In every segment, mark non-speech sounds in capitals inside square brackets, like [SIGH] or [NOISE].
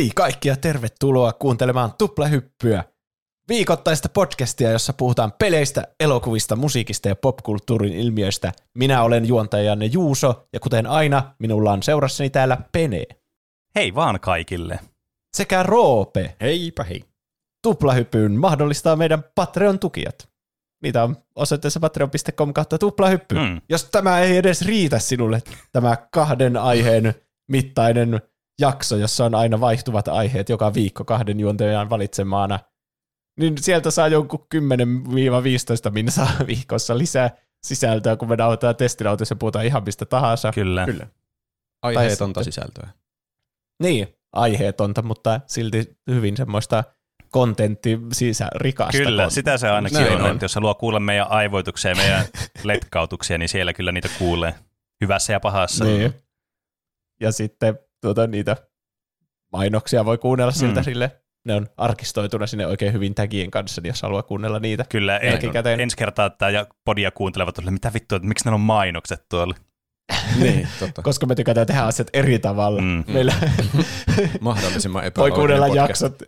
Hei kaikki ja tervetuloa kuuntelemaan Tuplahyppyä, viikoittaista podcastia, jossa puhutaan peleistä, elokuvista, musiikista ja popkulttuurin ilmiöistä. Minä olen juontajanne Juuso ja kuten aina, minulla on seurassani täällä Pene. Hei vaan kaikille. Sekä Roope. Heipä hei. Tuplahyppyyn mahdollistaa meidän Patreon-tukijat. Niitä on osoitteessa patreon.com kautta tuplahyppy. Mm. Jos tämä ei edes riitä sinulle, tämä kahden aiheen mittainen jakso, jossa on aina vaihtuvat aiheet joka viikko kahden juontajan valitsemaana, niin sieltä saa jonkun 10-15 minsaa [LAUGHS] viikossa lisää sisältöä, kun me nauhoitetaan testinautossa ja puhutaan ihan mistä tahansa. Kyllä. Kyllä. Aiheetonta sisältöä. Niin, aiheetonta, mutta silti hyvin semmoista kontentti sisä, rikasta Kyllä, kontentti. sitä se ainakin on, on, että jos haluaa kuulla meidän aivoituksia ja meidän [LAUGHS] letkautuksia, niin siellä kyllä niitä kuulee. Hyvässä ja pahassa. Niin. Ja sitten tuota, niitä mainoksia voi kuunnella siltä mm. sille. Ne on arkistoituna sinne oikein hyvin tagien kanssa, niin jos haluaa kuunnella niitä. Kyllä, en, ensi kertaa tämä podia kuuntelevat, että mitä vittua, että miksi ne on mainokset tuolla? [LAUGHS] niin, totta. Koska me tykätään tehdä asiat eri tavalla. Mm. [LAUGHS] Meillä [LAUGHS] Mahdollisimman voi kuunnella jaksot,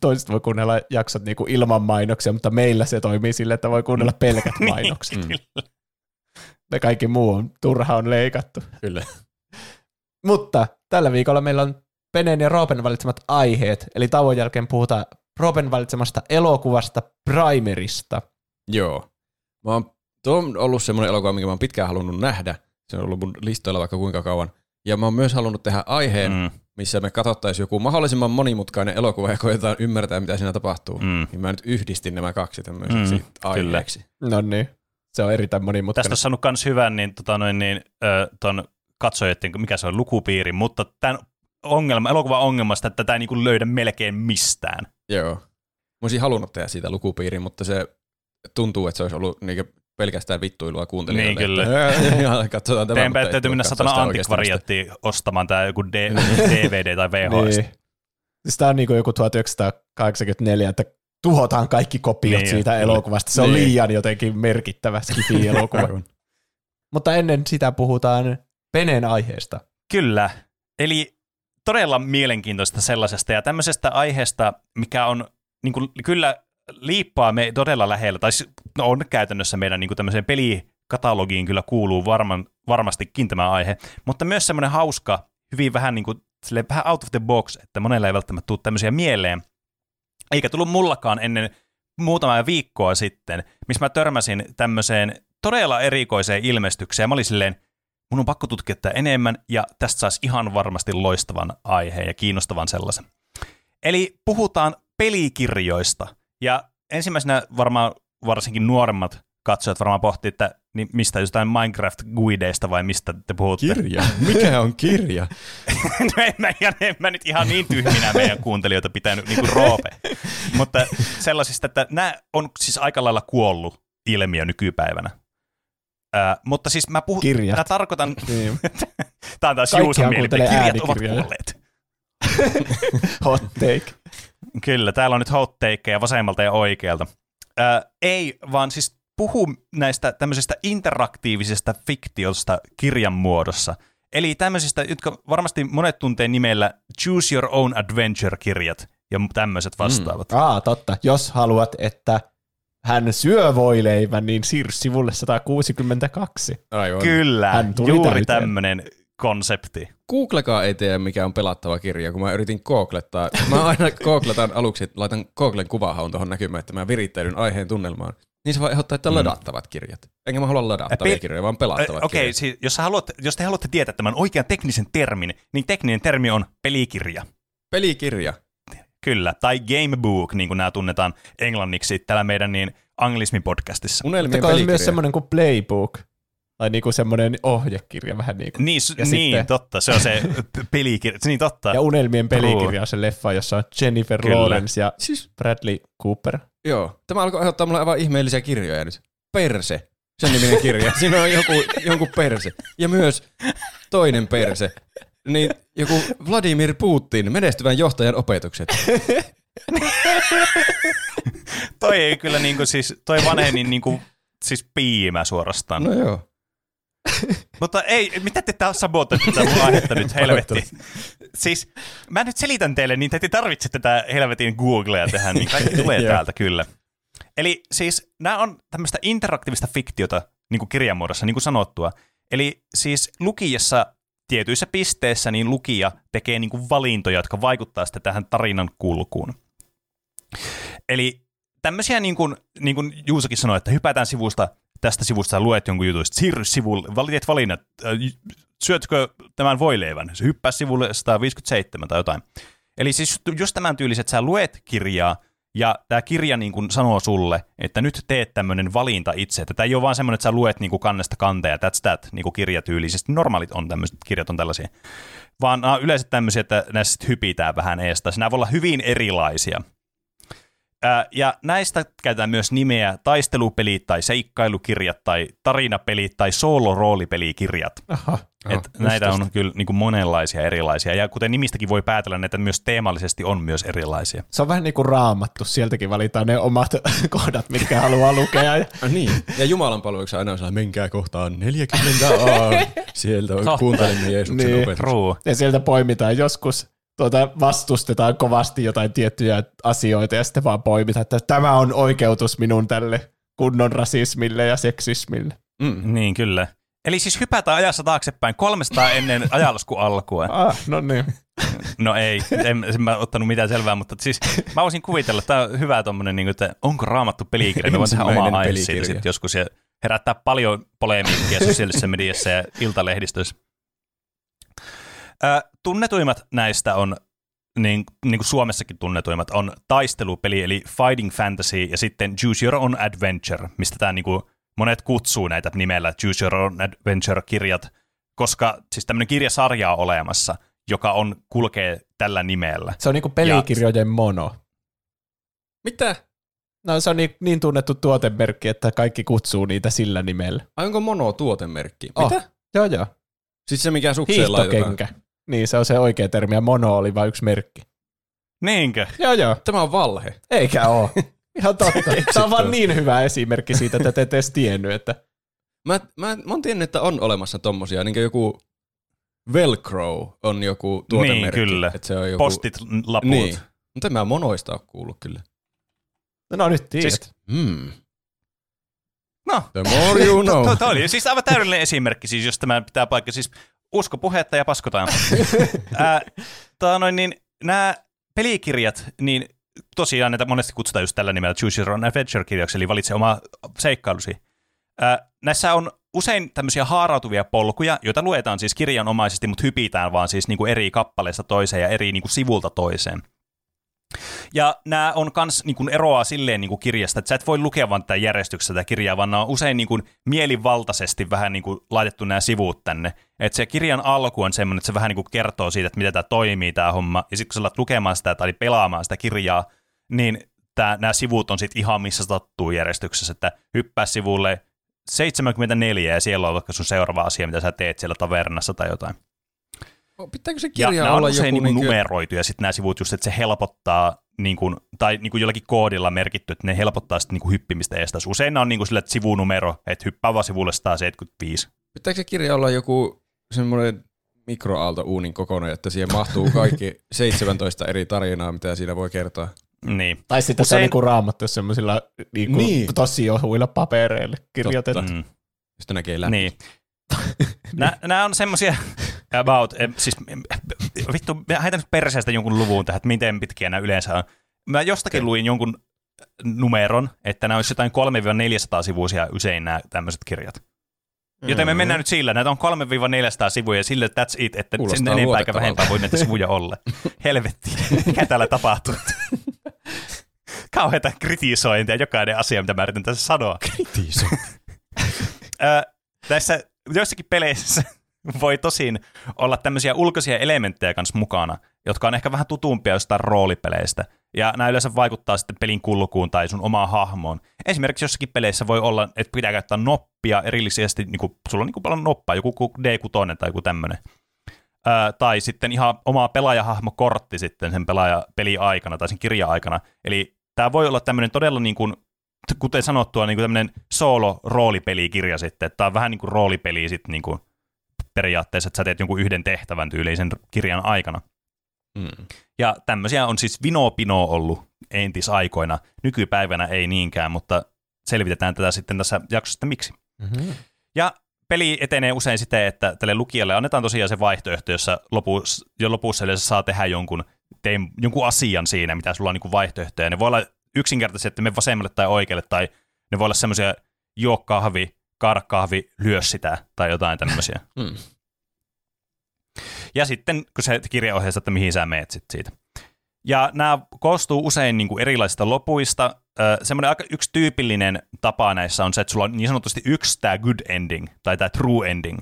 toiset voi kuunnella jaksot niinku ilman mainoksia, mutta meillä se toimii sille, että voi kuunnella pelkät mainokset. mm. Me kaikki muu on turha on leikattu. Kyllä. Mutta tällä viikolla meillä on Penen ja Roopen valitsemat aiheet, eli tauon jälkeen puhutaan Roopen valitsemasta elokuvasta Primerista. Joo. Mä oon, tuo on ollut semmoinen elokuva, minkä mä oon pitkään halunnut nähdä. Se on ollut mun listoilla vaikka kuinka kauan. Ja mä oon myös halunnut tehdä aiheen, mm. missä me katsottaisiin joku mahdollisimman monimutkainen elokuva ja koetaan ymmärtää, mitä siinä tapahtuu. Mm. Niin mä nyt yhdistin nämä kaksi tämmöiseksi mm, aiheeksi. No niin, se on erittäin monimutkainen. Tästä on saanut myös hyvän niin, tota noin, niin, ö, ton katsojien, mikä se on, lukupiiri, mutta tämän ongelma, elokuvan ongelmasta, että tätä ei niin löydä melkein mistään. Joo. Mä olisin halunnut tehdä siitä lukupiirin, mutta se tuntuu, että se olisi ollut niin pelkästään vittuilua kuuntelijoille. Niin kyllä. [LAUGHS] Katsotaan tämä. Teidän täytyy mennä satana antikvariatti ostamaan tämä joku DVD [LAUGHS] tai VHS. niin. Siis tämä on niin kuin joku 1984, että tuhotaan kaikki kopiot niin, siitä elokuvasta. Se on niin. liian jotenkin merkittävä skifi-elokuva. [LAUGHS] Mutta ennen sitä puhutaan Penen aiheesta. Kyllä. Eli todella mielenkiintoista sellaisesta ja tämmöisestä aiheesta, mikä on niin kuin, kyllä liippaa me todella lähellä, tai no on käytännössä meidän niin kuin tämmöiseen pelikatalogiin kyllä kuuluu varman, varmastikin tämä aihe, mutta myös semmoinen hauska, hyvin vähän niin kuin, vähän out of the box, että monella ei välttämättä tule tämmöisiä mieleen, eikä tullut mullakaan ennen muutamaa viikkoa sitten, missä mä törmäsin tämmöiseen todella erikoiseen ilmestykseen. Mä olin silleen, mun on pakko tutkia tätä enemmän, ja tästä saisi ihan varmasti loistavan aiheen ja kiinnostavan sellaisen. Eli puhutaan pelikirjoista. Ja ensimmäisenä varmaan varsinkin nuoremmat katsojat varmaan pohtii, että niin mistä jostain Minecraft-guideista vai mistä te puhutte? Kirja? Mikä on kirja? [LAUGHS] no en mä, en mä nyt ihan niin tyhminä meidän kuuntelijoita pitänyt niin kuin roope. Mutta sellaisista, että nämä on siis aika lailla kuollut ilmiö nykypäivänä. Äh, mutta siis mä puhun, Kirjat. mä tarkoitan, niin. [LAUGHS] tämä on taas Juuson mielipide, kirjat ovat kuolleet. [LAUGHS] Hot take. Kyllä, täällä on nyt hot takeja vasemmalta ja oikealta. Äh, ei, vaan siis puhu näistä tämmöisistä interaktiivisesta fiktiosta kirjan muodossa. Eli tämmöisistä, jotka varmasti monet tuntee nimellä Choose Your Own Adventure-kirjat ja tämmöiset vastaavat. Mm. Aa, totta. Jos haluat, että hän syö voileivän, niin siirry sivulle 162. Aivan. Kyllä, hän tuli juuri tämmöinen konsepti. Googlekaa ei tiedä, mikä on pelattava kirja, kun mä yritin googlettaa. Mä aina googletan aluksi, laitan Googlen kuvahaun tuohon näkymään, että mä virittäydyn aiheen tunnelmaan. Niin se voi ehdottaa, että mm. ladattavat kirjat. Enkä mä halua ladattavia Pe- kirjoja, vaan pelattavat Okei, okay, kirjat. Siis, jos, haluatte, jos te haluatte tietää tämän oikean teknisen termin, niin tekninen termi on pelikirja. Pelikirja. Kyllä, tai gamebook, niin kuin nämä tunnetaan englanniksi täällä meidän niin anglismi-podcastissa. Unelmien on myös semmoinen kuin playbook. Tai niinku semmoinen ohjekirja vähän niin kuin. Niin, ja niin sitten, totta, se on se [LAUGHS] pelikirja, niin totta. Ja Unelmien pelikirja on se leffa, jossa on Jennifer Kyllä. Lawrence ja siis, Bradley Cooper. Joo, tämä alkoi aiheuttaa mulle aivan ihmeellisiä kirjoja nyt. Perse, sen niminen kirja. Siinä on joku, jonkun perse. Ja myös toinen perse. Niin joku Vladimir Putin, menestyvän johtajan opetukset. [LAUGHS] toi ei kyllä niinku siis, toi vanhenin niinku, siis piimä suorastaan. No joo. [LAUGHS] Mutta ei, mitä te taas sabotoitte tätä mun aihetta nyt, helvetti. Siis mä nyt selitän teille, niin te ette tarvitse tätä helvetin Googlea tehdä, niin kaikki tulee [LAUGHS] täältä kyllä. Eli siis nämä on tämmöistä interaktiivista fiktiota niin kuin kirjamuodossa, niin kuin sanottua. Eli siis lukijassa tietyissä pisteissä niin lukija tekee niin kuin valintoja, jotka vaikuttaa sitten tähän tarinan kulkuun. Eli tämmöisiä, niin kuin, niin kuin Juusakin sanoi, että hypätään sivusta, tästä sivusta luet jonkun jutun, siirry sivulle, valitet valinnat, äh, syötkö tämän voileivän, hyppää sivulle 157 tai jotain. Eli siis just tämän tyyliset, sä luet kirjaa, ja tämä kirja niin kuin sanoo sulle, että nyt teet tämmöinen valinta itse. Että tämä ei ole vaan semmoinen, että sä luet niin kuin kannesta kanteja, that's that, niin kuin kirjatyylisesti. Normaalit on tämmöiset, kirjat on tällaisia. Vaan nämä yleensä tämmöisiä, että näissä hypitään vähän eestä. Nämä voi olla hyvin erilaisia. Ja näistä käytetään myös nimeä taistelupelit tai seikkailukirjat tai tarinapelit tai sooloroolipelikirjat. Aha. Et oh, näitä on kyllä niin kuin monenlaisia erilaisia. Ja kuten nimistäkin voi päätellä, näitä myös teemallisesti on myös erilaisia. Se on vähän niin kuin raamattu. Sieltäkin valitaan ne omat [LAUGHS] kohdat, mitkä haluaa lukea. Ja... [LAUGHS] niin. Ja Jumalan palveluksi aina sellainen, menkää kohtaan 40 a. [LAUGHS] Sieltä on kuuntelemme Jeesuksen niin. opetus. Ja sieltä poimitaan joskus tuota, vastustetaan kovasti jotain tiettyjä asioita ja sitten vaan poimitaan, että tämä on oikeutus minun tälle kunnon rasismille ja seksismille. Mm. Niin, kyllä. Eli siis hypätään ajassa taaksepäin 300 ennen [LAUGHS] ajalasku alkua. Ah, no niin. No ei, en, en mä ottanut mitään selvää, mutta siis mä voisin kuvitella, että tämä on hyvä tommonen, niin että onko raamattu pelikirja, mä voin tehdä omaa aihe siitä joskus ja herättää paljon polemiikkia sosiaalisessa mediassa ja iltalehdistössä. Tunnetuimmat näistä on, niin, niin kuin Suomessakin tunnetuimmat, on taistelupeli, eli Fighting Fantasy, ja sitten Choose Your Own Adventure, mistä tämä niin kuin, monet kutsuu näitä nimellä Choose Your Own Adventure-kirjat, koska siis tämmöinen kirjasarja on olemassa, joka on, kulkee tällä nimellä. Se on niin kuin pelikirjojen ja, mono. Mitä? No se on niin, niin tunnettu tuotemerkki, että kaikki kutsuu niitä sillä nimellä. Ai onko mono tuotemerkki? Oh. Mitä? Joo, joo. Siis se mikä sukseen laitetaan? Niin, se on se oikea termi, ja mono oli vain yksi merkki. Niinkö? Joo, joo. Tämä on valhe. Eikä oo. [LAUGHS] Ihan totta. Tämä on vaan niin hyvä esimerkki siitä, että te ette edes tiennyt, että... Mä, mä, mä oon tiennyt, että on olemassa tommosia, niin joku Velcro on joku tuotemerkki. Niin, kyllä. Että se on joku... Postit, laput. Niin. Mutta mä monoista ole kuullut kyllä. No, no nyt tiedät. Siis, hmm. No. The more you [LAUGHS] know. Tuo oli siis aivan täydellinen esimerkki, siis jos tämä pitää paikka. Siis usko puhetta ja paskotaan. [LAUGHS] Ää, noin, niin, nämä pelikirjat, niin tosiaan näitä monesti kutsutaan just tällä nimellä Choose Your Own Adventure-kirjaksi, eli valitse oma seikkailusi. Ää, näissä on usein tämmöisiä haarautuvia polkuja, joita luetaan siis kirjanomaisesti, mutta hypitään vaan siis niin kuin eri kappaleista toiseen ja eri niin kuin sivulta toiseen. Ja nämä on kans niin kuin eroaa silleen niin kuin kirjasta, että sä et voi lukea vaan tätä järjestyksessä tätä kirjaa, vaan nämä on usein niin kuin mielivaltaisesti vähän niin kuin laitettu nämä sivut tänne. Että se kirjan alku on semmoinen, että se vähän niin kuin kertoo siitä, että miten tämä toimii tämä homma, ja sitten kun sä alat lukemaan sitä tai pelaamaan sitä kirjaa, niin tää, nämä sivut on sitten ihan missä sattuu järjestyksessä, että hyppää sivulle 74 ja siellä on vaikka sun seuraava asia, mitä sä teet siellä tavernassa tai jotain. Pitääkö se kirja ja olla on usein joku niin kuin... numeroitu ja sitten nämä sivut just, että se helpottaa niin kuin, tai niin kuin jollakin koodilla merkitty, että ne helpottaa sitten niin kuin hyppimistä estäisi. Usein on niin kuin sille, että sivunumero, että hyppää vaan sivulle 175. Pitääkö se kirja olla joku semmoinen uunin kokoinen, että siihen mahtuu kaikki [LAUGHS] 17 eri tarinaa, mitä siinä voi kertoa? Niin. Tai sitten Usein... se on niinku raamattu semmoisilla niinku niin. tosi ohuilla papereilla kirjoitettu. Mm. Sitten näkee läpi. Niin. [LAUGHS] Nämä on semmoisia about, siis vittu, heitän nyt perseestä jonkun luvun tähän, että miten pitkiä nämä yleensä on. Mä jostakin luin jonkun numeron, että nämä olisi jotain 300-400 sivuisia usein nämä tämmöiset kirjat. Joten me mm. mennään nyt sillä, näitä on 3-400 sivuja ja sille that's it, että sen enempää eikä vähempää voi näitä sivuja olla. [LAUGHS] Helvetti, mikä täällä tapahtuu? [LAUGHS] Kauheita kritisointia jokainen asia, mitä mä yritän tässä sanoa. Kritisointi. [LAUGHS] tässä joissakin peleissä voi tosin olla tämmöisiä ulkoisia elementtejä kanssa mukana, jotka on ehkä vähän tutumpia jostain roolipeleistä. Ja nämä yleensä vaikuttaa sitten pelin kulkuun tai sun omaan hahmoon. Esimerkiksi jossakin peleissä voi olla, että pitää käyttää noppia erillisesti, niin kuin, sulla on niin kuin paljon noppaa, joku D6 tai joku tämmöinen. Ää, tai sitten ihan oma pelaajahahmokortti sitten sen pelaaja peli aikana tai sen kirja aikana. Eli tämä voi olla tämmöinen todella niin kuin kuten sanottua, niin kuin tämmöinen solo-roolipelikirja sitten. Tämä on vähän niin kuin roolipeli sitten niin kuin periaatteessa, että sä teet jonkun yhden tehtävän tyylisen kirjan aikana. Mm. Ja tämmöisiä on siis vinopino ollut entisaikoina. Nykypäivänä ei niinkään, mutta selvitetään tätä sitten tässä jaksossa, että miksi. Mm-hmm. Ja peli etenee usein siten, että tälle lukijalle annetaan tosiaan se vaihtoehto, jossa lopussa, jo lopussa yleensä saa tehdä jonkun, tein, jonkun asian siinä, mitä sulla on niin vaihtoehtoja. Ne voi olla yksinkertaisesti, että me vasemmalle tai oikealle, tai ne voi olla semmoisia juo kahvi, kaada kahvi, lyö sitä, tai jotain tämmöisiä. mm. Ja sitten, kun se kirjaohjeessa, että mihin sä meet sit siitä. Ja nämä koostuu usein niin kuin erilaisista lopuista. semmoinen aika yksi tyypillinen tapa näissä on se, että sulla on niin sanotusti yksi tämä good ending, tai tämä true ending,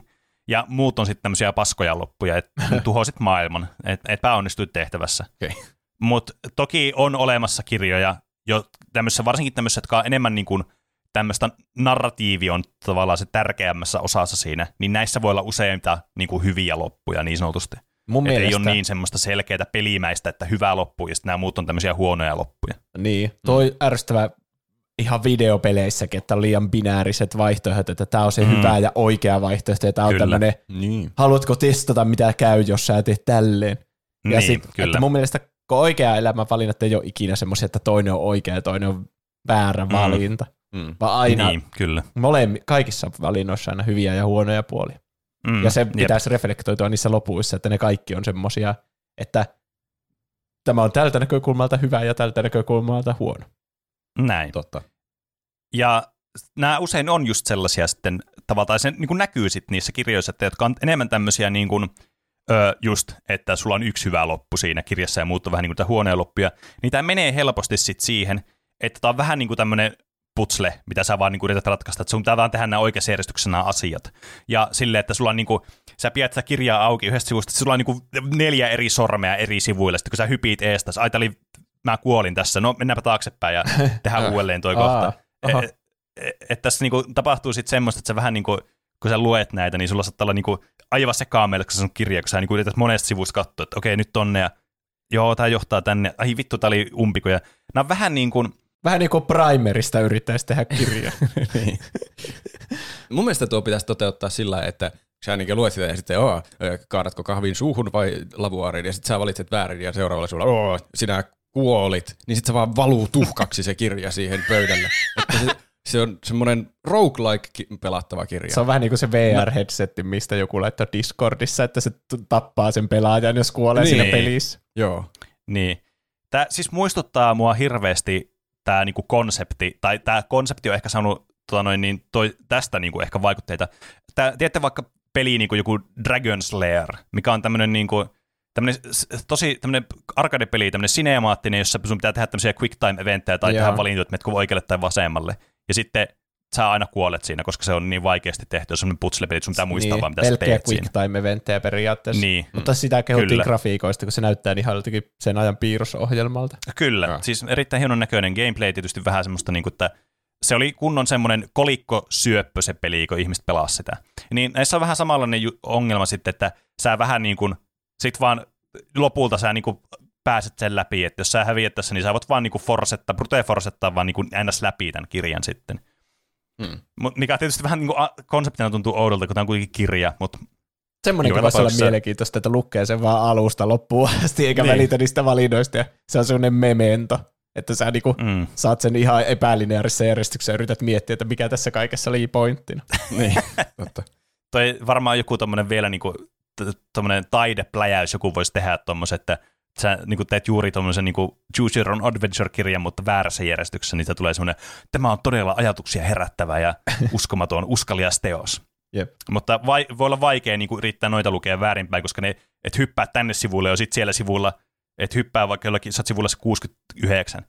ja muut on sitten tämmöisiä paskoja loppuja, että [LAUGHS] tuhosit maailman, että et pääonnistuit tehtävässä. Okay. Mutta toki on olemassa kirjoja, jo tämmössä, varsinkin tämmöisessä, jotka on enemmän niin kuin tämmöistä narratiivi on tavallaan se tärkeämmässä osassa siinä, niin näissä voi olla useita niin kuin hyviä loppuja niin sanotusti. Mun mielestä... ei ole niin semmoista selkeää pelimäistä, että hyvä loppu ja sitten nämä muut on tämmöisiä huonoja loppuja. Niin, toi mm. ärsyttävä ihan videopeleissäkin, että on liian binääriset vaihtoehdot, että tämä on se mm. hyvä ja oikea vaihtoehto, ja tämä on tämmöinen, niin. haluatko testata mitä käy, jos sä teet tälleen. Ja niin, sit, kyllä. Että mun mielestä oikea elämän valinnat ei ole ikinä semmoisia, että toinen on oikea ja toinen on väärä mm. valinta. Mm. Vaan aina, niin, kyllä. Molemmi, kaikissa valinnoissa aina hyviä ja huonoja puolia. Mm, ja se pitäisi jep. reflektoitua niissä lopuissa, että ne kaikki on semmoisia, että tämä on tältä näkökulmalta hyvä ja tältä näkökulmalta huono. Näin. Totta. Ja nämä usein on just sellaisia sitten, tavallaan se niin kuin näkyy sitten niissä kirjoissa, että jotka on enemmän tämmöisiä niin kuin, ö, just, että sulla on yksi hyvä loppu siinä kirjassa ja muut on vähän niin kuin huoneen loppuja, niin tämä menee helposti sitten siihen, että tämä on vähän niin kuin tämmöinen putsle, mitä sä vaan niin kuin yrität ratkaista, että sun pitää vaan tehdä nämä oikeassa järjestyksessä nämä asiat. Ja silleen, että sulla on niin kuin, sä pidät sitä kirjaa auki yhdestä sivusta, että sulla on niin kuin neljä eri sormea eri sivuilla, sitten kun sä hypit eestä, ai oli, mä kuolin tässä, no mennäänpä taaksepäin ja [LAUGHS] tehdään uudelleen toi kohta. Että et, et tässä niin kuin, tapahtuu sitten semmoista, että sä vähän niin kuin, kun sä luet näitä, niin sulla saattaa olla niin kuin, aivan se kaameille, kun se on kirja, kun sä niin kuin yrität monesta sivusta katsoa, että okei, nyt tonne ja joo, tämä johtaa tänne, ai vittu, tämä oli umpiko. Ja nämä on vähän niin kuin, Vähän niin kuin primerista yrittäisi tehdä kirja. [LAUGHS] niin. Mun mielestä tuo pitäisi toteuttaa sillä, että sä niin luet sitä ja sitten, oo, kaadatko kahvin suuhun vai lavuaariin, ja sitten sä valitset väärin ja seuraavalla sulla, oo, sinä kuolit, niin sitten se vaan valuu tuhkaksi se kirja siihen pöydälle. Että se, se on semmoinen roguelike pelattava kirja. Se on vähän niin kuin se VR-headsetti, mistä joku laittaa Discordissa, että se tappaa sen pelaajan, jos kuolee niin. siinä pelissä. Joo. Niin. Tämä siis muistuttaa mua hirveästi tämä niinku konsepti, tai tämä konsepti on ehkä saanut tota noin, niin toi, tästä niinku ehkä vaikutteita. Tää, tiedätte vaikka peli niinku joku Dragon Slayer, mikä on tämmöinen niinku, tämmönen, tosi tämmöinen arcade-peli, tämmöinen sinemaattinen, jossa sun pitää tehdä tämmöisiä quick time eventtejä tai Jaa. tehdä valintoja, että metkö oikealle tai vasemmalle. Ja sitten sä aina kuolet siinä, koska se on niin vaikeasti tehty, jos on putslepeli, sun pitää muistaa niin, vaan, mitä sä teet quick time eventtejä periaatteessa. Niin. Mutta sitä kehuttiin Kyllä. grafiikoista, kun se näyttää ihan jotenkin sen ajan piirrosohjelmalta. Kyllä, ja. siis erittäin hienon näköinen gameplay, tietysti vähän semmoista, niin kuin, että se oli kunnon semmoinen kolikko-syöppö se peli, kun ihmiset pelaa sitä. Niin näissä on vähän samanlainen ongelma sitten, että sä vähän niin kuin, sit vaan lopulta sä niin kuin pääset sen läpi, että jos sä häviät tässä, niin sä voit vaan niin kuin forsettaa, brute forsettaa vaan niin kuin ns. läpi tämän kirjan sitten. Hmm. Mikä tietysti vähän niin kuin konseptina tuntuu oudolta, kun tämä on kuitenkin kirja, mutta Semmoinenkin voisi olla mielenkiintoista, että lukee sen vaan alusta loppuun asti, eikä niin. välitä niistä valinnoista, ja se on semmoinen memento, että sä niinku mm. saat sen ihan epälineaarisessa järjestyksessä ja yrität miettiä, että mikä tässä kaikessa oli pointtina. [LAUGHS] niin, totta. Toi varmaan joku tommonen vielä niinku, tommonen taidepläjäys joku voisi tehdä tommosen, että sä niin teet juuri tuommoisen niin Choose Your Own Adventure-kirjan, mutta väärässä järjestyksessä, niin tulee semmoinen, tämä on todella ajatuksia herättävä ja [LAUGHS] uskomaton, uskalias teos. Yep. Mutta vai, voi olla vaikea niin kuin, yrittää noita lukea väärinpäin, koska ne, et hyppää tänne sivulle ja sitten siellä sivulla, et hyppää vaikka jollakin, sä oot sivulla 69,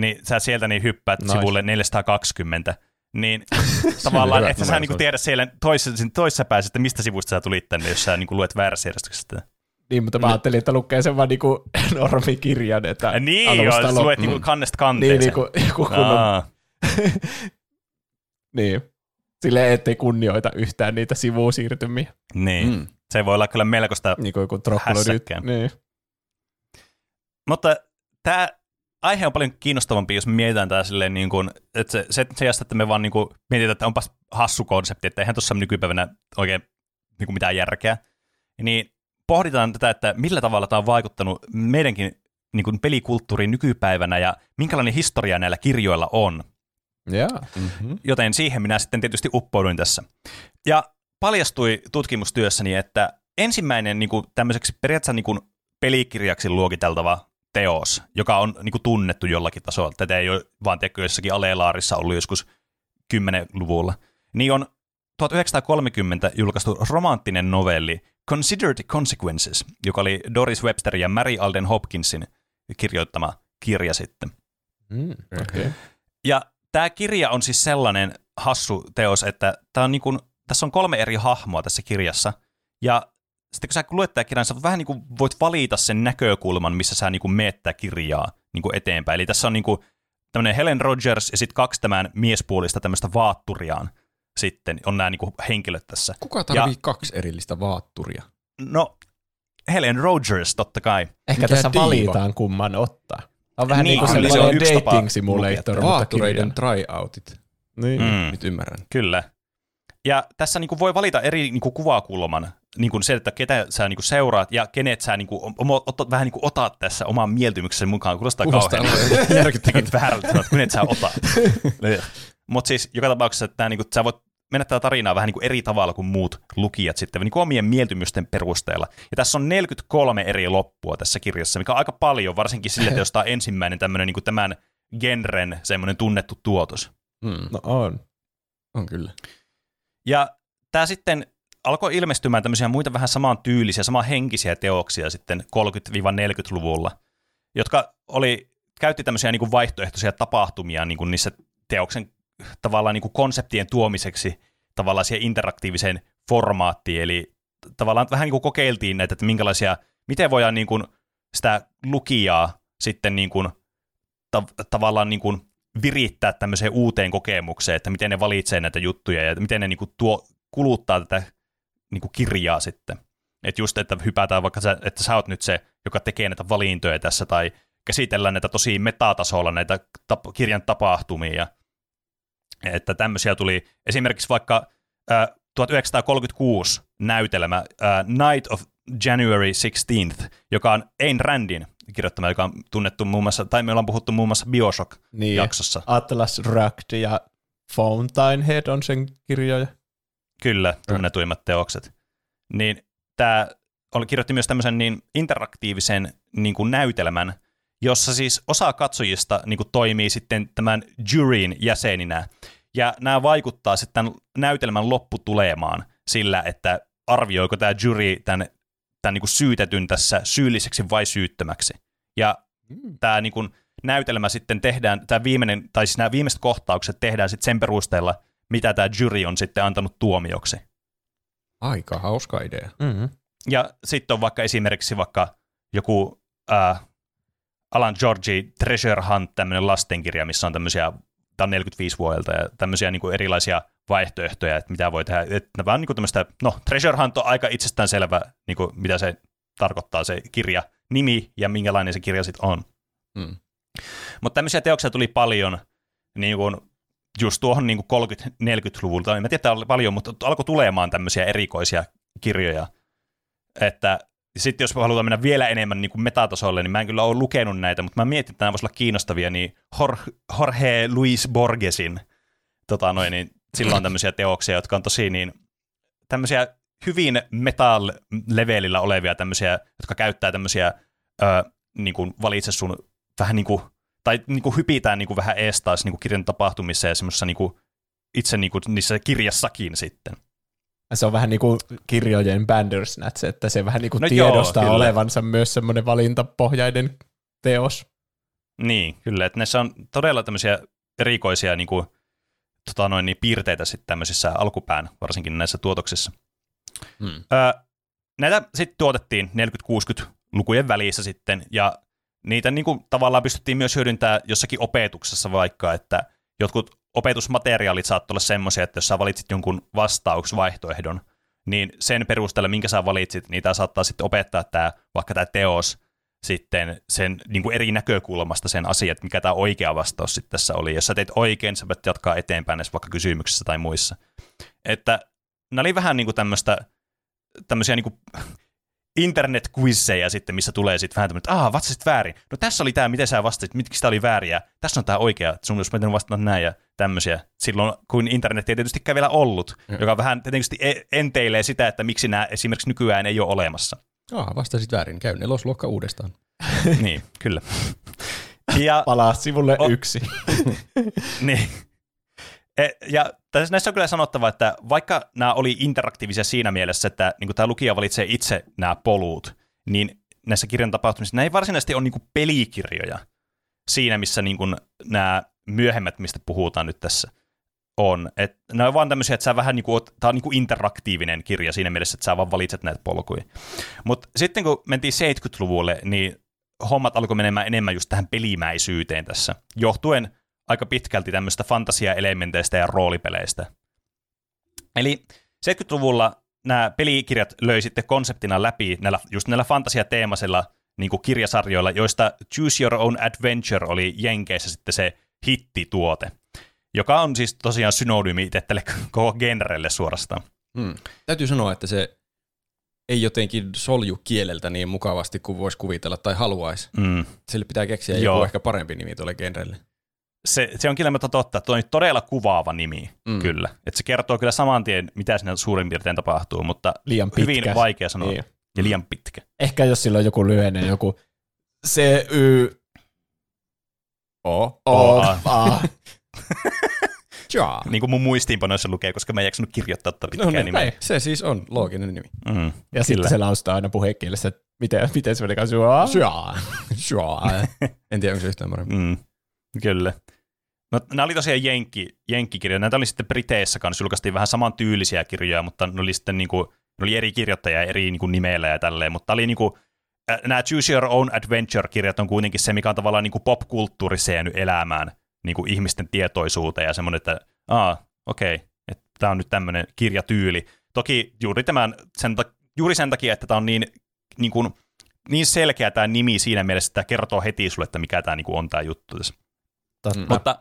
niin sä sieltä niin hyppäät nice. sivulle 420, niin [LAUGHS] tavallaan, että sä niin tiedä siellä toisessa, toisessa päässä, että mistä sivusta sä tulit tänne, jos sä niin kuin, luet väärässä järjestyksessä. Niin, mutta mä ajattelin, että lukee sen vaan niinku [LAUGHS] normikirjan. Että niin, joo, sä luet niinku kannesta kanteeseen. Niin, niinku, [LAUGHS] joku kunnon... [LAUGHS] niin. Silleen, ettei kunnioita yhtään niitä sivusiirtymiä. Niin. Mm. Se voi olla kyllä melkoista niin kuin hässäkkää. Niin. Mutta tämä aihe on paljon kiinnostavampi, jos me mietitään tämä silleen, niin kuin, että se, se, se että me vaan niin kuin, mietitään, että onpas hassu konsepti, että eihän tuossa nykypäivänä oikein niin kuin mitään järkeä, niin pohditaan tätä, että millä tavalla tämä on vaikuttanut meidänkin niin kuin pelikulttuuriin nykypäivänä ja minkälainen historia näillä kirjoilla on. Yeah. Mm-hmm. Joten siihen minä sitten tietysti uppouduin tässä. Ja paljastui tutkimustyössäni, että ensimmäinen niin kuin, tämmöiseksi periaatteessa niin kuin, pelikirjaksi luokiteltava teos, joka on niin kuin, tunnettu jollakin tasolla, tätä ei ole vaan teko jossakin Alelaarissa ollut joskus 10-luvulla, niin on 1930 julkaistu romanttinen novelli Considered Consequences, joka oli Doris Webster ja Mary Alden Hopkinsin kirjoittama kirja sitten. Mm, okay. Ja tämä kirja on siis sellainen hassu teos, että tää on niin kuin, tässä on kolme eri hahmoa tässä kirjassa, ja sitten kun sä luet tämä kirjan, sä vähän niin kuin voit valita sen näkökulman, missä sä niin kuin meet kirjaa niin kuin eteenpäin. Eli tässä on niin kuin tämmöinen Helen Rogers ja sitten kaksi tämän miespuolista tämmöistä vaatturiaan sitten on nämä niin kuin henkilöt tässä. Kuka tarvii ja, kaksi erillistä vaatturia? No, Helen Rogers totta kai. Ehkä Mikä tässä diiva? valitaan kumman ottaa. On vähän niin, niin kuin se on dating simulator. Vaattureiden tryoutit. Niin. Mm. Nyt ymmärrän. Kyllä. Ja tässä niin kuin voi valita eri niin kuin kuvakulman, niin kuin se, että ketä sä niin kuin seuraat ja kenet sä niin kuin, ot, vähän niin kuin otat tässä oman mieltymyksen mukaan. Kuulostaa kauhean järkyttävältä että kenet sä otat. [LAUGHS] Mutta siis joka tapauksessa, että niin kuin, sä voit mennä tätä tarinaa vähän niin kuin eri tavalla kuin muut lukijat sitten, niin kuin omien mieltymysten perusteella. Ja tässä on 43 eri loppua tässä kirjassa, mikä on aika paljon, varsinkin sille, että jos tämä on ensimmäinen tämmöinen niin kuin tämän genren semmoinen tunnettu tuotos. Hmm. No on. On kyllä. Ja tämä sitten alkoi ilmestymään tämmöisiä muita vähän samaan tyylisiä, samaan henkisiä teoksia sitten 30-40-luvulla, jotka oli, käytti tämmöisiä niin kuin vaihtoehtoisia tapahtumia niin kuin niissä teoksen tavallaan niin kuin konseptien tuomiseksi tavallaan siihen interaktiiviseen formaattiin, eli tavallaan vähän niin kuin kokeiltiin näitä, että minkälaisia, miten voidaan niin kuin sitä lukijaa sitten niin kuin, ta- tavallaan niin kuin virittää tämmöiseen uuteen kokemukseen, että miten ne valitsee näitä juttuja ja miten ne niin kuin tuo, kuluttaa tätä niin kuin kirjaa sitten. Että just, että hypätään vaikka, sä, että sä oot nyt se, joka tekee näitä valintoja tässä, tai käsitellään näitä tosi metatasolla näitä tap- kirjan tapahtumia. Että tämmöisiä tuli esimerkiksi vaikka äh, 1936 näytelmä äh, Night of January 16th, joka on Ayn Randin kirjoittama, joka on tunnettu muun muassa, tai me ollaan puhuttu muun muassa Bioshock-jaksossa. Niin, Atlas Shrugged ja Fountainhead on sen kirjoja. Kyllä, tunnetuimmat teokset. Niin tämä oli, kirjoitti myös tämmöisen niin interaktiivisen niin kuin näytelmän, jossa siis osa katsojista niin kuin toimii sitten tämän juryin jäseninä. Ja nämä vaikuttaa sitten näytelmän lopputulemaan sillä, että arvioiko tämä jury tämän, tämän niin kuin syytetyn tässä syylliseksi vai syyttömäksi. Ja mm. tämä niin kuin näytelmä sitten tehdään, tämä viimeinen, tai siis nämä viimeiset kohtaukset tehdään sitten sen perusteella, mitä tämä jury on sitten antanut tuomioksi. Aika hauska idea. Mm-hmm. Ja sitten on vaikka esimerkiksi vaikka joku äh, Alan Georgi Treasure Hunt, tämmöinen lastenkirja, missä on tämmöisiä, tämä on 45 vuodelta, ja tämmöisiä niin kuin erilaisia vaihtoehtoja, että mitä voi tehdä. Että vaan niin kuin tämmöistä, no Treasure Hunt on aika itsestäänselvä, niin kuin mitä se tarkoittaa se kirja nimi ja minkälainen se kirja sitten on. Hmm. Mutta tämmöisiä teoksia tuli paljon, niin kuin just tuohon niin 30-40-luvulta, en mä tiedä, oli paljon, mutta alkoi tulemaan tämmöisiä erikoisia kirjoja, että sitten jos halutaan mennä vielä enemmän niin kuin metatasolle, niin mä en kyllä ole lukenut näitä, mutta mä mietin, että nämä voisivat olla kiinnostavia, niin Jorge Luis Borgesin, tota noin, niin silloin on tämmöisiä teoksia, jotka on tosi niin, tämmöisiä hyvin metal-levelillä olevia tämmöisiä, jotka käyttää tämmöisiä, ö, niin kuin valitse sun vähän niin kuin tai niin kuin hypitään niin kuin vähän ees taas niin kirjan tapahtumissa ja semmoisessa niin kuin, itse niin kuin niissä kirjassakin sitten. Se on vähän niin kuin kirjojen Bandersnatch, että se vähän niin kuin no tiedostaa joo, olevansa myös semmoinen valintapohjainen teos. Niin, kyllä. Että näissä on todella tämmöisiä erikoisia niin kuin, tota noin, niin piirteitä sitten tämmöisissä alkupään, varsinkin näissä tuotoksissa. Hmm. Öö, näitä sitten tuotettiin 40-60-lukujen välissä sitten, ja niitä niin kuin, tavallaan pystyttiin myös hyödyntämään jossakin opetuksessa vaikka, että jotkut opetusmateriaalit saattoi olla semmoisia, että jos sä valitsit jonkun vastauksvaihtoehdon, niin sen perusteella, minkä sä valitsit, niitä saattaa sitten opettaa tämä, vaikka tämä teos sitten sen niin kuin eri näkökulmasta sen asian, että mikä tämä oikea vastaus sitten tässä oli. Jos sä teet oikein, sä voit jatkaa eteenpäin näissä vaikka kysymyksissä tai muissa. Että nämä oli vähän niin kuin tämmöistä, tämmöisiä niin kuin internet sitten, missä tulee sitten vähän tämmöinen, että aah, vastasit väärin. No tässä oli tämä, miten sä vastasit, miksi tämä oli väärin, ja tässä on tämä oikea, sun olisi pitänyt vastata näin ja tämmöisiä. Silloin, kun internet ei tietystikään vielä ollut, mm. joka vähän tietysti e- enteilee sitä, että miksi nämä esimerkiksi nykyään ei ole olemassa. Ah, vastasit väärin, käy nelosluokka uudestaan. [LAUGHS] niin, kyllä. Ja, Palaa sivulle o- yksi. [LAUGHS] niin. Ja tässä näissä on kyllä sanottava, että vaikka nämä oli interaktiivisia siinä mielessä, että niin tämä lukija valitsee itse nämä polut, niin näissä kirjan tapahtumissa nämä ei varsinaisesti ole niin pelikirjoja siinä, missä niin kuin nämä myöhemmät, mistä puhutaan nyt tässä, on. Et nämä on vaan tämmöisiä, että sä vähän niin kuin, tämä on niin kuin interaktiivinen kirja siinä mielessä, että sä vaan valitset näitä polkuja. Mutta sitten kun mentiin 70-luvulle, niin hommat alkoi menemään enemmän just tähän pelimäisyyteen tässä, johtuen aika pitkälti tämmöistä fantasiaelementeistä ja roolipeleistä. Eli 70-luvulla nämä pelikirjat löi sitten konseptina läpi näillä, just näillä fantasiateemaisilla niin kuin kirjasarjoilla, joista Choose Your Own Adventure oli Jenkeissä sitten se hittituote, joka on siis tosiaan synonyymi itse tälle [LAUGHS] koko genrelle suorastaan. Hmm. Täytyy sanoa, että se ei jotenkin solju kieleltä niin mukavasti kuin voisi kuvitella tai haluaisi. Mm. Sille pitää keksiä Joo. joku ehkä parempi nimi tuolle genrelle se, se on kyllä totta, että on todella kuvaava nimi, mm. kyllä. Että se kertoo kyllä saman tien, mitä siinä suurin piirtein tapahtuu, mutta liian pitkä. hyvin vaikea sanoa. Niin. Ja liian pitkä. Ehkä jos sillä on joku lyhenne, joku C, Y, O, O, A. [LAUGHS] Jaa. Niin kuin mun muistiinpanoissa lukee, koska mä en jaksanut kirjoittaa tätä pitkää no, niin, nimeä. Se siis on looginen nimi. Mm, ja kyllä. sitten se laustaa aina puhekielessä, että miten, miten se menikaan syöa. Syöa. En tiedä, onko se yhtään parempi. Mm, kyllä. No, nämä oli tosiaan jenkki, jenkkikirjoja. Näitä oli sitten Briteissä kanssa, julkaistiin vähän samantyylisiä kirjoja, mutta ne oli sitten niin kuin, ne oli eri kirjoittajia eri niin kuin nimeillä ja tälleen, mutta oli niin kuin, nämä Choose Your Own Adventure-kirjat on kuitenkin se, mikä on tavallaan niin jäänyt elämään niin kuin ihmisten tietoisuuteen ja semmoinen, että aa, okei, että tämä on nyt tämmöinen kirjatyyli. Toki juuri, tämän, sen, juuri sen takia, että tämä on niin, niin, kuin, niin selkeä tämä nimi siinä mielessä, että tämä kertoo heti sulle, että mikä tämä niin kuin on tämä juttu tässä. Totta. Mutta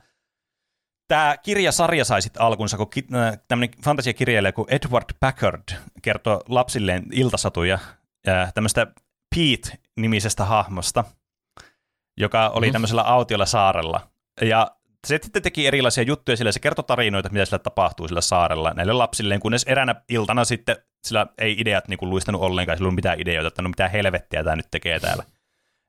tämä kirjasarja sai sitten alkunsa, kun äh, tämmöinen fantasiakirjailija kuin Edward Packard kertoo lapsilleen iltasatuja tämmöistä Pete-nimisestä hahmosta, joka oli mm. tämmöisellä autiolla saarella. Ja se sitten teki erilaisia juttuja sillä, se kertoi tarinoita, mitä sillä tapahtuu sillä saarella näille lapsilleen, kunnes eräänä iltana sitten sillä ei ideat niin kuin luistanut ollenkaan, sillä ei mitään ideoita, että no mitä helvettiä tämä nyt tekee täällä.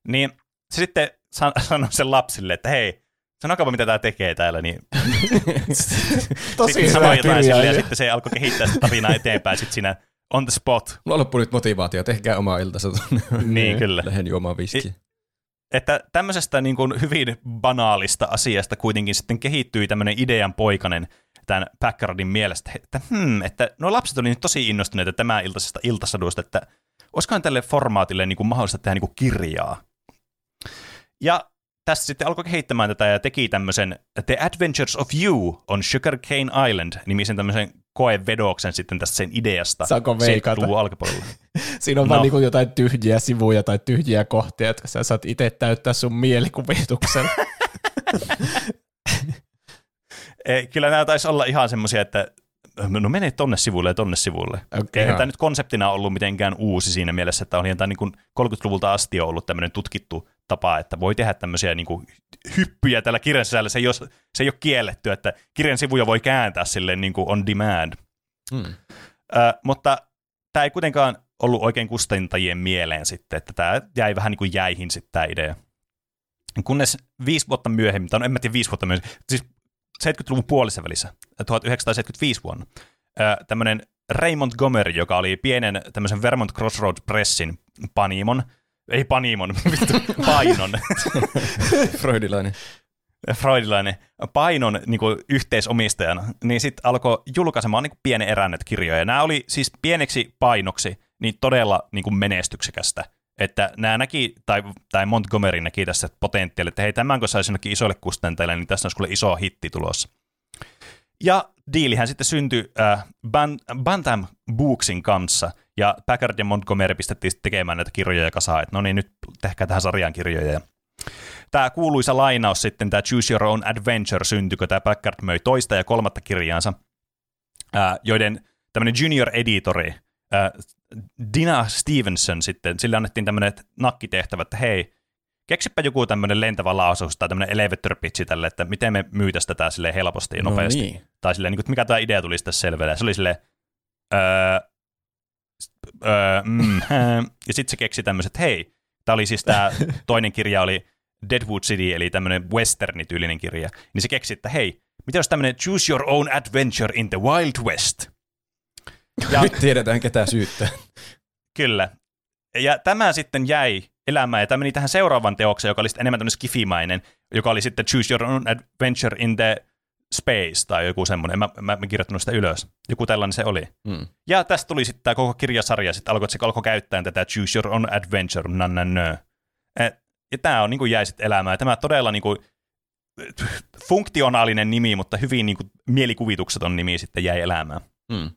Niin se sitten [LAUGHS] sanoi sen lapsille, että hei, sanokaapa mitä tämä tekee täällä, niin [LAUGHS] Tosi sitten sanoi jotain sille, ja sitten se alkoi kehittää sitä tarinaa eteenpäin sitten siinä on the spot. Mulla loppu nyt motivaatio, tehkää omaa iltansa [LAUGHS] niin, kyllä. Lähden juomaan viskiä. Että tämmöisestä niin kuin hyvin banaalista asiasta kuitenkin sitten kehittyi tämmöinen idean poikanen tämän Packardin mielestä, että, hmm, että nuo lapset oli nyt tosi innostuneita tämän iltaisesta iltasaduista, että olisikohan tälle formaatille niin kuin mahdollista tehdä niin kuin kirjaa. Ja tässä sitten alkoi kehittämään tätä ja teki tämmöisen The Adventures of You on Sugar Cane Island nimisen tämmöisen koevedoksen sitten tästä sen ideasta. Saanko veikata? alkupuolella. [LAUGHS] Siinä on no. vaan niin jotain tyhjiä sivuja tai tyhjiä kohtia, että sä saat itse täyttää sun mielikuvituksen. [LAUGHS] [LAUGHS] Kyllä nämä taisi olla ihan semmoisia, että no mene tonne sivulle ja tonne sivulle. Okay. Eihän tämä nyt konseptina ollut mitenkään uusi siinä mielessä, että oli tämä niin 30-luvulta asti ollut tämmöinen tutkittu tapa, että voi tehdä tämmöisiä niin kuin hyppyjä tällä kirjan sisällä. Se ei, ole, se ei ole kielletty, että kirjan sivuja voi kääntää silleen niin kuin on demand. Hmm. Ö, mutta tämä ei kuitenkaan ollut oikein kustantajien mieleen sitten, että tämä jäi vähän niin kuin jäihin sitten tämä idea. Kunnes viisi vuotta myöhemmin, tai no en mä tiedä viisi vuotta myöhemmin, siis 70-luvun puolissa välissä, 1975 vuonna, tämmöinen Ray Montgomery, joka oli pienen tämmöisen Vermont Crossroads Pressin panimon, ei panimon, [LAUGHS] painon. [LAUGHS] Freudilainen. Freudilainen painon niin kuin, yhteisomistajana, niin sitten alkoi julkaisemaan niin kuin, pienen erännet kirjoja. Nämä oli siis pieneksi painoksi niin todella niin kuin, menestyksekästä. Että nämä näki, tai, tai Montgomery näki tässä potentiaalia, että hei, tämän kun saisi jonnekin isoille kustantajille, niin tässä olisi iso hitti tulossa. Ja diilihän sitten syntyi äh, Bantam Booksin kanssa, ja Packard ja Montgomery pistettiin tekemään näitä kirjoja kasaan, että no niin, nyt tehkää tähän sarjan kirjoja. Tämä kuuluisa lainaus sitten, tämä Choose Your Own Adventure syntyi, kun tämä Packard möi toista ja kolmatta kirjaansa, joiden tämmöinen junior editori, Dina Stevenson sitten, sille annettiin tämmöinen nakkitehtävä, että hei, keksipä joku tämmöinen lentävä lausaus tai tämmöinen elevator pitchi tälle, että miten me myytäisiin tätä sille helposti ja no nopeasti. Niin. Tai silleen, niin kuin, mikä tämä idea tulisi tässä selville. Se oli silleen, öö, öö, mm, [LAUGHS] ja sitten se keksi tämmöiset, hei, tämä oli siis tämä [LAUGHS] toinen kirja oli Deadwood City, eli tämmöinen westernityylinen kirja, niin se keksi, että hei, mitä jos tämmöinen Choose Your Own Adventure in the Wild West? Ja, Nyt tiedetään, ketä syyttää. Kyllä. Ja tämä sitten jäi elämään, ja tämä meni tähän seuraavan teokseen, joka oli enemmän tämmöinen skifimainen, joka oli sitten Choose Your Own Adventure in the Space tai joku semmoinen, mä, mä, mä kirjoittanut sitä ylös. Joku tällainen se oli. Mm. Ja tästä tuli sitten tämä koko kirjasarja, sitten alkoi, että se alkoi käyttää tätä Choose Your Own Adventure, nö. Ja tämä on niin kuin jäi sitten elämään. Tämä todella niin kuin, funktionaalinen nimi, mutta hyvin niin kuin, mielikuvitukseton nimi sitten jäi elämään. Mm.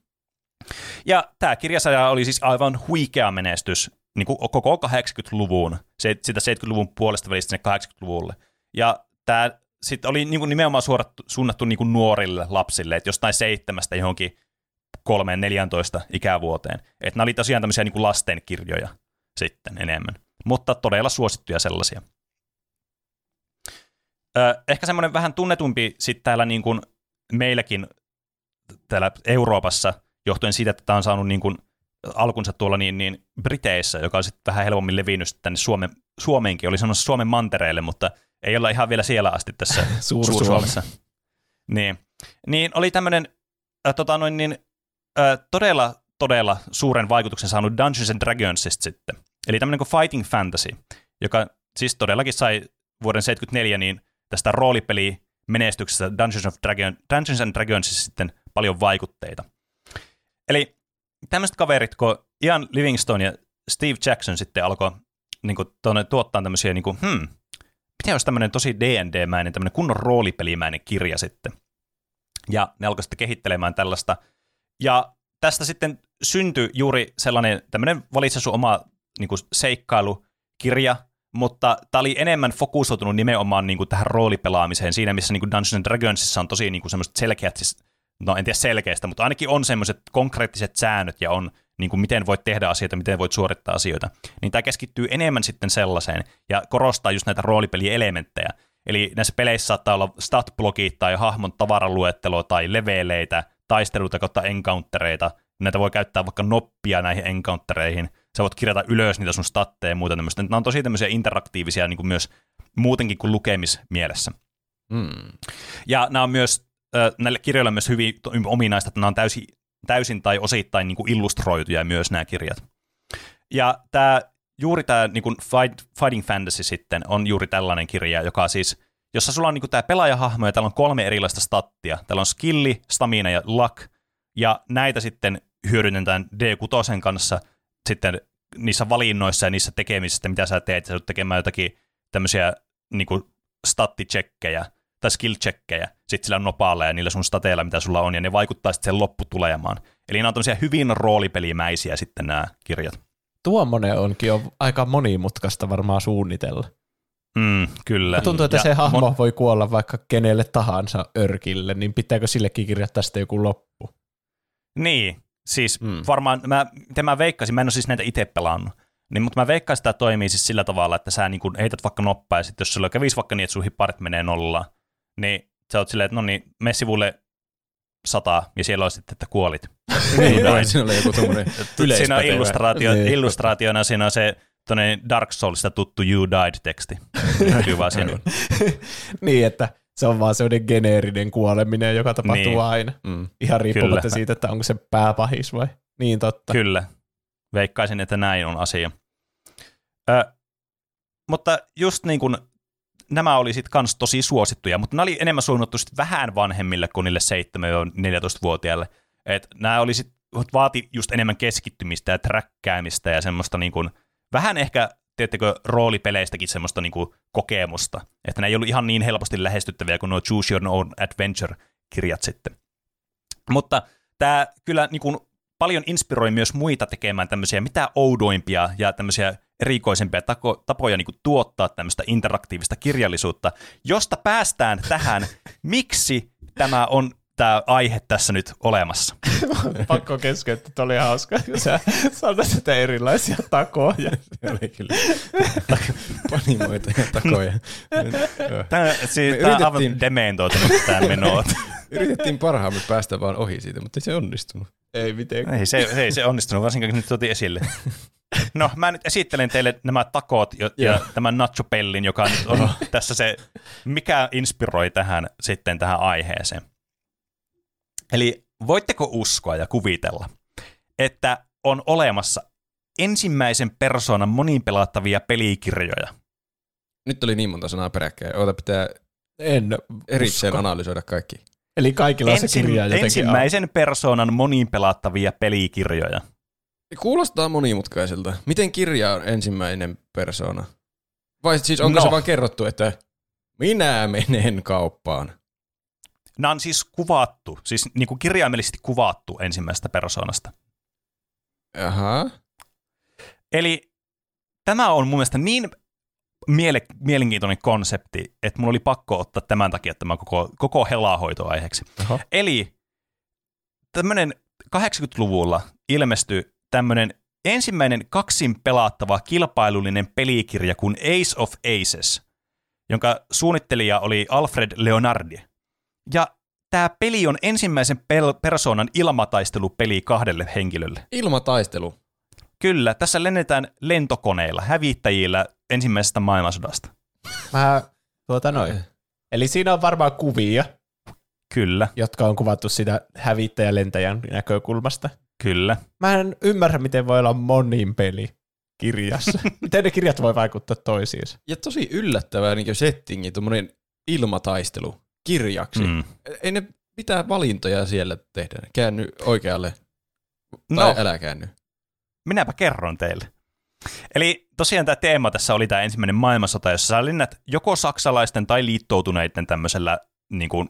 Ja tämä kirjasarja oli siis aivan huikea menestys niin kuin koko 80-luvun, se, sitä 70-luvun puolesta välistä sinne 80-luvulle. Ja tämä sitten oli niin kuin nimenomaan suorattu, suunnattu niin kuin nuorille lapsille, että jostain seitsemästä johonkin kolmeen 14 ikävuoteen. Että nämä oli tosiaan tämmöisiä niin kuin lastenkirjoja sitten enemmän, mutta todella suosittuja sellaisia. Ö, ehkä semmoinen vähän tunnetumpi sitten täällä niin kuin meilläkin täällä Euroopassa, johtuen siitä, että tämä on saanut niin kuin alkunsa tuolla niin, niin Briteissä, joka on sitten vähän helpommin levinnyt tänne Suomen, Suomeenkin, oli sanonut Suomen mantereelle, mutta ei olla ihan vielä siellä asti tässä [LAUGHS] Suur-Suomessa. niin. niin oli tämmöinen äh, tota noin, niin, äh, todella, todella suuren vaikutuksen saanut Dungeons and Dragonsista sitten. Eli tämmöinen kuin Fighting Fantasy, joka siis todellakin sai vuoden 74 niin tästä roolipeli menestyksestä Dungeons, of Dragon, Dungeons and Dragonsissa sitten paljon vaikutteita. Eli tämmöiset kaverit kuin Ian Livingstone ja Steve Jackson sitten alkoi niin kuin, tuottaa tämmöisiä, niin kuin, hmm, mitä olisi tämmöinen tosi D&D-mäinen, tämmöinen kunnon roolipelimäinen kirja sitten. Ja ne alkoi sitten kehittelemään tällaista. Ja tästä sitten syntyi juuri sellainen tämmöinen valitse sun oma niin kuin seikkailukirja, mutta tämä oli enemmän fokusoitunut nimenomaan niin kuin tähän roolipelaamiseen siinä, missä niin kuin Dungeons and Dragonsissa on tosi niin kuin semmoiset selkeät, siis, no en tiedä selkeästä, mutta ainakin on semmoiset konkreettiset säännöt ja on niin kuin miten voit tehdä asioita, miten voit suorittaa asioita, niin tämä keskittyy enemmän sitten sellaiseen ja korostaa just näitä roolipelielementtejä. Eli näissä peleissä saattaa olla stat-blogit tai hahmon tavaraluettelo tai leveleitä, taisteluita kautta encountereita. Näitä voi käyttää vaikka noppia näihin encountereihin. Sä voit kirjata ylös niitä sun statteja ja muuta tämmöistä. Nämä on tosi tämmöisiä interaktiivisia niin kuin myös muutenkin kuin lukemismielessä. Mm. Ja nämä on myös, näille kirjoille on myös hyvin ominaista, että nämä on täysin täysin tai osittain niin kuin illustroituja myös nämä kirjat. Ja tämä, juuri tämä niin kuin Fight, Fighting Fantasy sitten on juuri tällainen kirja, joka siis, jossa sulla on niin kuin tämä pelaajahahmo ja täällä on kolme erilaista stattia. Täällä on skilli, stamina ja luck, ja näitä sitten hyödynnetään D6 kanssa sitten niissä valinnoissa ja niissä tekemisissä, mitä sä teet, sä tekemään jotakin tämmöisiä niin kuin statticheckejä, tai skill-checkejä sitten sillä nopaalla ja niillä sun stateilla, mitä sulla on, ja ne vaikuttaa sitten sen lopputulemaan. Eli nämä on tämmöisiä hyvin roolipelimäisiä sitten nämä kirjat. Tuommoinen onkin on aika monimutkaista varmaan suunnitella. Mm, kyllä. Ja tuntuu, että ja se hahmo mon... voi kuolla vaikka kenelle tahansa örkille, niin pitääkö sillekin kirjoittaa sitten joku loppu? Niin, siis mm. varmaan, mä, mitä mä veikkasin, mä en ole siis näitä itse pelannut, niin, mutta mä veikkaisin, että tämä toimii siis sillä tavalla, että sä niin kun heität vaikka noppaa, ja sitten jos sulla kävisi vaikka niin, että sun hipparit menee nollaan, niin sä oot silleen, että no niin, mene sivulle sata, ja siellä on sitten, että kuolit. [LAUGHS] niin, noin. Siinä oli joku tommoinen Siinä on illustraatio, niin. illustraationa, siinä on se Dark Soulsista tuttu You Died-teksti. Hyvä siinä. [LAUGHS] niin, että se on vaan sellainen geneerinen kuoleminen, joka tapahtuu niin. aina. Mm. Ihan riippumatta Kyllä. siitä, että onko se pääpahis vai. Niin totta. Kyllä. Veikkaisin, että näin on asia. Ö, mutta just niin kuin nämä oli sitten kans tosi suosittuja, mutta nämä oli enemmän suunnattu sit vähän vanhemmille kuin niille 7-14-vuotiaille. Et nämä oli sit, vaati just enemmän keskittymistä ja träkkäämistä ja semmoista niin kuin, vähän ehkä, teettekö, roolipeleistäkin semmoista niin kuin kokemusta. Että ne ei ollut ihan niin helposti lähestyttäviä kuin nuo Choose Your Own Adventure-kirjat sitten. Mutta tämä kyllä niin kuin, paljon inspiroi myös muita tekemään tämmöisiä mitä oudoimpia ja tämmöisiä erikoisempia tako, tapoja niin tuottaa tämmöistä interaktiivista kirjallisuutta, josta päästään tähän, miksi tämä on tämä aihe tässä nyt olemassa. [LAUGHS] Pakko keskeyttää, että oli hauska, kun sä sanoit sitä erilaisia takoja. [LAUGHS] Se oli kyllä panimoita ja takoja. [LAUGHS] Tämä, siis, tämä on aivan dementoitunut tämä meno. Yritettiin parhaamme päästä vaan ohi siitä, mutta ei se onnistunut. Ei mitenkään. Ei se, ei se onnistunut, varsinkin kun nyt tuotiin esille. No, mä nyt esittelen teille nämä takot ja, ja tämän nachopellin, joka nyt on tässä se, mikä inspiroi tähän sitten tähän aiheeseen. Eli voitteko uskoa ja kuvitella, että on olemassa ensimmäisen persoonan monipelattavia pelikirjoja? Nyt oli niin monta sanaa peräkkäin. Oota, pitää en erikseen usko. analysoida kaikki. Eli kaikilla on se kirja jotenkin. Ensimmäisen on. persoonan monipelattavia pelikirjoja. Kuulostaa monimutkaiselta. Miten kirja on ensimmäinen persoona? Vai siis onko no. se vaan kerrottu, että minä menen kauppaan? Nämä on siis kuvattu, siis niin kuin kirjaimellisesti kuvattu ensimmäisestä persoonasta. Aha. Eli tämä on mun mielestä niin miele- mielenkiintoinen konsepti, että mulla oli pakko ottaa tämän takia tämä koko, koko helahoito aiheeksi. Aha. Eli tämmöinen 80-luvulla ilmestyi tämmöinen ensimmäinen kaksin pelattava kilpailullinen pelikirja kuin Ace of Aces, jonka suunnittelija oli Alfred Leonardi. Ja tämä peli on ensimmäisen pel- persoonan ilmataistelupeli kahdelle henkilölle. Ilmataistelu? Kyllä, tässä lennetään lentokoneilla, hävittäjillä ensimmäisestä maailmansodasta. Mä, tuota noin. Eli siinä on varmaan kuvia. Kyllä. Jotka on kuvattu sitä hävittäjälentäjän näkökulmasta. Kyllä. Mä en ymmärrä, miten voi olla monin peli kirjassa. [LAUGHS] miten ne kirjat voi vaikuttaa toisiinsa. Ja tosi yllättävää niin settingi, tuommoinen ilmataistelu kirjaksi. Mm. Ei ne mitään valintoja siellä tehdä. Käänny oikealle tai no, älä käänny. Minäpä kerron teille. Eli tosiaan tämä teema tässä oli tämä ensimmäinen maailmansota, jossa sä lennät joko saksalaisten tai liittoutuneiden tämmöisellä niin kuin,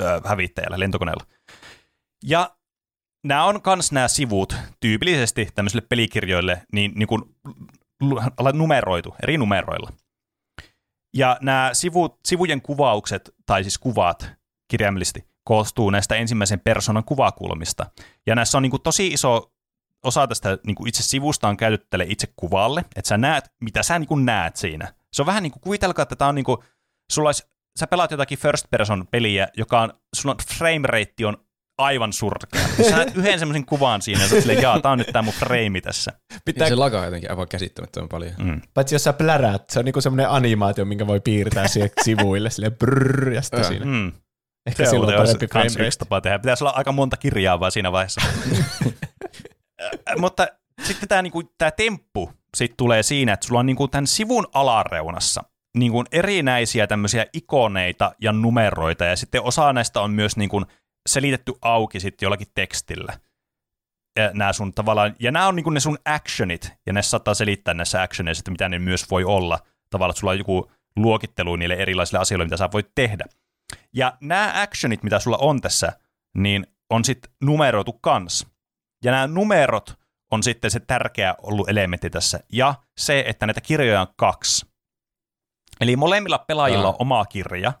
äh, hävittäjällä, lentokoneella. Ja nämä on kans nämä sivut tyypillisesti tämmöisille pelikirjoille niin, niin kuin numeroitu, eri numeroilla. Ja nämä sivu, sivujen kuvaukset, tai siis kuvat kirjaimellisesti, koostuu näistä ensimmäisen persoonan kuvakulmista. Ja näissä on niin kuin tosi iso osa tästä niin kuin itse sivusta on käytettele itse kuvalle, että sä näet, mitä sä niin kuin näet siinä. Se on vähän niin kuin, kuvitelkaa, että tämä on niin kuin, sulla olisi, sä pelaat jotakin first person peliä, joka on, sulla on frame rate on aivan surkea. Sä näet yhden semmoisen kuvan siinä, ja sä silleen, jaa, tää on nyt tää mun frame tässä. Pitää... Ja se lagaa jotenkin aivan käsittämättömän paljon. Mm. Paitsi jos sä pläräät, se on niinku semmoinen animaatio, minkä voi piirtää siihen [LAUGHS] sivuille, silleen brrrr, ja sitten siinä. Mm. Ehkä se silloin on parempi frame yksi tapa tehdä. Pitäisi olla aika monta kirjaa vaan siinä vaiheessa. [LAUGHS] Mutta sitten tämä niinku, tää temppu sit tulee siinä, että sulla on niinku tämän sivun alareunassa niinku erinäisiä tämmöisiä ikoneita ja numeroita, ja sitten osa näistä on myös niinku selitetty auki sitten jollakin tekstillä. Ja nämä sun tavallaan, ja nämä on niin ne sun actionit, ja ne saattaa selittää näissä actioneissa, että mitä ne myös voi olla. Tavallaan, että sulla on joku luokittelu niille erilaisille asioille, mitä sä voit tehdä. Ja nämä actionit, mitä sulla on tässä, niin on sitten numeroitu kans. Ja nämä numerot on sitten se tärkeä ollut elementti tässä. Ja se, että näitä kirjoja on kaksi. Eli molemmilla pelaajilla on oma kirja,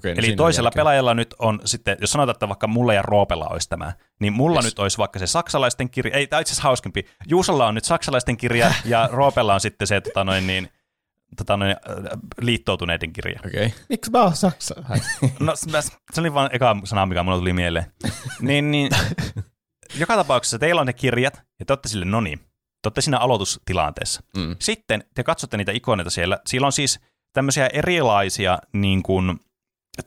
Okei, no Eli toisella jälkeen. pelaajalla nyt on sitten, jos sanotaan, että vaikka mulla ja Roopella olisi tämä, niin mulla yes. nyt olisi vaikka se saksalaisten kirja, ei, tämä itse asiassa hauskempi, Juusolla on nyt saksalaisten kirja ja [LAUGHS] Roopella on sitten se tota noin, niin, tota noin, äh, liittoutuneiden kirja. Okei. Okay. Miksi mä oon saksa? [LAUGHS] no se oli vaan eka sana, mikä mulle tuli mieleen. niin, niin, [LAUGHS] joka tapauksessa teillä on ne kirjat ja te olette sille, no niin, te olette siinä aloitustilanteessa. Mm. Sitten te katsotte niitä ikoneita siellä. Siellä on siis tämmöisiä erilaisia niin kuin,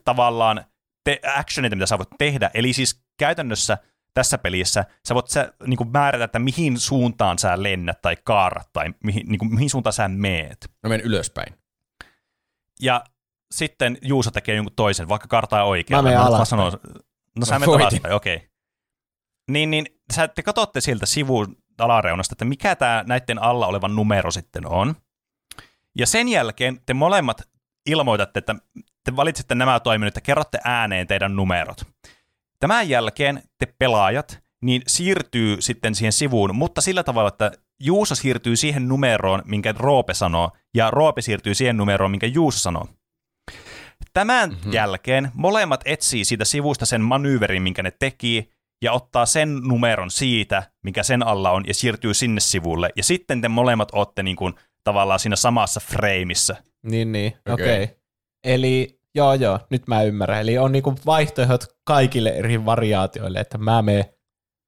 tavallaan te- actioneita, mitä sä voit tehdä. Eli siis käytännössä tässä pelissä sä voit sä, niin kuin määrätä, että mihin suuntaan sä lennät tai kaarat tai mihin, niin kuin, mihin suuntaan sä meet. No menen ylöspäin. Ja sitten Juuso tekee jonkun toisen, vaikka kartaa oikein. Mä menen alaspäin. no sä menet alaspäin, okei. Okay. Niin, niin sä, te katsotte siltä sivun alareunasta, että mikä tämä näiden alla oleva numero sitten on. Ja sen jälkeen te molemmat ilmoitatte, että te valitsette nämä toiminnot ja kerrotte ääneen teidän numerot. Tämän jälkeen te pelaajat, niin siirtyy sitten siihen sivuun, mutta sillä tavalla, että Juuso siirtyy siihen numeroon, minkä Roope sanoo, ja Roope siirtyy siihen numeroon, minkä Juuso sanoo. Tämän mm-hmm. jälkeen molemmat etsii siitä sivusta sen manyyverin, minkä ne teki, ja ottaa sen numeron siitä, mikä sen alla on, ja siirtyy sinne sivulle. Ja sitten te molemmat olette niin kuin, tavallaan siinä samassa freimissä. Niin, niin, okei. Okay. Okay. Eli joo, joo, nyt mä ymmärrän. Eli on niinku vaihtoehdot kaikille eri variaatioille, että mä menen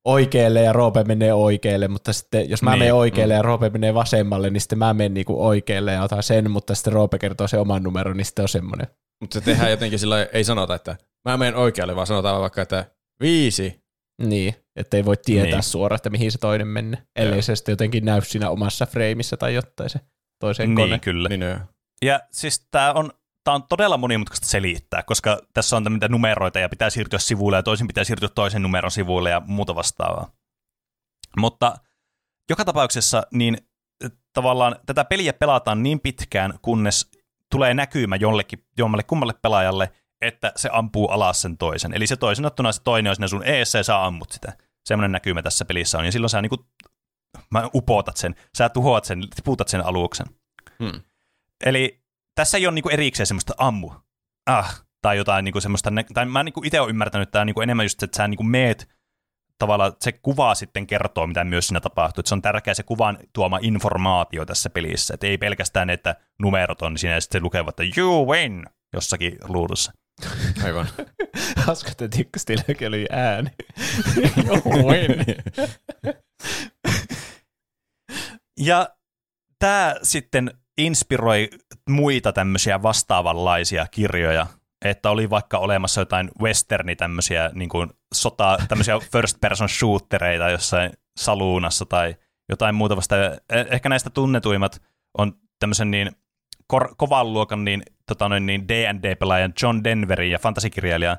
oikealle ja Roope menee oikealle, mutta sitten jos mä niin. menen oikealle mm. ja Roope menee vasemmalle, niin sitten mä menen niinku oikealle ja otan sen, mutta sitten Roope kertoo sen oman numeron, niin sitten on semmoinen. Mutta se tehdään jotenkin sillä ei sanota, että mä menen oikealle, vaan sanotaan vaikka, että viisi. Niin, ettei voi tietää niin. suoraan, että mihin se toinen menee, ellei se sitten jotenkin näy siinä omassa freimissä tai jotain se toiseen niin, kone. kyllä. Niin, joo. Ja siis tämä on, tää on todella monimutkaista selittää, koska tässä on tämmöitä numeroita ja pitää siirtyä sivuille ja toisin pitää siirtyä toisen numeron sivuille ja muuta vastaavaa. Mutta joka tapauksessa niin tavallaan tätä peliä pelataan niin pitkään, kunnes tulee näkymä jollekin, jommalle kummalle pelaajalle, että se ampuu alas sen toisen. Eli se toisen ottuna se toinen on siinä sun eessä ja sä ammut sitä. Semmoinen näkymä tässä pelissä on. Ja silloin sä niinku, mä upotat sen, sä tuhoat sen, tiputat sen aluksen. Hmm. Eli tässä ei ole niinku erikseen semmoista ammu, ah, tai jotain niinku semmoista, tai mä niinku itse olen ymmärtänyt, että tämä niinku enemmän just, että sä niinku meet tavallaan se kuva sitten kertoo, mitä myös siinä tapahtuu. Että se on tärkeää se kuvan tuoma informaatio tässä pelissä. Että ei pelkästään, että numerot on siinä ja sitten lukevat, että you win jossakin luudussa. Aivan. [LAUGHS] Hauska, että tikkastilläkin oli ääni. [LAUGHS] you win. [LAUGHS] ja tämä sitten inspiroi muita tämmöisiä vastaavanlaisia kirjoja, että oli vaikka olemassa jotain westerni tämmöisiä niin kuin sota, tämmöisiä [LAUGHS] first person shootereita jossain saluunassa tai jotain muuta vasta. E- ehkä näistä tunnetuimmat on tämmöisen niin kor- kovan luokan niin, tota noin, niin D&D-pelaajan John Denverin ja fantasikirjailijan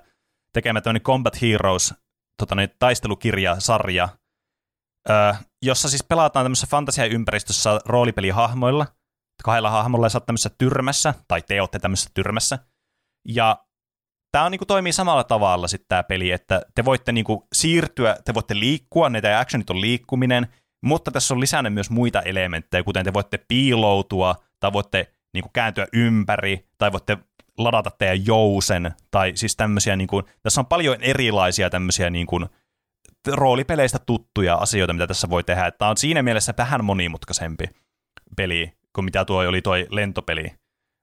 tekemä tämmöinen Combat Heroes tota noin, taistelukirjasarja, öö, jossa siis pelataan tämmöisessä fantasiaympäristössä roolipelihahmoilla, kahdella hahmolla sä tämmöisessä tyrmässä, tai te olette tämmöisessä tyrmässä, ja tämä on, niinku, toimii samalla tavalla sitten tämä peli, että te voitte niinku, siirtyä, te voitte liikkua, ne actionit on liikkuminen, mutta tässä on lisännyt myös muita elementtejä, kuten te voitte piiloutua, tai voitte niinku, kääntyä ympäri, tai voitte ladata teidän jousen, tai siis tämmöisiä, niinku, tässä on paljon erilaisia tämmöisiä niinku, roolipeleistä tuttuja asioita, mitä tässä voi tehdä. Tämä on siinä mielessä vähän monimutkaisempi peli kuin mitä tuo oli tuo lentopeli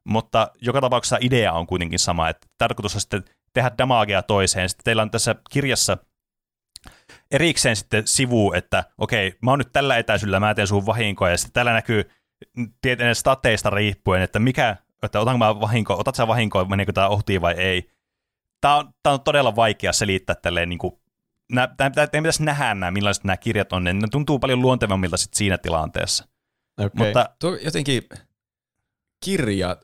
mutta joka tapauksessa idea on kuitenkin sama, että tarkoitus on sitten tehdä damagea toiseen. Sitten teillä on tässä kirjassa erikseen sitten sivu, että okei, mä oon nyt tällä etäisyydellä, mä teen sun vahinkoa, ja sitten täällä näkyy tietenkin stateista riippuen, että mikä, että otanko mä vahinko, otat sä vahinkoa, meneekö tämä ohtiin vai ei. Tämä on, tämä on todella vaikea selittää tälleen niin kuin Tämä pitäisi nähdä nämä, millaiset nämä kirjat on, ne tuntuu paljon luontevammilta sit siinä tilanteessa. Okay. Mutta Tuo jotenkin kirja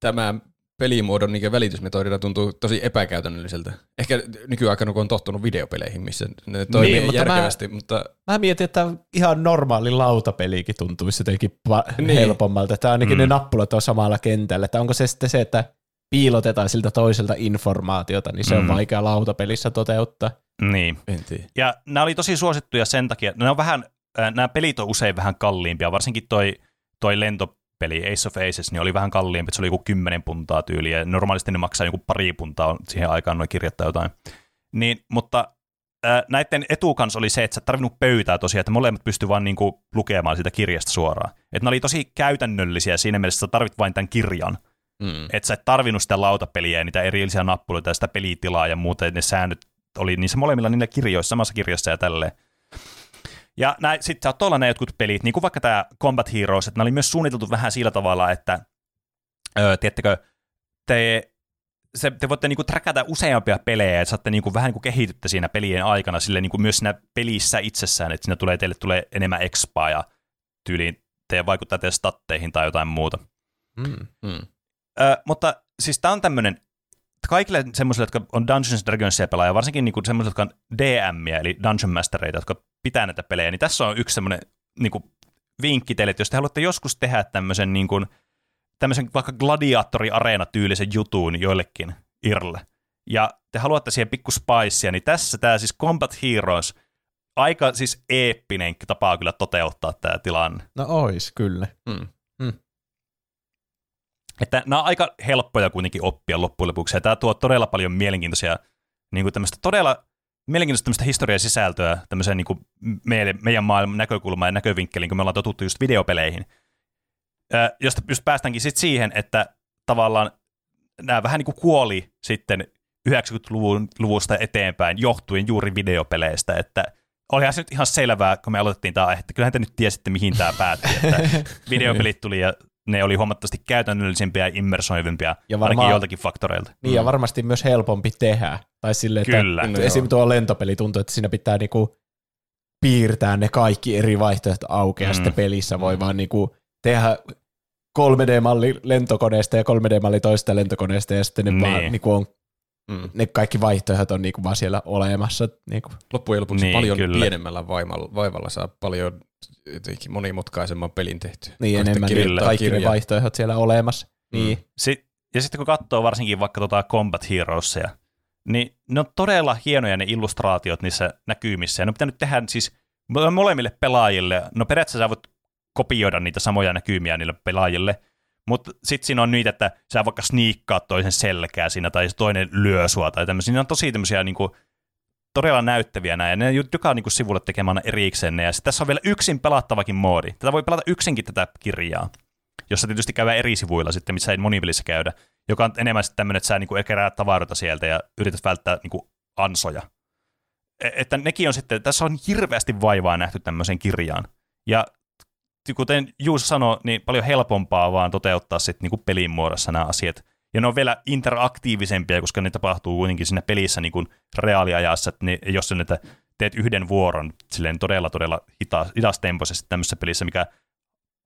tämä pelimuodon niin välitysmetodina tuntuu tosi epäkäytännölliseltä. Ehkä nykyaikana, kun on tottunut videopeleihin, missä ne toimii niin, mutta järkevästi. Mä, mutta... mä mietin, että ihan normaali lautapelikin tuntuisi jotenkin pa- niin. helpommalta. Että ainakin mm. ne nappulat on samalla kentällä. Että onko se sitten se, että piilotetaan siltä toiselta informaatiota, niin se mm. on vaikea lautapelissä toteuttaa. Niin. Ja nämä oli tosi suosittuja sen takia, nämä, on vähän, nämä pelit on usein vähän kalliimpia, varsinkin toi, toi lento peli Ace of Aces, niin oli vähän kalliimpi, se oli joku 10 puntaa tyyliä, ja normaalisti ne maksaa joku pari puntaa siihen aikaan noin kirjattaa jotain. Niin, mutta äh, näiden etukans oli se, että sä et tarvinnut pöytää tosiaan, että molemmat pysty vaan niinku lukemaan sitä kirjasta suoraan. Että ne oli tosi käytännöllisiä siinä mielessä, että sä tarvit vain tämän kirjan. Mm. Että sä et tarvinnut sitä lautapeliä ja niitä erillisiä nappuloita ja sitä pelitilaa ja muuta, ne säännöt oli niissä molemmilla niillä kirjoissa, samassa kirjassa ja tälleen. Ja sitten saattoi olla nämä jotkut pelit, niin kuin vaikka tämä Combat Heroes, että nämä oli myös suunniteltu vähän sillä tavalla, että öö, tiedättekö, te, se, te voitte niinku träkätä useampia pelejä, että saatte niinku vähän niinku kehitytte siinä pelien aikana sille niinku myös siinä pelissä itsessään, että siinä tulee, teille tulee enemmän expaa ja tyyliin te vaikuttaa teidän statteihin tai jotain muuta. Mm, mm. Ö, mutta siis tämä on tämmöinen kaikille semmoisille, jotka on Dungeons Dragonsia pelaaja, varsinkin niinku semmoisille, jotka on DM, eli Dungeon Mastereita, jotka pitää näitä pelejä, niin tässä on yksi semmoinen niinku, vinkki teille, että jos te haluatte joskus tehdä tämmöisen, niinku, tämmöisen vaikka gladiaattori-areena-tyylisen jutun joillekin irle, ja te haluatte siihen pikku spicea, niin tässä tämä siis Combat Heroes aika siis eeppinen tapa kyllä toteuttaa tämä tilanne. No ois, kyllä. Mm. Että nämä on aika helppoja kuitenkin oppia loppujen lopuksi, ja tämä tuo todella paljon mielenkiintoisia, niin kuin tämmöistä todella mielenkiintoista tämmöistä historiaa sisältöä tämmöiseen niin kuin meidän, meidän maailman näkökulmaan ja näkövinkkeliin, kun me ollaan totuttu just videopeleihin, Ö, josta just päästäänkin sitten siihen, että tavallaan nämä vähän niin kuin kuoli sitten 90-luvun luvusta eteenpäin johtuen juuri videopeleistä, että olihan se nyt ihan selvää, kun me aloitettiin tämä aihe, että kyllähän te nyt tiesitte, mihin tämä päättyi, että [LAUGHS] videopelit tuli ja ne oli huomattavasti käytännöllisempiä ja immersoivimpia, Ja ainakin varmaan- joiltakin faktoreilta. Niin ja varmasti myös helpompi tehdä. Tai sille, että Kyllä. että No esim. tuo lentopeli tuntuu, että siinä pitää niinku piirtää ne kaikki eri vaihtoehdot auki, ja Mm. sitten pelissä voi vaan niinku tehdä 3D-malli lentokoneesta ja 3D-malli toista lentokoneesta, ja sitten ne, Niin. vaan, niinku on, Mm. ne kaikki vaihtoehdot on niinku vaan siellä olemassa. Niinku. Loppujen lopuksi Niin, paljon kyllä. pienemmällä vaivalla, vaivalla saa paljon jotenkin monimutkaisemman pelin tehtyä. Niin enemmän sitten niin kirjoittaa kaikki ne kirjaa. vaihtoehdot siellä olemassa. Niin. Si- ja sitten kun katsoo varsinkin vaikka tota Combat Heroesia, niin ne on todella hienoja ne illustraatiot niissä näkymissä. Ja ne on pitänyt tehdä siis mo- molemmille pelaajille. No periaatteessa sä voit kopioida niitä samoja näkymiä niille pelaajille, mutta sitten siinä on niitä, että sä vaikka sniikkaa toisen selkää siinä, tai se toinen lyö sua, tai tämmöisiä. Ne on tosi tämmöisiä niin kuin, todella näyttäviä näin, ne joka niin kuin sivulle tekemään erikseen. Ja tässä on vielä yksin pelattavakin moodi. Tätä voi pelata yksinkin tätä kirjaa jossa tietysti käydään eri sivuilla sitten, missä ei monipelissä käydä, joka on enemmän sitten tämmöinen, että sä niinku keräät tavaroita sieltä ja yrität välttää niinku ansoja. E- Että nekin on sitten, tässä on hirveästi vaivaa nähty tämmöiseen kirjaan. Ja kuten Juuso sanoi, niin paljon helpompaa vaan toteuttaa sitten niinku pelin muodossa nämä asiat. Ja ne on vielä interaktiivisempia, koska ne tapahtuu kuitenkin siinä pelissä niinku reaaliajassa, että ne, jos sä nyt teet yhden vuoron silleen todella, todella hita, hidastempoisesti tämmöisessä pelissä, mikä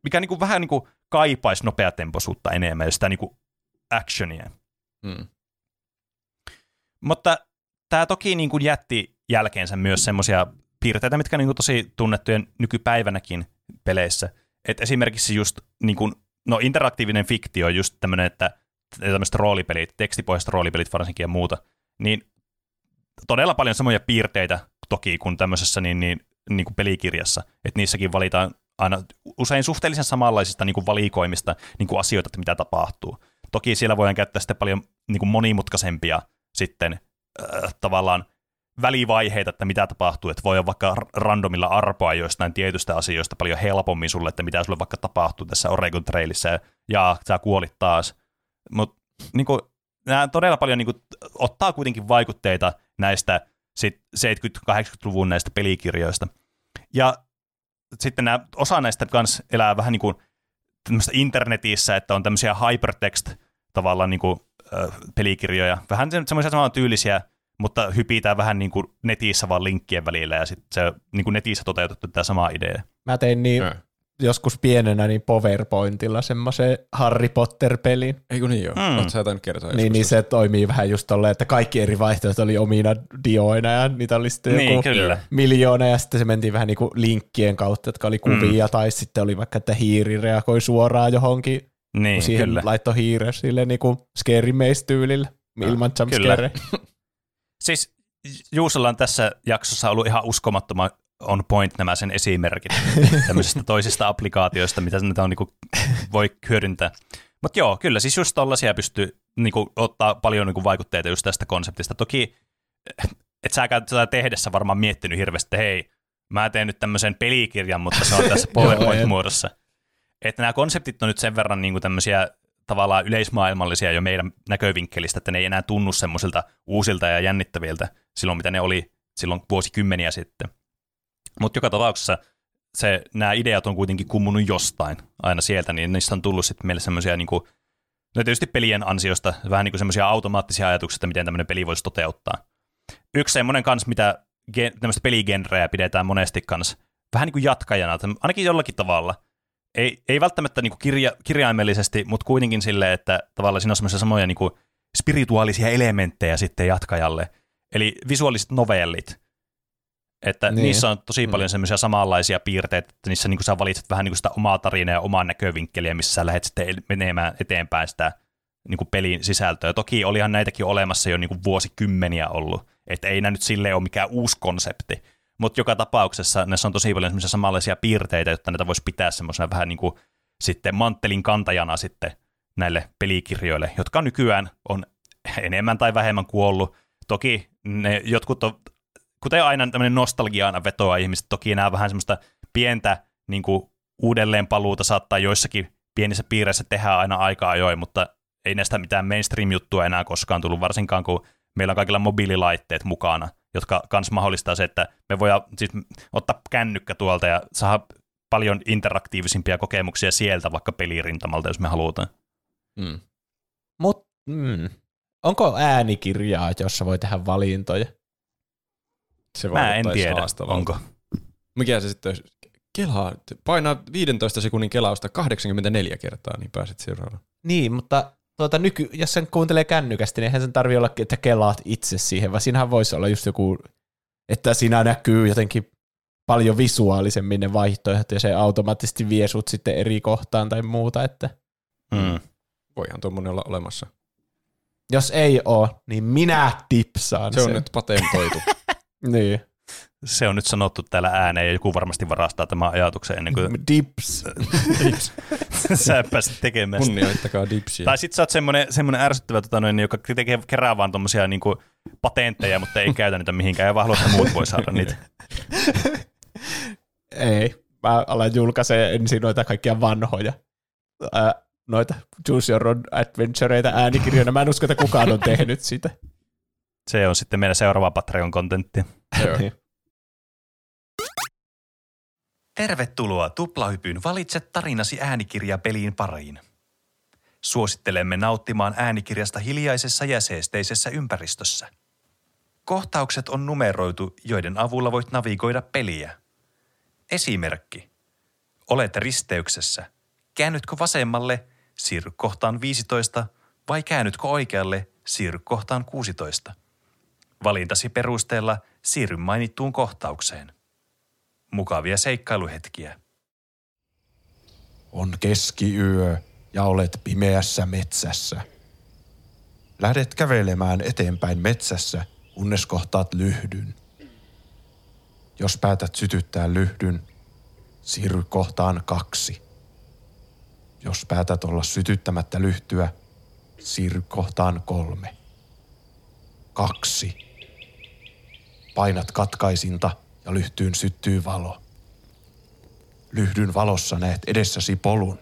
mikä niinku vähän niinku kaipaisi nopeatempoisuutta enemmän ja sitä niinku actionia. Mm. Mutta tämä toki niinku jätti jälkeensä myös semmoisia piirteitä, mitkä on niinku tosi tunnettuja nykypäivänäkin peleissä. Et esimerkiksi just niinku, no interaktiivinen fiktio on just tämmöinen, että tämmöiset roolipelit, tekstipohjaiset roolipelit varsinkin ja muuta, niin todella paljon samoja piirteitä toki kuin tämmöisessä niin, niin, niin kuin pelikirjassa, että niissäkin valitaan aina usein suhteellisen samanlaisista niin kuin valikoimista niin kuin asioita, että mitä tapahtuu. Toki siellä voidaan käyttää sitten paljon niin kuin monimutkaisempia sitten äh, tavallaan välivaiheita, että mitä tapahtuu, että voi olla vaikka randomilla arpoa jostain tietystä asioista paljon helpommin sulle, että mitä sulle vaikka tapahtuu tässä Oregon Trailissa, ja sä kuolit taas. Mutta niin nämä todella paljon niin kuin, ottaa kuitenkin vaikutteita näistä sit 70-80-luvun näistä pelikirjoista. Ja sitten nämä, osa näistä kans elää vähän niin kuin internetissä, että on tämmöisiä hypertext tavallaan niin kuin, äh, pelikirjoja. Vähän se- semmoisia saman tyylisiä, mutta hypitään vähän niin kuin netissä vaan linkkien välillä ja sitten se niin kuin netissä toteutettu tämä sama idea. Mä tein niin. Joskus pienenä niin PowerPointilla semmoisen Harry Potter-pelin. Eikö niin joo? Mm. Mm. Oletko sä tainnut kertoa Niin, joskus niin se toimii vähän just tolleen, että kaikki eri vaihtoehdot oli omina dioina ja niitä oli sitten Niin, joku kyllä. miljoona ja sitten se mentiin vähän niin kuin linkkien kautta, jotka oli kuvia mm. tai sitten oli vaikka, että hiiri reagoi suoraan johonkin, Niin, kun siihen kyllä. laittoi hiire sille niin kuin scary maze-tyylillä ilman jumpscare. [LAUGHS] Siis Juusolla on tässä jaksossa ollut ihan uskomattoman on point nämä sen esimerkit [LAUGHS] tämmöisistä toisista applikaatioista, mitä niitä on, niinku, voi hyödyntää. Mutta joo, kyllä siis just tollaisia pystyy niinku, ottaa paljon niinku, vaikutteita just tästä konseptista. Toki et säkään tätä tehdessä varmaan miettinyt hirveästi, että hei, mä teen nyt tämmöisen pelikirjan, mutta se on tässä [LAUGHS] PowerPoint-muodossa. Että nämä konseptit on nyt sen verran niinku, tämmöisiä tavallaan yleismaailmallisia jo meidän näkövinkkelistä, että ne ei enää tunnu semmoisilta uusilta ja jännittäviltä silloin, mitä ne oli silloin vuosikymmeniä sitten. Mutta joka tapauksessa se, nämä ideat on kuitenkin kummunut jostain aina sieltä, niin niistä on tullut sitten meille semmoisia, niin kuin, no tietysti pelien ansiosta, vähän niin semmoisia automaattisia ajatuksia, että miten tämmöinen peli voisi toteuttaa. Yksi semmoinen kanssa, mitä tämmöistä peligenreä pidetään monesti kanssa vähän niin kuin jatkajana, ainakin jollakin tavalla. Ei, ei välttämättä niin kuin kirja, kirjaimellisesti, mutta kuitenkin silleen, että tavallaan siinä on semmoisia samoja niin kuin spirituaalisia elementtejä sitten jatkajalle. Eli visuaaliset novellit. Että Niin. niissä on tosi Mm. paljon semmoisia samanlaisia piirteitä, että niissä niin sä valitset vähän niin sitä omaa tarinaa ja omaa näkövinkkeliä, missä sä lähdet sitten menemään eteenpäin sitä niin kuin pelin sisältöä. Toki olihan näitäkin olemassa jo niin kuin vuosikymmeniä ollut, että ei nämä nyt silleen ole mikään uusi konsepti, mutta joka tapauksessa näissä on tosi paljon semmoisia samanlaisia piirteitä, jotta näitä voisi pitää semmoisena vähän niin kuin sitten manttelin kantajana sitten näille pelikirjoille, jotka nykyään on enemmän tai vähemmän kuollut. Toki ne jotkut on, kuten aina tämmöinen nostalgia aina vetoa ihmiset, toki nämä vähän semmoista pientä niin kuin uudelleen paluuta saattaa joissakin pienissä piireissä tehdä aina aika ajoin, mutta ei näistä mitään mainstream-juttua enää koskaan tullut, varsinkaan kun meillä on kaikilla mobiililaitteet mukana, jotka kans mahdollistaa se, että me voidaan siis ottaa kännykkä tuolta ja saada paljon interaktiivisimpia kokemuksia sieltä vaikka pelirintamalta, jos me halutaan. Mm. Mut, mm. Onko äänikirjaa, jossa voi tehdä valintoja? Se Mä en tiedä, onko. Mikä se sitten kelaa, painaa 15 sekunnin kelausta 84 kertaa, niin pääset seuraavaan. Niin, mutta tuota, nyky, jos sen kuuntelee kännykästi, niin eihän sen tarvitse olla, että kelaat itse siihen, vaan siinähän voisi olla just joku, että siinä näkyy jotenkin paljon visuaalisemmin ne vaihtoehdot, ja se automaattisesti vie sut sitten eri kohtaan tai muuta, että... Mm. Voihan tuommoinen olla olemassa. Jos ei ole, niin minä tipsaan Se on sen. nyt patentoitu. [LAUGHS] niin. Se on nyt sanottu täällä ääneen ja joku varmasti varastaa tämän ajatuksen ennen kuin... Dips. Dips. [LAUGHS] Sä pääsit tekemään Kunnioittakaa dipsiä. Tai sit sä oot semmonen, semmonen ärsyttävä, tota noin, joka tekee, kerää vaan tommosia niinku patentteja, mutta ei käytä niitä mihinkään ja vaan haluaa, että muut voi saada niitä. [LAUGHS] ei. Mä alan julkaisee ensin noita kaikkia vanhoja. Ää, noita Choose Your Own Adventureita äänikirjoina. Mä en usko, että kukaan on tehnyt sitä. Se on sitten meidän seuraava Patreon-kontentti. Niin. Tervetuloa Tuplahypyn Valitse tarinasi äänikirja peliin pariin. Suosittelemme nauttimaan äänikirjasta hiljaisessa ja seesteisessä ympäristössä. Kohtaukset on numeroitu, joiden avulla voit navigoida peliä. Esimerkki. Olet risteyksessä. Käännytkö vasemmalle, siirry kohtaan 15 vai käännytkö oikealle, siirry kohtaan 16. Valintasi perusteella siirry mainittuun kohtaukseen. Mukavia seikkailuhetkiä. On keskiyö ja olet pimeässä metsässä. Lähdet kävelemään eteenpäin metsässä, kunnes kohtaat lyhdyn. Jos päätät sytyttää lyhdyn, siirry kohtaan kaksi. Jos päätät olla sytyttämättä lyhtyä, siirry kohtaan kolme. Kaksi. Painat katkaisinta – ja lyhtyyn syttyy valo. Lyhdyn valossa näet edessäsi polun.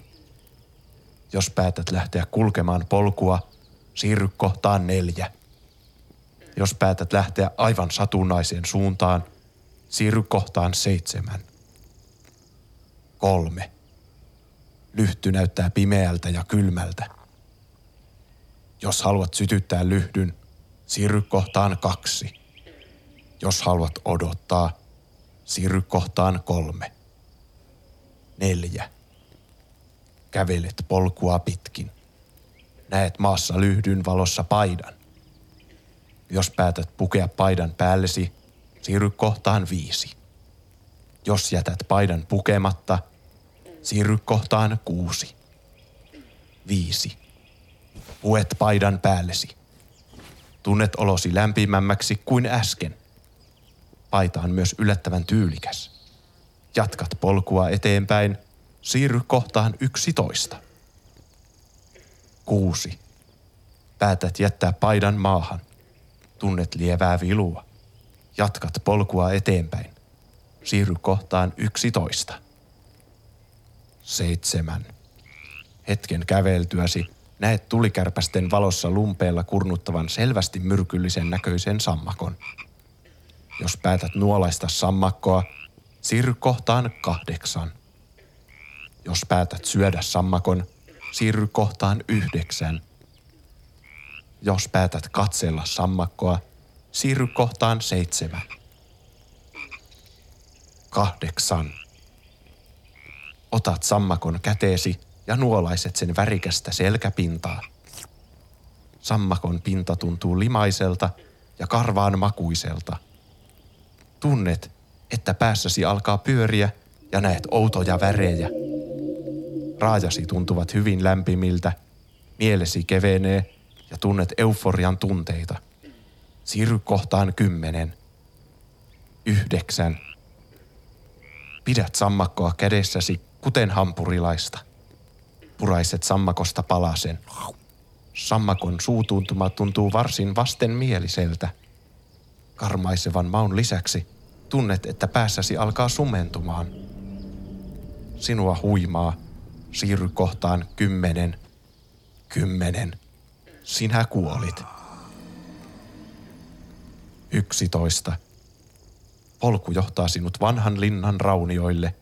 Jos päätät lähteä kulkemaan polkua, siirry kohtaan neljä. Jos päätät lähteä aivan satunnaiseen suuntaan, siirry kohtaan seitsemän. Kolme. Lyhty näyttää pimeältä ja kylmältä. Jos haluat sytyttää lyhdyn, siirry kohtaan kaksi. Jos haluat odottaa, Siirry kohtaan kolme. Neljä. Kävelet polkua pitkin. Näet maassa lyhdyn valossa paidan. Jos päätät pukea paidan päällesi, siirry kohtaan viisi. Jos jätät paidan pukematta, siirry kohtaan kuusi. Viisi. Puet paidan päällesi. Tunnet olosi lämpimämmäksi kuin äsken – paita on myös yllättävän tyylikäs. Jatkat polkua eteenpäin, siirry kohtaan yksitoista. Kuusi. Päätät jättää paidan maahan. Tunnet lievää vilua. Jatkat polkua eteenpäin. Siirry kohtaan yksitoista. Seitsemän. Hetken käveltyäsi näet tulikärpästen valossa lumpeella kurnuttavan selvästi myrkyllisen näköisen sammakon – jos päätät nuolaista sammakkoa, siirry kohtaan kahdeksan. Jos päätät syödä sammakon, siirry kohtaan yhdeksän. Jos päätät katsella sammakkoa, siirry kohtaan seitsemän. Kahdeksan. Otat sammakon käteesi ja nuolaiset sen värikästä selkäpintaa. Sammakon pinta tuntuu limaiselta ja karvaan makuiselta – Tunnet, että päässäsi alkaa pyöriä ja näet outoja värejä. Raajasi tuntuvat hyvin lämpimiltä, mielesi kevenee ja tunnet euforian tunteita. Siirry kohtaan kymmenen. Yhdeksän. Pidät sammakkoa kädessäsi, kuten hampurilaista. Puraiset sammakosta palasen. Sammakon suutuntuma tuntuu varsin vastenmieliseltä. Karmaisevan maun lisäksi tunnet, että päässäsi alkaa sumentumaan. Sinua huimaa. Siirry kohtaan kymmenen. Kymmenen. Sinä kuolit. Yksitoista. Polku johtaa sinut vanhan linnan raunioille.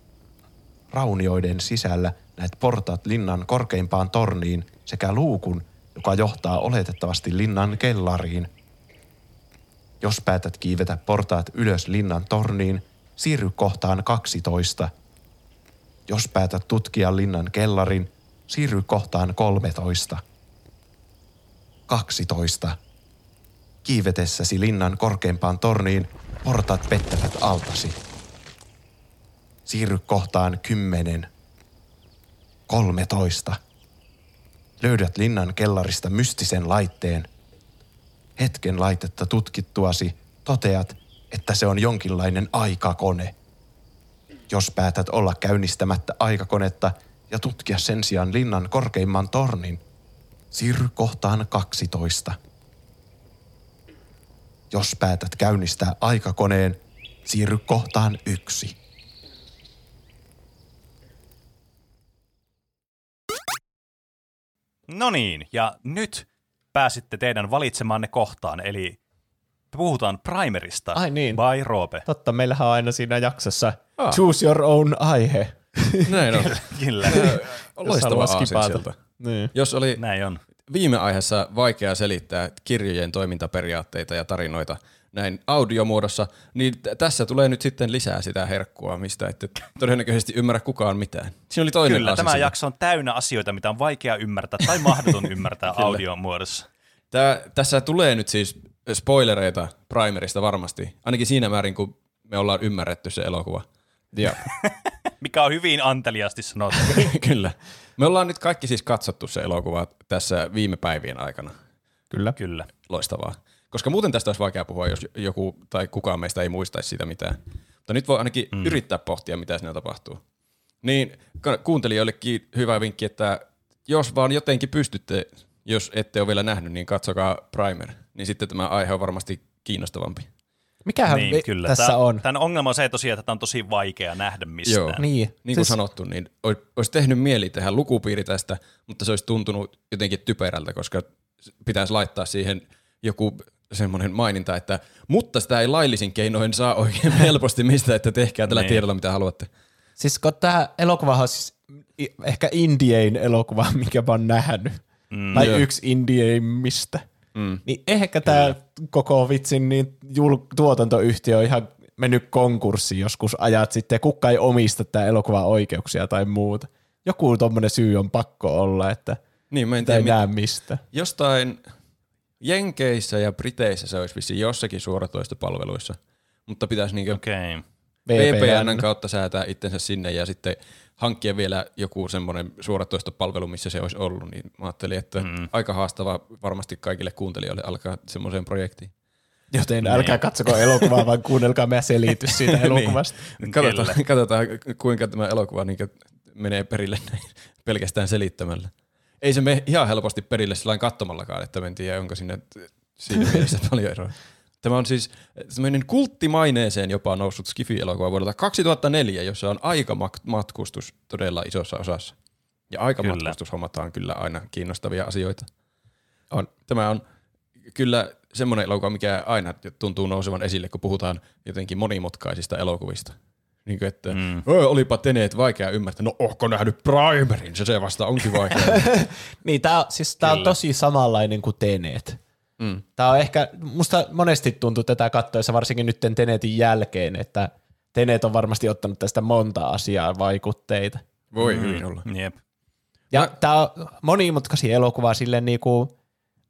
Raunioiden sisällä näet portaat linnan korkeimpaan torniin sekä luukun, joka johtaa oletettavasti linnan kellariin. Jos päätät kiivetä portaat ylös linnan torniin, siirry kohtaan 12. Jos päätät tutkia linnan kellarin, siirry kohtaan 13. 12. Kiivetessäsi linnan korkeimpaan torniin portaat pettävät altasi. Siirry kohtaan 10. 13. Löydät linnan kellarista mystisen laitteen. Hetken laitetta tutkittuasi toteat, että se on jonkinlainen aikakone. Jos päätät olla käynnistämättä aikakonetta ja tutkia sen sijaan linnan korkeimman tornin, siirry kohtaan 12. Jos päätät käynnistää aikakoneen, siirry kohtaan yksi. No niin, ja nyt pääsitte teidän valitsemanne kohtaan, eli puhutaan Primerista Ai niin. by Roope. Totta, meillähän on aina siinä jaksossa ah. choose your own aihe. Näin on. [LAUGHS] Kyllä, Loistava aasinsilta. Niin. Jos oli näin on. viime aiheessa vaikea selittää kirjojen toimintaperiaatteita ja tarinoita näin audiomuodossa, niin t- tässä tulee nyt sitten lisää sitä herkkua, mistä ette todennäköisesti ymmärrä kukaan mitään. Siinä oli toinen Kyllä, tämä aasinsilta. jakso on täynnä asioita, mitä on vaikea ymmärtää tai mahdoton ymmärtää audion muodossa. Tää, tässä tulee nyt siis spoilereita Primerista varmasti, ainakin siinä määrin, kun me ollaan ymmärretty se elokuva. Ja [LAUGHS] Mikä on hyvin anteliasti sanottu. [LAUGHS] kyllä. Me ollaan nyt kaikki siis katsottu se elokuva tässä viime päivien aikana. Kyllä. Kyllä. Loistavaa. Koska muuten tästä olisi vaikea puhua, jos joku tai kukaan meistä ei muistaisi siitä mitään. Mutta nyt voi ainakin mm. yrittää pohtia, mitä siinä tapahtuu. Niin kuuntelijoillekin hyvä vinkki, että jos vaan jotenkin pystytte, jos ette ole vielä nähnyt, niin katsokaa Primer. Niin sitten tämä aihe on varmasti kiinnostavampi. Mikähän Niin, vi- kyllä. tässä Tää, on? Tämän ongelma on se tosiaan, että tämä on tosi vaikea nähdä mistään. Joo. Niin. Niin kuin sanottu, niin oi- olisi tehnyt mieli tehdä lukupiiri tästä, mutta se olisi tuntunut jotenkin typerältä, koska pitäisi laittaa siihen joku semmoinen maininta, että mutta sitä ei laillisin keinoin saa oikein [LAUGHS] helposti mistä, että tehkää tällä Niin. tiedolla mitä haluatte. Siis kun tämä elokuva on siis ehkä indiein elokuva, [LAUGHS] mikä mä oon nähnyt. Mm, tai joo. yksi indieimmistä. Mm. Niin ehkä tämä koko vitsin niin jul- tuotantoyhtiö on ihan mennyt konkurssiin joskus ajat sitten ja kukaan ei omista tämä elokuvan oikeuksia tai muuta. Joku tommonen syy on pakko olla, että Niin, mä en ei tiedä, näe mit- mistä. jostain Jenkeissä ja Briteissä se olisi vissiin jossakin suoratoistopalveluissa, mutta pitäisi niinku Okei. Okay. VPN kautta säätää itsensä sinne ja sitten hankkia vielä joku semmoinen suoratoistopalvelu, missä se olisi ollut, niin mä ajattelin, että mm. aika haastava varmasti kaikille kuuntelijoille alkaa semmoiseen projektiin. Joten älkää katsoko elokuvaa, vaan kuunnelkaa meidän selitys siitä [LAUGHS] elokuvasta. Niin. Katsotaan, katsotaan, kuinka tämä elokuva niin menee perille näin, pelkästään selittämällä. Ei se mene ihan helposti perille sillä katsomallakaan, että en tiedä, onko sinne siinä mielessä [LAUGHS] paljon eroa. Tämä on siis semmoinen kulttimaineeseen jopa noussut Skifi-elokuva vuodelta 2004, jossa on aikamatkustus todella isossa osassa. Ja aikamatkustus hommataan kyllä aina kiinnostavia asioita. On. Tämä on kyllä semmoinen elokuva, mikä aina tuntuu nousevan esille, kun puhutaan jotenkin monimutkaisista elokuvista. Niin kuin, että mm. olipa teneet vaikea ymmärtää. No, ohko nähnyt Primerin? Se se vasta onkin vaikea. [LAUGHS] Niin, tää, on- siis tää on tosi samanlainen kuin Tenet. Mm. Tää on ehkä, musta monesti tuntuu tätä kattoessa, varsinkin nyt Tenetin jälkeen, että Tenet on varmasti ottanut tästä monta asiaa vaikutteita. Voi mm. hyvin olla. Jep. Ja Mä... tää on monimutkaisia elokuva sille niinku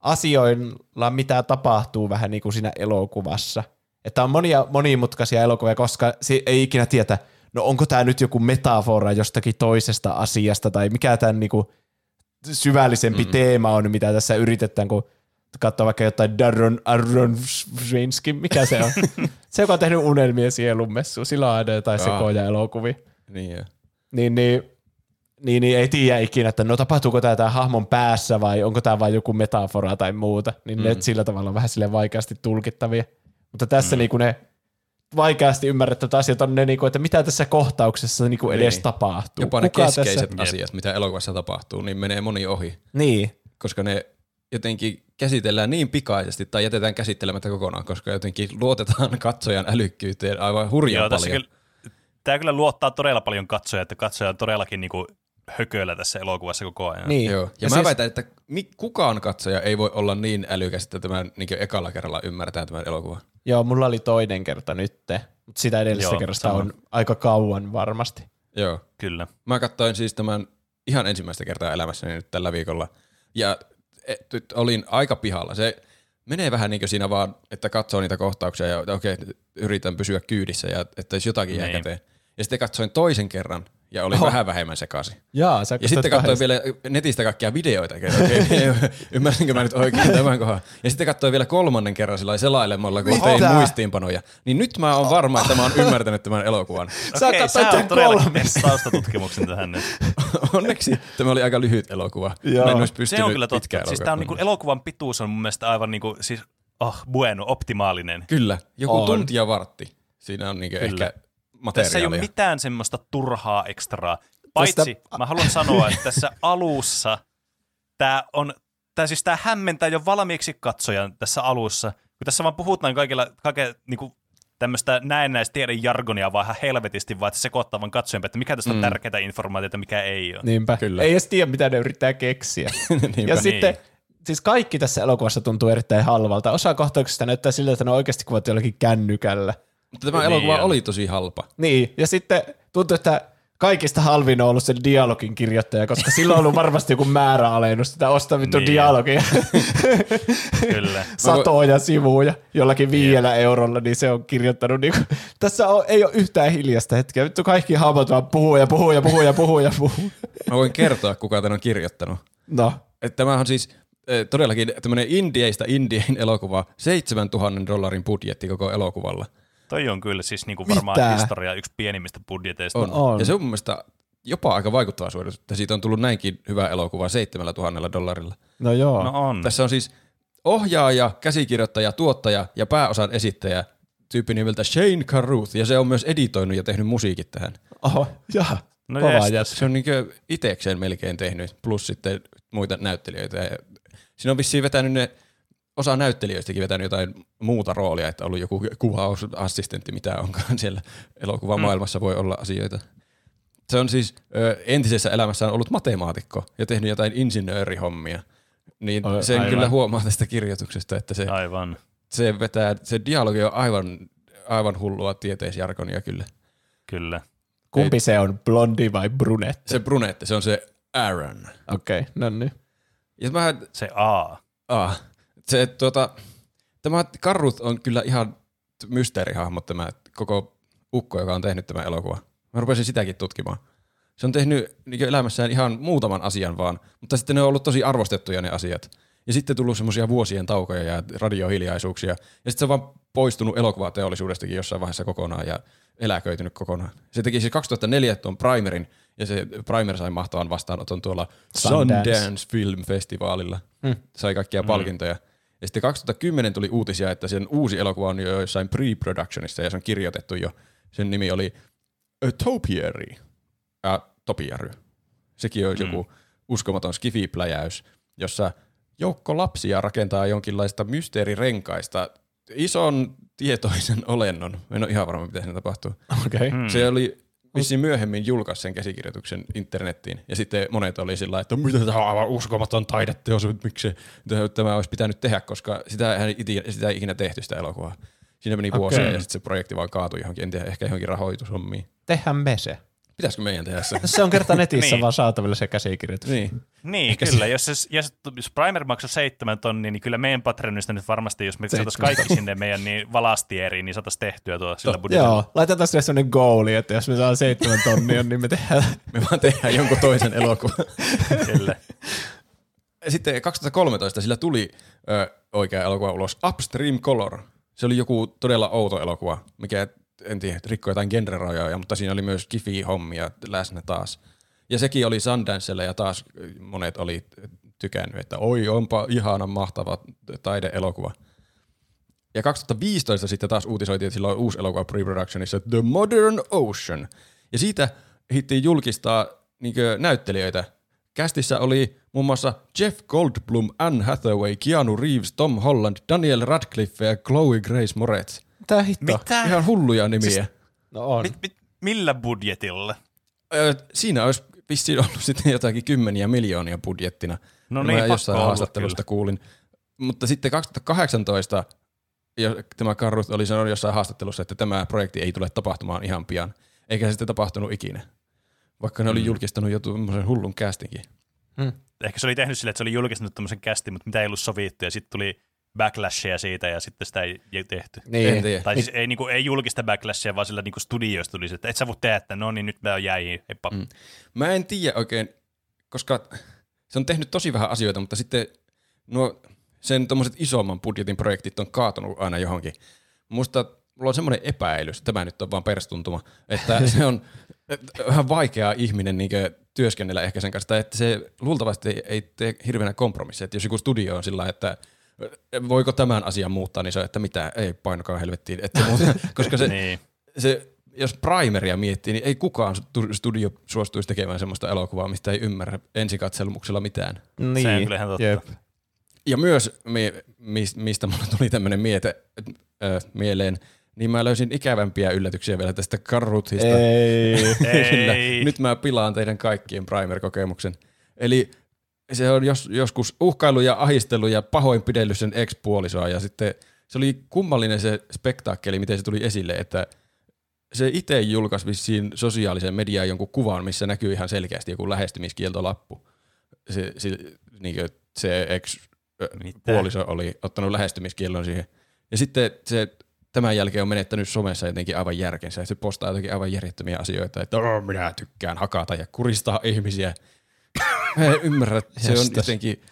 asioilla, mitä tapahtuu vähän niinku siinä elokuvassa. Että on monia monimutkaisia elokuvia, koska ei ikinä tietä, no onko tämä nyt joku metafora jostakin toisesta asiasta, tai mikä tämän niinku syvällisempi mm. teema on, mitä tässä yritetään, kun katsoa vaikka jotain Darren Aronofsky, mikä se on? [LAUGHS] se, joka on tehnyt unelmien sielunmessu, sillä on aina jotain sekoja elokuvia. Niin. Niin, niin, niin, niin ei tiedä ikinä, että no tapahtuuko tämä tämän hahmon päässä vai onko tämä vain joku metafora tai muuta. Niin mm. ne sillä tavalla on vähän sille vaikeasti tulkittavia. Mutta tässä mm. niin ne vaikeasti ymmärrettävät asiat on ne, niin kuin, että mitä tässä kohtauksessa niin kuin edes Niin. tapahtuu. Jopa ne Kuka keskeiset Tässä... asiat, mitä elokuvassa tapahtuu, niin menee moni ohi, Niin, koska ne jotenkin käsitellään niin pikaisesti tai jätetään käsittelemättä kokonaan, koska jotenkin luotetaan [LAUGHS] katsojan älykkyyteen aivan tässä paljon. kyllä, tämä kyllä luottaa todella paljon katsoja, että katsoja on todellakin niinku hököillä tässä elokuvassa koko ajan. niin. Joo. Ja, ja mä siis... väitän, että kukaan katsoja ei voi olla niin älykäs, että tämän niin ekalla kerralla ymmärtää tämän elokuvan. Joo, mulla oli toinen kerta nytte, mutta sitä edellisestä Joo, kerrasta sama. on aika kauan varmasti. Joo. Kyllä. Mä katsoin siis tämän ihan ensimmäistä kertaa elämässäni nyt tällä viikolla. Ja et, nyt olin aika pihalla. Se menee vähän niin kuin siinä vaan, että katsoo niitä kohtauksia ja okei, yritän pysyä kyydissä ja että jos jotakin jää Niin. käteen. Ja sitten katsoin toisen kerran ja olin Oho. vähän vähemmän sekaisin. Jaa, sä Ja sitten katsoin vielä netistä kaikkia videoita. Okei, ymmärsinkö mä nyt oikein tämän kohan. Ja sitten katsoin vielä kolmannen kerran sillä selailemalla, kun Mitä? tein muistiinpanoja. Niin nyt mä oon varma, että mä oon ymmärtänyt tämän elokuvan. Sä Okei, katsoit sä oot todellakin taustatutkimuksen tähän nyt. [LAUGHS] Onneksi tämä oli aika lyhyt elokuva. Joo. Mä en olisi pystynyt Se on kyllä totta. Siis tää on niinku, elokuvan pituus on mun mielestä aivan niinku, siis, oh, bueno, optimaalinen. Kyllä, joku On. tunti ja vartti. Siinä on niinku Kyllä. ehkä Tässä ei materiaalia. ole mitään semmoista turhaa ekstraa. Paitsi, mä haluan sanoa, että tässä alussa tämä on, tää siis tää hämmentää jo valmiiksi katsojan tässä alussa, kun tässä vaan puhutaan kaikilla, kaiken niinku tämmöistä näennäistä tiedon jargonia vaan ihan helvetisti, vaan että se sekoittaa vaan katsojan, että mikä tästä on tärkeää informaatiota, mikä ei ole. Niinpä. Kyllä. Ei edes tiedä, mitä ne yrittää keksiä. [LAUGHS] Ja sitten, Niin. siis kaikki tässä elokuvassa tuntuu erittäin halvalta. Osa kohtauksista näyttää siltä, että ne on oikeasti kuvat jollakin kännykällä. Mutta tämä Niin elokuva on. oli tosi halpa. Niin, ja sitten tuntuu, että kaikista halvin on ollut se dialogin kirjoittaja, koska sillä on ollut varmasti joku määräalennus, sitä ostaa vittu Niin. dialogia [LAUGHS] Kyllä. satoja sivuja jollakin viidellä eurolla, niin se on kirjoittanut. Niin tässä on, ei ole yhtään hiljasta hetkeä. Vittu kaikki hahmot vaan puhuu ja puhuu ja puhuu ja puhuu ja puhuu. Mä voin kertoa, kuka tämän on kirjoittanut. No, Että tämä on siis eh, todellakin tämmöinen indieistä indien elokuva, 7000 dollarin budjetti koko elokuvalla. Toi on kyllä siis niinku varmaan Mitä? historia yksi pienimmistä budjeteista. On. On. Ja se on mun mielestä jopa aika vaikuttava suoritus, että siitä on tullut näinkin hyvä elokuva 7000 dollarilla. no joo. No on. Tässä on siis ohjaaja, käsikirjoittaja, tuottaja ja pääosan esittäjä tyyppi nimeltä Shane Carruth, ja se on myös editoinut ja tehnyt musiikit tähän. Oho, jaha. No. Se on niin itekseen melkein tehnyt, plus sitten muita näyttelijöitä. Ja siinä on vissiin vetänyt ne, osa näyttelijöistäkin vetänyt jotain muuta roolia, että ollut joku kuvausassistentti, mitä onkaan siellä elokuvamaailmassa voi olla asioita. Se on siis ö, entisessä elämässään ollut matemaatikko ja tehnyt jotain insinöörihommia. Niin Ai- sen aivan. kyllä huomaa tästä kirjoituksesta, että se, Aivan. se vetää, se dialogi on aivan, aivan hullua tieteisjargonia kyllä. Kyllä. Kumpi se on, blondi vai brunetti? Se brunette, se on se Aaron. Okei, okay, no niin. Ja mä Se A. Ah, se, tuota, tämä Karrut on kyllä ihan mysteerihahmo tämä koko ukko, joka on tehnyt tämän elokuvan. Mä rupesin sitäkin tutkimaan. Se on tehnyt niin elämässään ihan muutaman asian vaan, mutta sitten ne on ollut tosi arvostettuja ne asiat. Ja sitten tullut semmoisia vuosien taukoja ja radiohiljaisuuksia. Ja sitten se on vaan poistunut elokuvateollisuudestakin jossain vaiheessa kokonaan ja eläköitynyt kokonaan. Se teki siis 2004 tuon Primerin, ja se Primer sai mahtavan vastaanoton tuolla Sundance. Sundance Film Festivalilla. Hmm. Sai kaikkia palkintoja. Ja sitten 2010 tuli uutisia, että sen uusi elokuva on jo jossain pre-productionissa ja se on kirjoitettu jo. Sen nimi oli A Topiary. Ja Topiary. Sekin on joku uskomaton skifipläjäys, jossa joukko lapsia rakentaa jonkinlaista mysteerirenkaista ison tietoisen olennon. En ole ihan varma, miten se tapahtuu. Okei. Okay. Mm. Se oli vissiin myöhemmin julkaisi sen käsikirjoituksen internettiin. Ja sitten monet oli sillä että mitä tämä on aivan uskomaton taideteos, miksi tämä olisi pitänyt tehdä, koska sitä, ei iti- sitä ei ikinä tehty sitä elokuvaa. Siinä meni vuosia Okei. ja sitten se projekti vaan kaatui johonkin, en tiedä, ehkä johonkin rahoitushommiin. Tehän me se. Pitäisikö meidän tehdä se? Se on kerta netissä Niin. vaan saatavilla se käsikirjoitus. niin. Niin, Ehkä kyllä. Jos, se, jos, jos Primer maksoi seitsemän tonnia, niin kyllä meidän Patreonista nyt varmasti, jos me saataisiin kaikki sinne meidän niin valastieriin, niin saataisiin tehtyä tuo sillä budjetilla. Joo, laitetaan sille sellainen goali, että jos me saadaan seitsemän tonnia, niin me tehdään. Me vaan tehdään jonkun toisen elokuvan. Kyllä. sitten 2013 sillä tuli ö, oikea elokuva ulos, Upstream Color. Se oli joku todella outo elokuva, mikä en tiedä, rikkoi jotain genrerajoja, mutta siinä oli myös kifi-hommia läsnä taas. Ja sekin oli Sundancella ja taas monet oli tykännyt, että oi onpa ihana mahtava taideelokuva. Ja 2015 sitten taas uutisoitiin, että sillä on uusi elokuva pre-productionissa, The Modern Ocean. Ja siitä hittiin julkistaa niin näyttelijöitä. Kästissä oli muun muassa Jeff Goldblum, Anne Hathaway, Keanu Reeves, Tom Holland, Daniel Radcliffe ja Chloe Grace Moretz. Mitä hitto? Mitä? Ihan hulluja nimiä. Siis, No on. Mit, mit, millä budjetilla? Ö, siinä olisi vissiin ollut [LAUGHS] sitten jotakin kymmeniä miljoonia budjettina. No Mä niin, pakko jossain haastattelusta kyllä. kuulin. Mutta sitten 2018 ja tämä Karrut oli sanonut jossain haastattelussa, että tämä projekti ei tule tapahtumaan ihan pian. Eikä se sitten tapahtunut ikinä. Vaikka ne oli Mm. julkistanut jo tuommoisen hullun castingin. Ehkä se oli tehnyt silleen, että se oli julkistanut tämmöisen kästin, mutta mitä ei ollut sovittu, ja sitten tuli backlashia siitä, ja sitten sitä ei, ei tehty. Niin. En tiedä. Tai siis ei, niinku, ei julkista backlashia, vaan sillä niinku studioista tuli se, että et sä voi tehdä, että no niin, nyt mä jäihin, heippa. Mm. Mä en tiedä oikein, koska se on tehnyt tosi vähän asioita, mutta sitten nuo sen tommoset isomman budjetin projektit on kaatunut aina johonkin. Musta mulla on semmoinen epäilys, tämä nyt on vaan perstuntuma, että se on [LAUGHS] vähän vaikea ihminen niin työskennellä ehkä sen kanssa, tai että se luultavasti ei, ei tee hirveänä kompromisseja. Että jos joku studio on sillä että voiko tämän asian muuttaa, niin se on, että mitä, ei painokaa helvettiin, että muuta, [LAUGHS] koska se, Niin. se, jos primeria miettii, niin ei kukaan stu- studio suostuisi tekemään semmoista elokuvaa, mistä ei ymmärrä ensikatselmuksella mitään. Niin. Se on kyllä ihan totta. Jep. Ja myös, mi- mis- mistä mulla tuli tämmöinen miete äh, mieleen, niin mä löysin ikävämpiä yllätyksiä vielä tästä Karruthista. Ei. [LAUGHS] Ei. Nyt mä pilaan teidän kaikkien primer-kokemuksen. Eli se on jos, joskus uhkailu ja ahistelu ja pahoinpidellyt sen ex-puolisoa ja sitten se oli kummallinen se spektaakkeli, miten se tuli esille, että se itse julkaisi vissiin sosiaalisen mediaan jonkun kuvan, missä näkyy ihan selkeästi joku lähestymiskieltolappu. Se, se, niin kuin, se ex-puoliso oli ottanut lähestymiskiellon siihen. Ja sitten se tämän jälkeen on menettänyt somessa jotenkin aivan järkensä. Se postaa jotenkin aivan järjettömiä asioita, että minä tykkään hakata ja kuristaa ihmisiä. Mä en ymmärrä, että se on jotenkin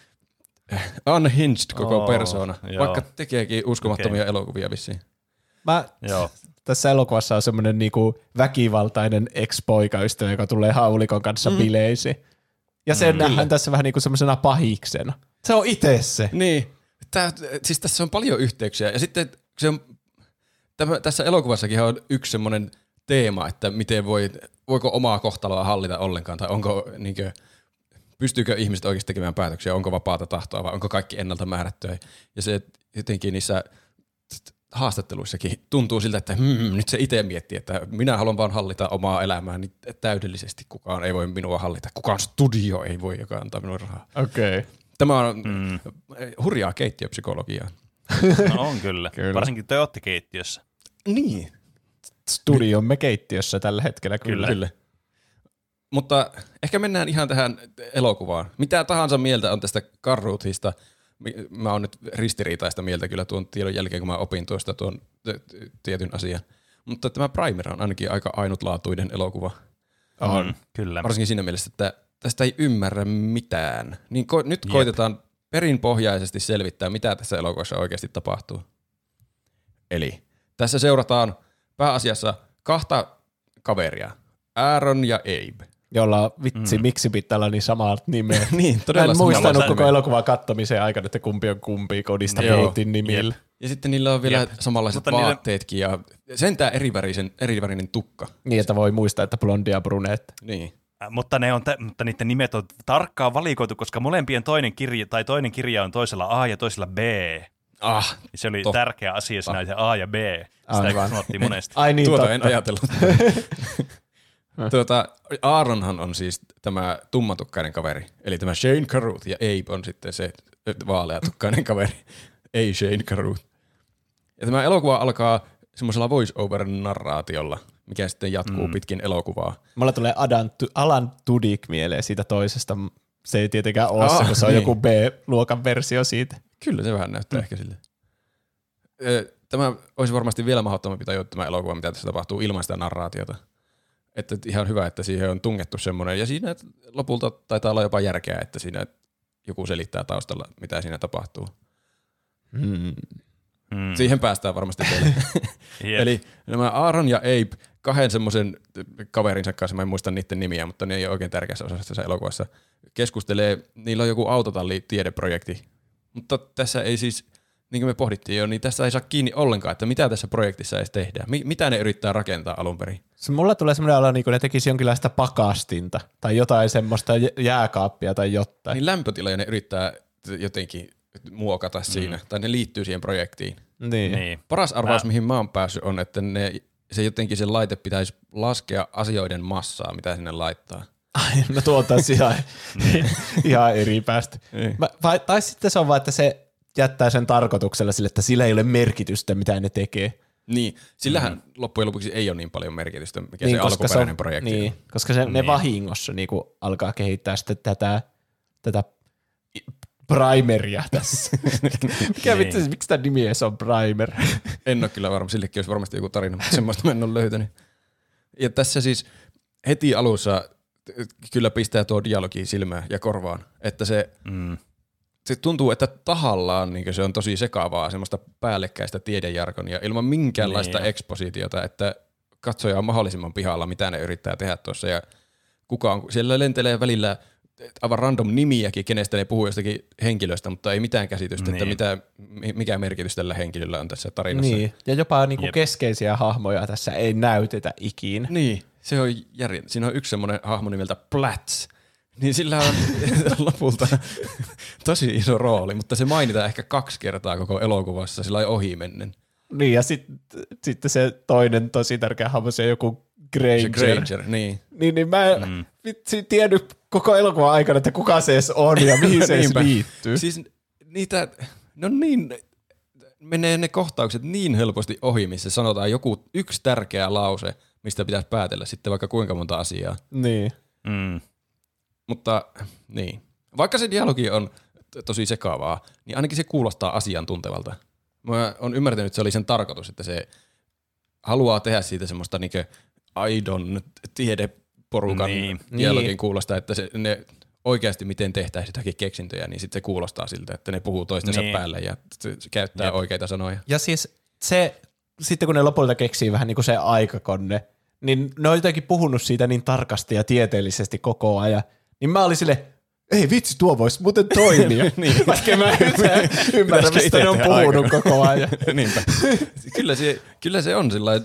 unhinged koko Oo, persona, joo. vaikka tekeekin uskomattomia elokuvia vissiin. Mä, Joo. tässä elokuvassa on semmoinen niinku väkivaltainen ex-poikaystävä, joka tulee haulikon kanssa mm. bileisiin. Ja se mm, nähdään tässä vähän niinku semmoisena pahiksena. Se on itse se. Niin, Tää, siis tässä on paljon yhteyksiä. Ja sitten se on, tämä, tässä elokuvassakin on yksi semmoinen teema, että miten voi, voiko omaa kohtaloa hallita ollenkaan, tai onko, niinkö, pystyykö ihmiset oikeasti tekemään päätöksiä, onko vapaata tahtoa vai onko kaikki ennalta määrättyä. Ja se jotenkin niissä haastatteluissakin tuntuu siltä, että hmm, nyt se itse miettii, että minä haluan vaan hallita omaa elämääni täydellisesti. Kukaan ei voi minua hallita. Kukaan studio ei voi, joka antaa minulle rahaa. Okei. Okay. Tämä on Mm. hurjaa keittiöpsykologiaa. No on kyllä. Kyllä. Varsinkin Toyota-keittiössä. Niin. Studiomme keittiössä tällä hetkellä kyllä. Kyllä. Mutta ehkä mennään ihan tähän elokuvaan. Mitä tahansa mieltä on tästä Karruthista. Mä oon nyt ristiriitaista mieltä kyllä tuon tiedon jälkeen, kun mä opin tuosta tuon tietyn asian. Mutta tämä Primer on ainakin aika ainutlaatuinen elokuva. On. Mm, kyllä. Varsinkin siinä mielessä, että tästä ei ymmärrä mitään. Niin ko- nyt Jep. koitetaan perinpohjaisesti selvittää, mitä tässä elokuvassa oikeasti tapahtuu. Eli tässä seurataan pääasiassa kahta kaveria, Aaron ja Abe. Jolla vitsi, mm. miksi pitää olla niin samat nimeä. [LAUGHS] niin, Mä todella en muistanut koko elokuvan kattomisen aikana, että kumpi on kumpi kodista puhuttiin nimillä. Ja sitten niillä on vielä Jep. samanlaiset Mutta niillä- vaatteetkin ja sentään erivärisen, erivärinen tukka. Niin, että voi muistaa, että blondi ja brunette. Niin. Äh, Mutta, ne on, mutta niiden nimet on tarkkaan valikoitu, koska molempien toinen kirja, tai toinen kirja on toisella A ja toisella B. Ah, Se oli Totta. tärkeä asia se A ja B. Sitä Aivan. sanottiin monesti. Ai niin, tuota totta. en ajatellut. [LAUGHS] tuota, Aaronhan on siis tämä tummatukkainen kaveri, eli tämä Shane Carruth, ja Abe on sitten se vaaleatukkainen kaveri, [LAUGHS] ei Shane Carruth. Ja tämä elokuva alkaa semmoisella voice-over-narraatiolla, mikä sitten jatkuu mm. pitkin elokuvaa. Mulla tulee Adan, Alan Tudyk mieleen siitä toisesta. Se ei tietenkään ole Ah, se, kun se on niin. joku B-luokan versio siitä. Kyllä se vähän näyttää mm. ehkä sille. Tämä olisi varmasti vielä mahdottomampi tajua tämä elokuva, mitä tässä tapahtuu ilman sitä narraatiota. Että ihan hyvä, että siihen on tungettu semmoinen. Ja siinä lopulta taitaa olla jopa järkeä, että siinä joku selittää taustalla, mitä siinä tapahtuu. Hmm. Mm. Siihen päästään varmasti teille. [LAUGHS] Jep. Eli nämä Aaron ja Abe, kahden semmoisen kaverinsa kanssa, mä en muista niiden nimiä, mutta ne ei ole oikein tärkeässä osassa tässä elokuvassa, keskustelee, niillä on joku autotalli-tiedeprojekti, mutta tässä ei siis, niin kuin me pohdittiin jo, niin tässä ei saa kiinni ollenkaan, että mitä tässä projektissa edes tehdään. Mi- mitä ne yrittää rakentaa alun perin? Se mulla tulee semmoinen olo, niin kuin ne tekisi jonkinlaista pakastinta tai jotain semmoista jä- jääkaappia tai jotain. Niin lämpötiloja ne yrittää jotenkin muokata siinä, tai ne liittyy siihen projektiin. Niin. Niin. Paras arvaus, Mä- mihin mä oon päässyt, on, että ne, se jotenkin se laite pitäisi laskea asioiden massaa, mitä sinne laittaa. Ai, no tuo on taas ihan, [LAUGHS] ihan eri päästä. Niin. Mä, vai, tai sitten se on vaan, että se jättää sen tarkoituksella sille, että sillä ei ole merkitystä, mitä ne tekee. Niin, sillähän mm. loppujen lopuksi ei ole niin paljon merkitystä, mikä niin, se alkuperäinen projekti niin, on. koska se, ne Niin. vahingossa niin kuin, alkaa kehittää sitten tätä, tätä primeria tässä. [LAUGHS] Mikä Niin. vitsi, miksi tämä nimi edes on primer? En ole kyllä varma, sillekin olisi varmasti joku tarina, mutta semmoista mä en ole löytänyt. Ja tässä siis heti alussa kyllä pistää tuo dialogi silmään ja korvaan, että se, Mm. Se tuntuu, että tahallaan niin se on tosi sekavaa, semmoista päällekkäistä tiedejargonia ilman minkäänlaista Niin. ekspositiota, että katsoja on mahdollisimman pihalla, mitä ne yrittää tehdä tuossa ja kuka on, siellä lentelee välillä aivan random nimiäkin, kenestä ne puhuu jostakin henkilöstä, mutta ei mitään käsitystä, niin. että mitä, mi- mikä merkitys tällä henkilöllä on tässä tarinassa. Niin, ja jopa niin kuin Jep. keskeisiä hahmoja tässä ei näytetä ikinä. Niin, se on järjen. Siinä on yksi semmoinen hahmo nimeltä Plats. Niin sillä on [LAUGHS] lopulta tosi iso rooli, mutta se mainitaan ehkä kaksi kertaa koko elokuvassa, sillä ei ohimennen. Niin, ja sitten sit se toinen tosi tärkeä hahmo, se joku Granger. Se Granger, niin. Niin, niin mä en mm. vitsi tiennyt koko elokuvan aikana, että kuka se edes on ja mihin se edes liittyy. Siis niitä, no niin, menee ne kohtaukset niin helposti ohi, missä sanotaan joku yksi tärkeä lause, mistä pitäisi päätellä sitten vaikka kuinka monta asiaa. Niin. Mm. Mutta niin, vaikka se dialogi on tosi sekavaa, niin ainakin se kuulostaa asiantuntevalta. Mä oon ymmärtänyt, että se oli sen tarkoitus, että se haluaa tehdä siitä semmoista niinkö aidon tiedeporukan Niin. niin. dialogin Niin. kuulostaa, että se, ne oikeasti miten tehtäisiin jotakin keksintöjä, niin sitten se kuulostaa siltä, että ne puhuu toistensa Niin. päälle ja se käyttää Jep. Jep. oikeita sanoja. Ja siis se, sitten kun ne lopulta keksii vähän niin kuin se aikakonne, niin ne on jotenkin puhunut siitä niin tarkasti ja tieteellisesti koko ajan. Niin mä olin sille, ei vitsi, tuo voisi muuten toimia. [LAUGHS] niin. Vaikka [LAUGHS] mä en ymmärrä, ymmärrä Pitäisikö mistä ne on puhunut aikakone? koko ajan. [LAUGHS] Niinpä. kyllä, se, kyllä se on sillain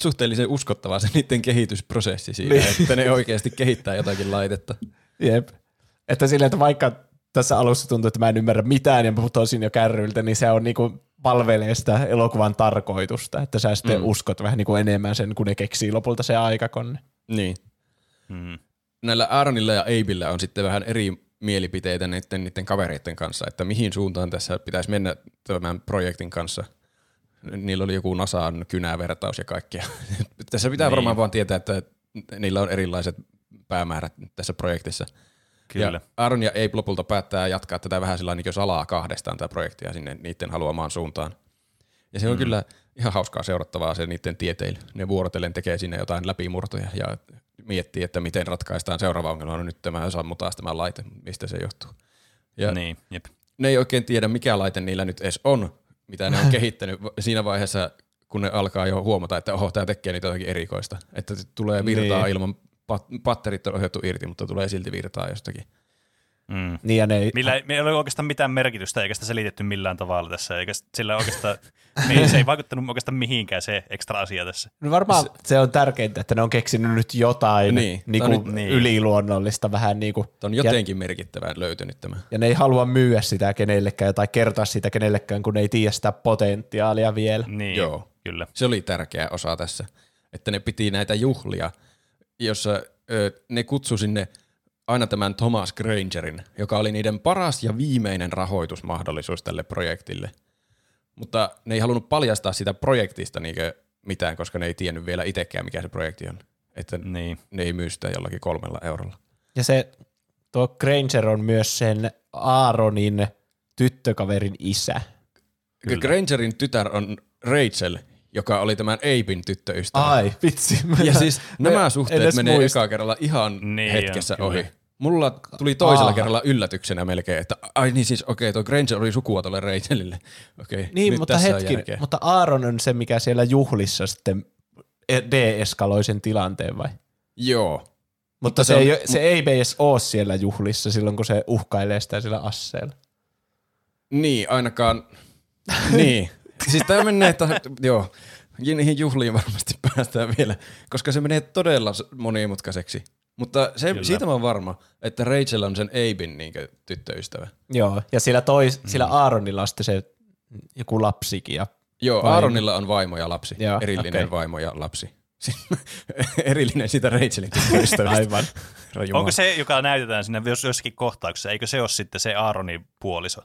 suhteellisen uskottavaa se niiden kehitysprosessi siinä, Niin. että ne oikeasti kehittää jotakin laitetta. Jep. Että silleen, että vaikka tässä alussa tuntuu, että mä en ymmärrä mitään ja mä putosin jo kärryiltä, niin se on niinku palvelee sitä elokuvan tarkoitusta, että sä sitten mm. uskot vähän niinku enemmän sen, kun ne keksii lopulta se aikakonne. Niin. Mm. Näillä Aaronilla ja Abella on sitten vähän eri mielipiteitä niiden, niiden kavereiden kanssa, että mihin suuntaan tässä pitäisi mennä tämän projektin kanssa. Niillä oli joku NASAn kynävertaus ja kaikkea. [LAUGHS] tässä pitää Niin. varmaan vaan tietää, että niillä on erilaiset päämäärät tässä projektissa. Kyllä. Ja Aaron ja Abe lopulta päättää jatkaa tätä vähän sillä niin salaa kahdestaan tätä projektia sinne niiden haluamaan suuntaan. Ja se on mm. kyllä ihan hauskaa seurattavaa se niiden tieteily. Ne vuorotellen tekee sinne jotain läpimurtoja ja miettii, että miten ratkaistaan seuraava ongelma. No nyt tämä sammu taas tämä laite, mistä se johtuu. Ja Niin, jep. ne ei oikein tiedä, mikä laite niillä nyt edes on, mitä ne on [LAUGHS] kehittänyt siinä vaiheessa, kun ne alkaa jo huomata, että oho, tämä tekee niitä jotakin erikoista. Että tulee virtaa Niin. ilman, pat- patterit on ohjattu irti, mutta tulee silti virtaa jostakin. Mm. Niin ja ne ei, Millä ei, ei ole oikeastaan mitään merkitystä, eikä sitä selitetty millään tavalla tässä, eikä sillä oikeastaan, [LAUGHS] niin, se ei vaikuttanut oikeastaan mihinkään se ekstra asia tässä. No varmaan se, se on tärkeintä, että ne on keksinyt nyt jotain Niin, niin, kuin niin. yliluonnollista vähän niin kuin, Tämä on jotenkin merkittävää löytynyt tämä. ja ne ei halua myyä sitä kenellekään tai kertoa sitä kenellekään, kun ne ei tiedä sitä potentiaalia vielä. Niin, Joo. kyllä. Se oli tärkeä osa tässä, että ne piti näitä juhlia, jossa ö, ne kutsu sinne aina tämän Thomas Grangerin, joka oli niiden paras ja viimeinen rahoitusmahdollisuus tälle projektille. Mutta ne ei halunnut paljastaa sitä projektista niinkö mitään, koska ne ei tiennyt vielä itsekään, mikä se projekti on. Että Niin. ne ei myy sitä jollakin kolmella eurolla. Ja se, tuo Granger on myös sen Aaronin tyttökaverin isä. Kyllä. Grangerin tytär on Rachel, joka oli tämän Abein tyttöystävä. Ai, vitsi. Ja siis Me [LAUGHS] nämä suhteet menee muista. eka kerralla ihan Niin, hetkessä kyllä. ohi. Mulla tuli toisella Aha. kerralla yllätyksenä melkein, että ai niin siis okei, tuo Granger oli sukua tuolle Rachelille. Okei, Niin, mutta hetki, mutta Aaron on se, mikä siellä juhlissa sitten e- de-eskaloi sen tilanteen vai? Joo. Mutta se, se on- ei, se ei edes ole siellä juhlissa silloin, kun se uhkailee sitä sillä asseella. Niin, ainakaan. niin. Siis tämä menee, että joo, niihin juhliin varmasti päästään vielä, koska se menee todella monimutkaiseksi. Mutta se, Kyllä. siitä mä oon varma, että Rachel on sen Abin niin tyttöystävä. Joo, ja sillä, tois, mm. sillä Aaronilla on sitten se joku lapsikin. Ja, Joo, Vaimo. Aaronilla on vaimo ja lapsi. Joo, Erillinen okei. vaimo ja lapsi. [LAUGHS] Erillinen siitä Rachelin tyttöystävästä. aivan. Herra Jumala. Onko se, joka näytetään siinä jos, jossakin kohtauksessa, eikö se ole sitten se Aaronin puoliso?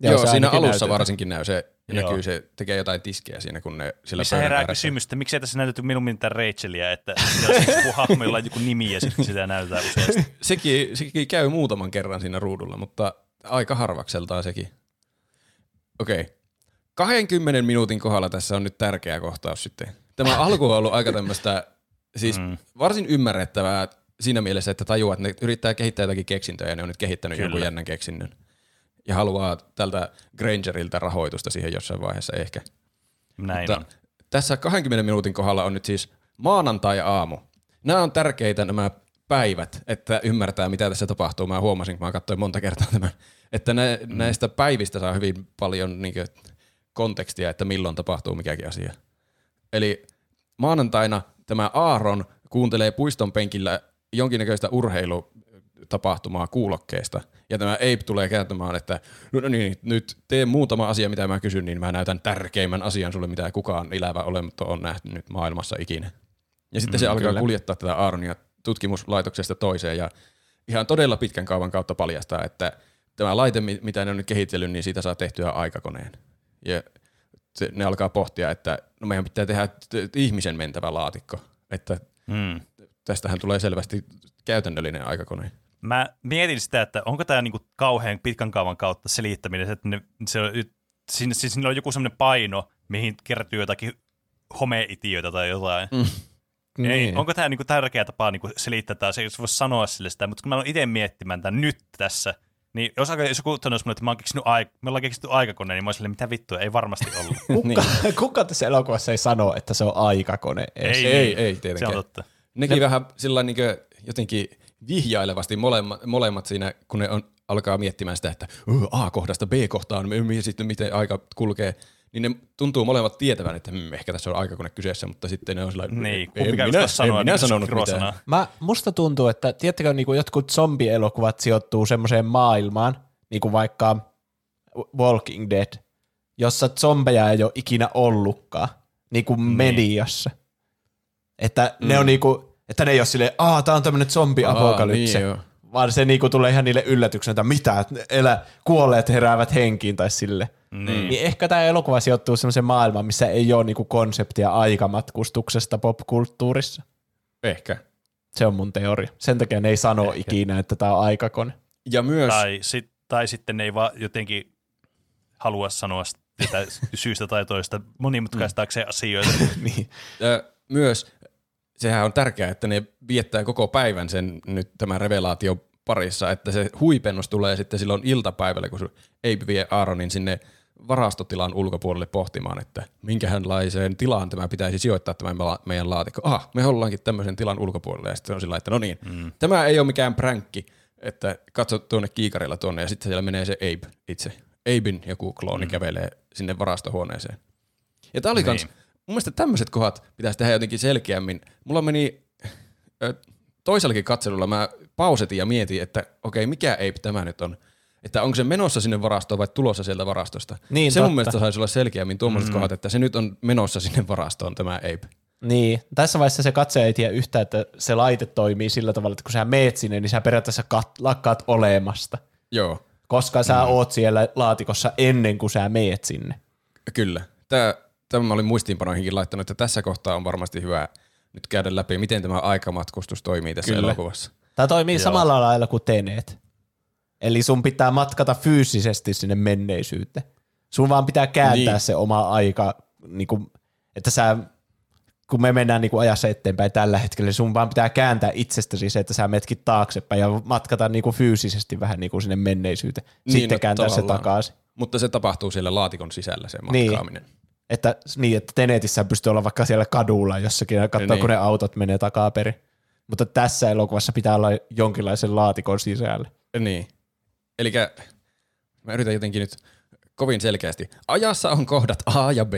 Joo, se siinä alussa näytetään. varsinkin näy se, Joo. näkyy se, tekee jotain tiskejä siinä, kun ne sillä Missä pöydän herää ääressä- kysymys, että miksei tässä näytetty minun mitään Rachelia, että jos joku hahmo, jolla on joku nimi ja sitten sitä näytetään useasti. [LAUGHS] sekin, sekin käy muutaman kerran siinä ruudulla, mutta aika harvakseltaan sekin. Okei. 20 minuutin kohdalla tässä on nyt tärkeä kohtaus sitten. Tämä alku on ollut aika tämmöistä, siis Mm. varsin ymmärrettävää siinä mielessä, että tajuaa, että ne yrittää kehittää jotakin keksintöä ja ne on nyt kehittänyt Kyllä. jonkun jännän keksinnön. Ja haluaa tältä Grangerilta rahoitusta siihen jossain vaiheessa ehkä. Näin Mutta on. tässä 20 minuutin kohdalla on nyt siis maanantai-aamu. Nämä on tärkeitä nämä päivät, että ymmärtää, mitä tässä tapahtuu. Mä huomasin, kun mä katsoin monta kertaa [LAUGHS] tämän, että nä- mm. näistä päivistä saa hyvin paljon niin kontekstia, että milloin tapahtuu mikäkin asia. Eli maanantaina tämä Aaron kuuntelee puiston penkillä jonkinnäköistä urheilutapahtumaa kuulokkeesta. Ja tämä Abe tulee kertomaan, että no niin, nyt tee muutama asia, mitä mä kysyn, niin mä näytän tärkeimmän asian sulle, mitä kukaan elävä olemto on nähty nyt maailmassa ikinä. Ja sitten se Mm, alkaa kyllä. kuljettaa tätä Aaronia tutkimuslaitoksesta toiseen ja ihan todella pitkän kaavan kautta paljastaa, että tämä laite, mi- mitä ne on nyt kehitellyt, niin siitä saa tehtyä aikakoneen. Ja se, ne alkaa pohtia, että no meidän pitää tehdä ihmisen mentävä laatikko, että Mm. tästähän tulee selvästi käytännöllinen aikakone. Mä mietin sitä, että onko tämä niinku kauhean pitkän kaavan kautta selittäminen, että ne, se on, siinä, siis siinä on joku semmoinen paino, mihin kertyy jotakin homeitiöitä tai jotain. Mm. Ei, Niin. onko tämä niinku tärkeä tapa niinku selittää, tai se jos voisi sanoa sille sitä, mutta kun mä aloin itse miettimään tämän nyt tässä, niin jos, aika- jos joku sanoisi mulle, että mä oon keksinyt aik- me ollaan keksitty aikakone, niin mä olisin mitä vittua, ei varmasti ollut. [LAUGHS] Kuka, [LAUGHS] kuka tässä elokuvassa ei sano, että se on aikakone? Ei, ei, niin. ei se tietenkään. on totta. Nekin ne... vähän sillä niin jotenkin vihjailevasti molemmat, molemmat siinä, kun ne on, alkaa miettimään sitä, että "Ö, A-kohdasta B-kohtaan, sitten miten aika kulkee, niin ne tuntuu molemmat tietävän, että hmm, ehkä tässä on aikakone kyseessä, mutta sitten ne on sillä Niin, en minä, ei sanoa en minä sanonut kirosanaa. mitään. Mä, musta tuntuu, että tiedättekö niin jotkut zombielokuvat sijoittuu semmoiseen maailmaan, niin kuin vaikka Walking Dead, jossa zombeja ei ole ikinä ollutkaan, niin kuin Niin. mediassa. Että ne on niinku, että ne ei ole silleen, aah, tää on tämmönen zombi-apokalypse. niin joo. vaan se niinku tulee ihan niille yllätyksenä, että mitä, että elä, kuolleet heräävät henkiin tai sille. Niin. Niin ehkä tämä elokuva sijoittuu semmoiseen maailmaan, missä ei ole niinku konseptia aikamatkustuksesta popkulttuurissa. Ehkä. Se on mun teoria. Sen takia ne ei sano Ehkä. ikinä, että tämä on aikakone. Ja myös, Tai, sit, tai sitten ne ei vaan jotenkin halua sanoa sitä syystä tai toista monimutkaistaakseen asioita. [LAUGHS] niin. ja myös sehän on tärkeää, että ne viettää koko päivän sen nyt tämän revelaatio parissa, että se huipennus tulee sitten silloin iltapäivällä, kun Abe vie Aaronin sinne varastotilan ulkopuolelle pohtimaan, että minkähänlaiseen tilaan tämä pitäisi sijoittaa tämä meidän laatikko. Ah, me ollaankin tämmöisen tilan ulkopuolelle. Ja sitten on sillä että no niin, mm. tämä ei ole mikään pränkki, että katso tuonne kiikarilla tuonne ja sitten siellä menee se Abe itse. Abein joku klooni mm. kävelee sinne varastohuoneeseen. Ja tämä oli kans, Niin. Mun mielestä tämmöiset kohdat pitäisi tehdä jotenkin selkeämmin. Mulla meni ö, toisellakin katselulla, mä pausetin ja mietin, että okei, mikä Abe tämä nyt on. Että onko se menossa sinne varastoon vai tulossa sieltä varastosta. Niin, se mun totta. mielestä saisi olla selkeämmin tuommoiset mm. kohdat, että se nyt on menossa sinne varastoon tämä Abe. Niin, tässä vaiheessa se katsoja ei tiedä yhtään, että se laite toimii sillä tavalla, että kun sä meet sinne, niin sä periaatteessa kat- lakkaat olemasta, Joo, koska sä mm. oot siellä laatikossa ennen kuin sä meet sinne. kyllä. Tämä, tämä mä olin muistiinpanoihinkin laittanut, että tässä kohtaa on varmasti hyvä nyt käydä läpi, miten tämä aikamatkustus toimii tässä Kyllä. elokuvassa. Tämä toimii Joo. samalla lailla kuin teneet. Eli sun pitää matkata fyysisesti sinne menneisyyteen. Sun vaan pitää kääntää Niin. se oma aika, niin kuin, että sä kun me mennään niin kuin ajassa eteenpäin tällä hetkellä, niin sun vaan pitää kääntää itsestäsi se, että sä metkin taaksepäin ja matkata niin kuin fyysisesti vähän niin kuin sinne menneisyyteen. Niin, Sitten no, kääntää se tavallaan. takaisin. Mutta se tapahtuu siellä laatikon sisällä se Niin. Että, niin, että Tenetissä pystyy olla vaikka siellä kadulla jossakin ja katsoa, Niin. kun ne autot menee takaperin. Mutta tässä elokuvassa pitää olla jonkinlaisen laatikon sisällä. Niin. Eli mä yritän jotenkin nyt kovin selkeästi. Ajassa on kohdat A ja B.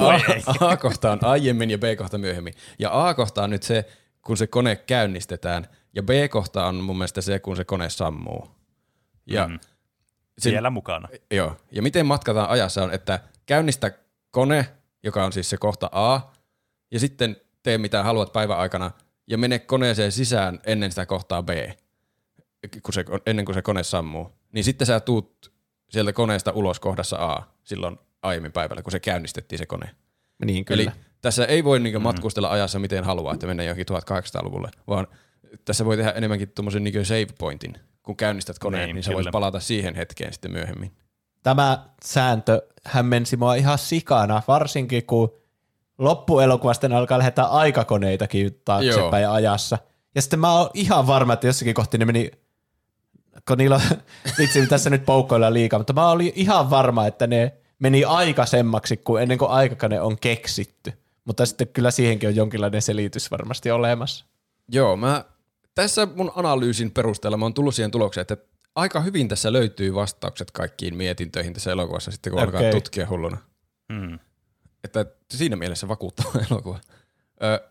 A, A-kohta on aiemmin ja B-kohta myöhemmin. Ja A-kohta on nyt se, kun se kone käynnistetään, ja B-kohta on mun mielestä se, kun se kone sammuu. Ja, Mm. sen- Siellä mukana. Joo. Ja miten matkataan ajassa on, että käynnistä kone, joka on siis se kohta A, ja sitten tee mitä haluat päivän aikana, ja mene koneeseen sisään ennen sitä kohtaa B, kun se, ennen kuin se kone sammuu. Niin sitten sä tuut sieltä koneesta ulos kohdassa A silloin aiemmin päivällä, kun se käynnistettiin se kone. Niin kyllä. Eli tässä ei voi niinku matkustella ajassa miten haluaa, että mennään johonkin 1800-luvulle, vaan tässä voi tehdä enemmänkin tuommoisen niinku save pointin. Kun käynnistät koneen, niin, Niin, sä voit palata siihen hetkeen sitten myöhemmin. Tämä sääntö hämmensi mua ihan sikana, varsinkin kun loppuelokuvasta alkaa lähettää aikakoneitakin taaksepäin ajassa. Ja sitten mä oon ihan varma, että jossakin kohti ne meni, kun niillä on, [LAUGHS] vitsi tässä nyt poukkoillaan liikaa, mutta mä olin ihan varma, että ne meni aikaisemmaksi kuin ennen kuin aikakone on keksitty. Mutta sitten kyllä siihenkin on jonkinlainen selitys varmasti olemassa. Joo, mä tässä mun analyysin perusteella mä oon tullut siihen tulokseen, että aika hyvin tässä löytyy vastaukset kaikkiin mietintöihin tässä elokuvassa sitten, kun okay. alkaa tutkia hulluna. Mm. Että siinä mielessä vakuuttava [LAUGHS] elokuva. Ö,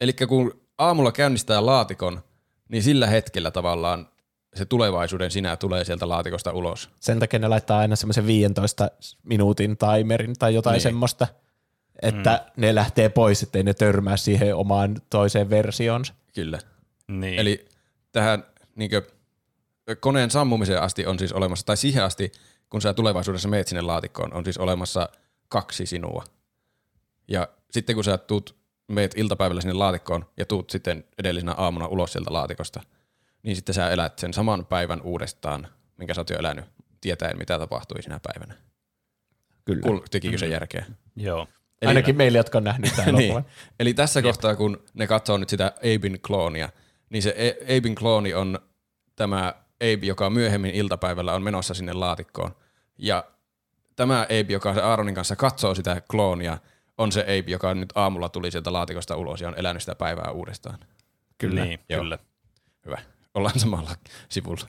eli kun aamulla käynnistää laatikon, niin sillä hetkellä tavallaan se tulevaisuuden sinä tulee sieltä laatikosta ulos. Sen takia ne laittaa aina semmoisen 15 minuutin timerin tai jotain Niin. niin. semmoista, että mm. ne lähtee pois, ettei ne törmää siihen omaan toiseen versioonsa. Kyllä. Niin. Eli tähän niinkö, koneen sammumiseen asti on siis olemassa, tai siihen asti, kun sä tulevaisuudessa meet sinne laatikkoon, on siis olemassa kaksi sinua. Ja sitten kun sä tuut, meet iltapäivällä sinne laatikkoon ja tuut sitten edellisenä aamuna ulos sieltä laatikosta, niin sitten sä elät sen saman päivän uudestaan, minkä sä oot jo elänyt, tietäen mitä tapahtui sinä päivänä. Kyllä. Kul, tekikö se järkeä? Joo. Eli- Ainakin meille, jotka on nähnyt tämän [LAUGHS] niin. Eli tässä Jep. kohtaa, kun ne katsoo nyt sitä Abin kloonia, niin se A- Abin klooni on tämä Abe, joka myöhemmin iltapäivällä on menossa sinne laatikkoon. Ja tämä Abe, joka se Aaronin kanssa katsoo sitä kloonia, on se Abe, joka nyt aamulla tuli sieltä laatikosta ulos ja on elänyt sitä päivää uudestaan. Kyllä. Niin, Joo. kyllä. Hyvä. Ollaan samalla sivulla.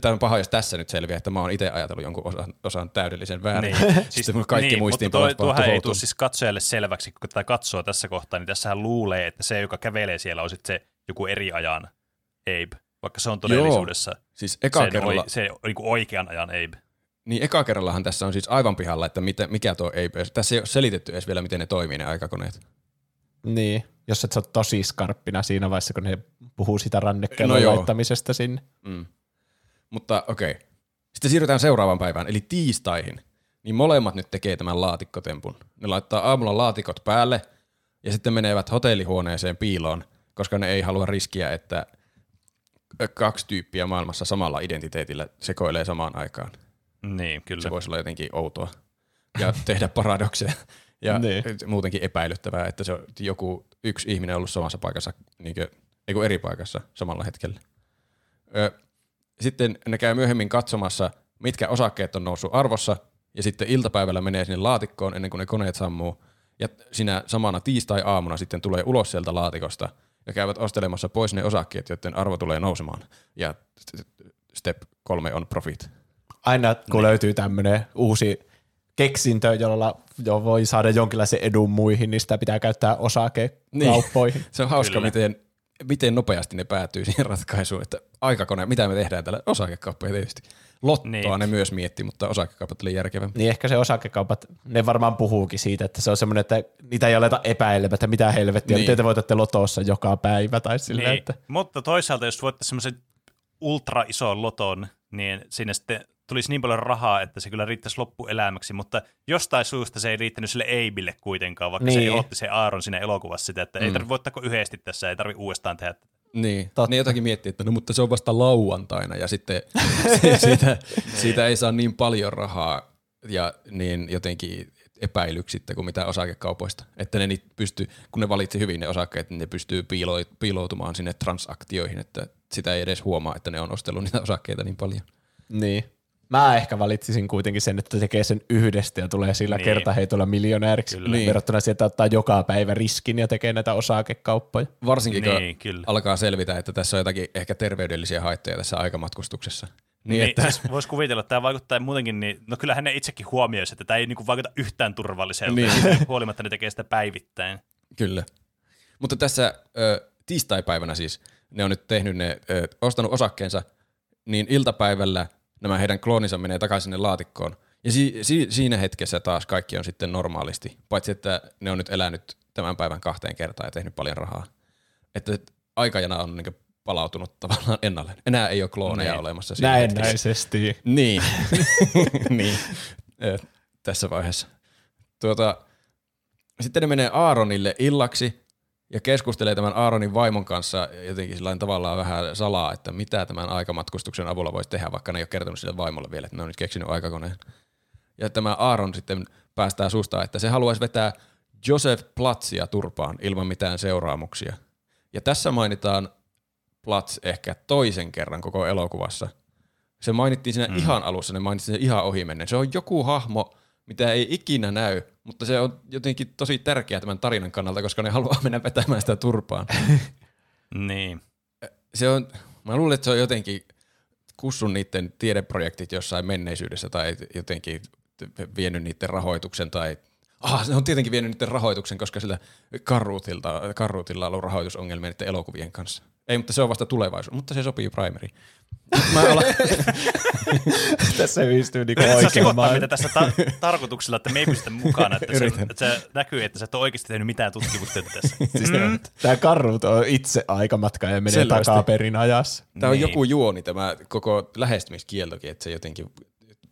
Tämä on paha, jos tässä nyt selviää, että mä oon itse ajatellut jonkun osan, osan täydellisen väärin. Niin. [LAUGHS] Sitten mun kaikki niin, muistiinpanot mutta vaan tuohan ei tule siis katsojalle selväksi, kun tätä katsoo tässä kohtaa, niin tässähän luulee, että se, joka kävelee siellä, on sitten se joku eri ajan Abe, vaikka se on todellisuudessa Siis eka sen kerralla, oi, se niin kuin oikean ajan Abe. Niin eka kerrallahan tässä on siis aivan pihalla, että mitä, mikä tuo ei, tässä ei ole selitetty edes vielä, miten ne toimii ne aikakoneet. Niin, jos et sä ole tosi skarppina siinä vaiheessa, kun ne puhuu sitä rannekellon No no joo. laittamisesta sinne. Mm. Mutta okei. Okay. Sitten siirrytään seuraavaan päivään, eli tiistaihin. Niin molemmat nyt tekee tämän laatikkotempun. Ne laittaa aamulla laatikot päälle ja sitten menevät hotellihuoneeseen piiloon, koska ne ei halua riskiä, että kaksi tyyppiä maailmassa samalla identiteetillä sekoilee samaan aikaan. Niin, kyllä. Se voisi olla jotenkin outoa ja [LAUGHS] tehdä paradokseja. Ja Niin. muutenkin epäilyttävää, että se on joku yksi ihminen ollut samassa paikassa, niin kuin, ei kun eri paikassa samalla hetkellä. Ö, sitten ne käy myöhemmin katsomassa, mitkä osakkeet on noussut arvossa, ja sitten iltapäivällä menee sinne laatikkoon ennen kuin ne koneet sammuu. Ja sinä samana tiistai-aamuna sitten tulee ulos sieltä laatikosta ja käyvät ostelemassa pois ne osakkeet, joiden arvo tulee nousemaan. Ja step kolme on profit. Aina kun niin. löytyy tämmöinen uusi keksintö, jolla jo voi saada jonkinlaisen edun muihin, niin sitä pitää käyttää osakekauppoihin. Se on hauska, Kyllä. miten, miten nopeasti ne päätyy siihen ratkaisuun, että aikakone, mitä me tehdään tällä osakekauppoja tietysti. Lottoa Niin. ne myös mietti, mutta osakekaupat oli järkevämpi. Niin ehkä se osakekaupat, ne varmaan puhuukin siitä, että se on semmoinen, että niitä ei aleta epäilemään, että mitä helvettiä, Niin. miten te voitatte lotossa joka päivä tai silleen, Niin. että Mutta toisaalta, jos voitte semmoisen ultra ison loton, niin sinne sitten tulisi niin paljon rahaa, että se kyllä riittäisi loppuelämäksi, mutta jostain syystä se ei riittänyt sille Eibille kuitenkaan, vaikka niin. se Niin. otti se Aaron siinä elokuvassa sitä, että mm. ei tarvitse voittako yhdesti tässä, ei tarvitse uudestaan tehdä tätä. Niin, Totta. ne jotakin miettii, että no mutta se on vasta lauantaina ja sitten [LAUGHS] siitä, siitä ei saa niin paljon rahaa ja niin jotenkin epäilyksi sitten kuin mitä osakekaupoista. Että ne niitä pystyy, kun ne valitsi hyvin ne osakkeet, niin ne pystyy piilo, piiloutumaan sinne transaktioihin, että sitä ei edes huomaa, että ne on ostellut niitä osakkeita niin paljon. Niin. Mä ehkä valitsisin kuitenkin sen, että tekee sen yhdestä ja tulee sillä Niin. niin. kertaheitolla miljonääriksi. Kyllä. Niin. Verrattuna siihen, että ottaa joka päivä riskin ja tekee näitä osakekauppoja. Varsinkin kun Niin, kyllä. alkaa selvitä, että tässä on jotakin ehkä terveydellisiä haittoja tässä aikamatkustuksessa. Niin, Niin, että, siis voisi kuvitella, että tämä vaikuttaa muutenkin, niin, no kyllähän ne itsekin huomioisi, että tämä ei niinku vaikuta yhtään turvalliselta, Niin. niin. [LAUGHS] huolimatta ne tekee sitä päivittäin. Kyllä. Mutta tässä ö, tiistaipäivänä siis ne on nyt tehnyt ne, ö, ostanut osakkeensa, niin iltapäivällä nämä heidän klooninsa menee takaisin sinne laatikkoon. Ja si- si- siinä hetkessä taas kaikki on sitten normaalisti, paitsi että ne on nyt elänyt tämän päivän kahteen kertaan ja tehnyt paljon rahaa. Että aikajana on niin palautunut tavallaan ennalleen. Enää ei ole klooneja Niin. olemassa siinä hetkessä. Näennäisesti. Niin, [LAUGHS] niin. Ö, tässä vaiheessa. Tuota, sitten ne menee Aaronille illaksi ja keskustelee tämän Aaronin vaimon kanssa jotenkin sillä tavallaan vähän salaa, että mitä tämän aikamatkustuksen avulla voisi tehdä, vaikka ne ei ole kertonut sille vaimolle vielä, että ne on nyt keksinyt aikakoneen. Ja tämä Aaron sitten päästää susta, että se haluaisi vetää Joseph Platzia turpaan ilman mitään seuraamuksia. Ja tässä mainitaan Platz ehkä toisen kerran koko elokuvassa. Se mainittiin siinä mm. ihan alussa, ne mainittiin sen ihan ohimennen. Se on joku hahmo, mitä ei ikinä näy, mutta se on jotenkin tosi tärkeä tämän tarinan kannalta, koska ne haluaa mennä vetämään sitä turpaan. [LAUGHS] Niin. Se on, mä luulen, että se on jotenkin kussun niiden tiedeprojektit jossain menneisyydessä tai jotenkin vienyt niiden rahoituksen tai Ah, se on tietenkin vienyt niiden rahoituksen, koska sillä Karruutilta, Karruutilla on ollut rahoitusongelmia niiden elokuvien kanssa. Ei, mutta se on vasta tulevaisuus, mutta se sopii primary. Mä ala, [LAUGHS] Tässä yhdistyy niinku sä oikein maailma. mitä tässä ta- tarkoituksella, että me ei pystytä mukana, että se, että se näkyy, että sä et ole oikeasti tehnyt mitään tutkimustyötä tässä. [LAUGHS] Siis mm. Tämä karruut on itse aikamatka ja menee Selvästi. takaperin ajassa. Tämä on Niin. joku juoni, tämä koko lähestymiskieltokin, että se jotenkin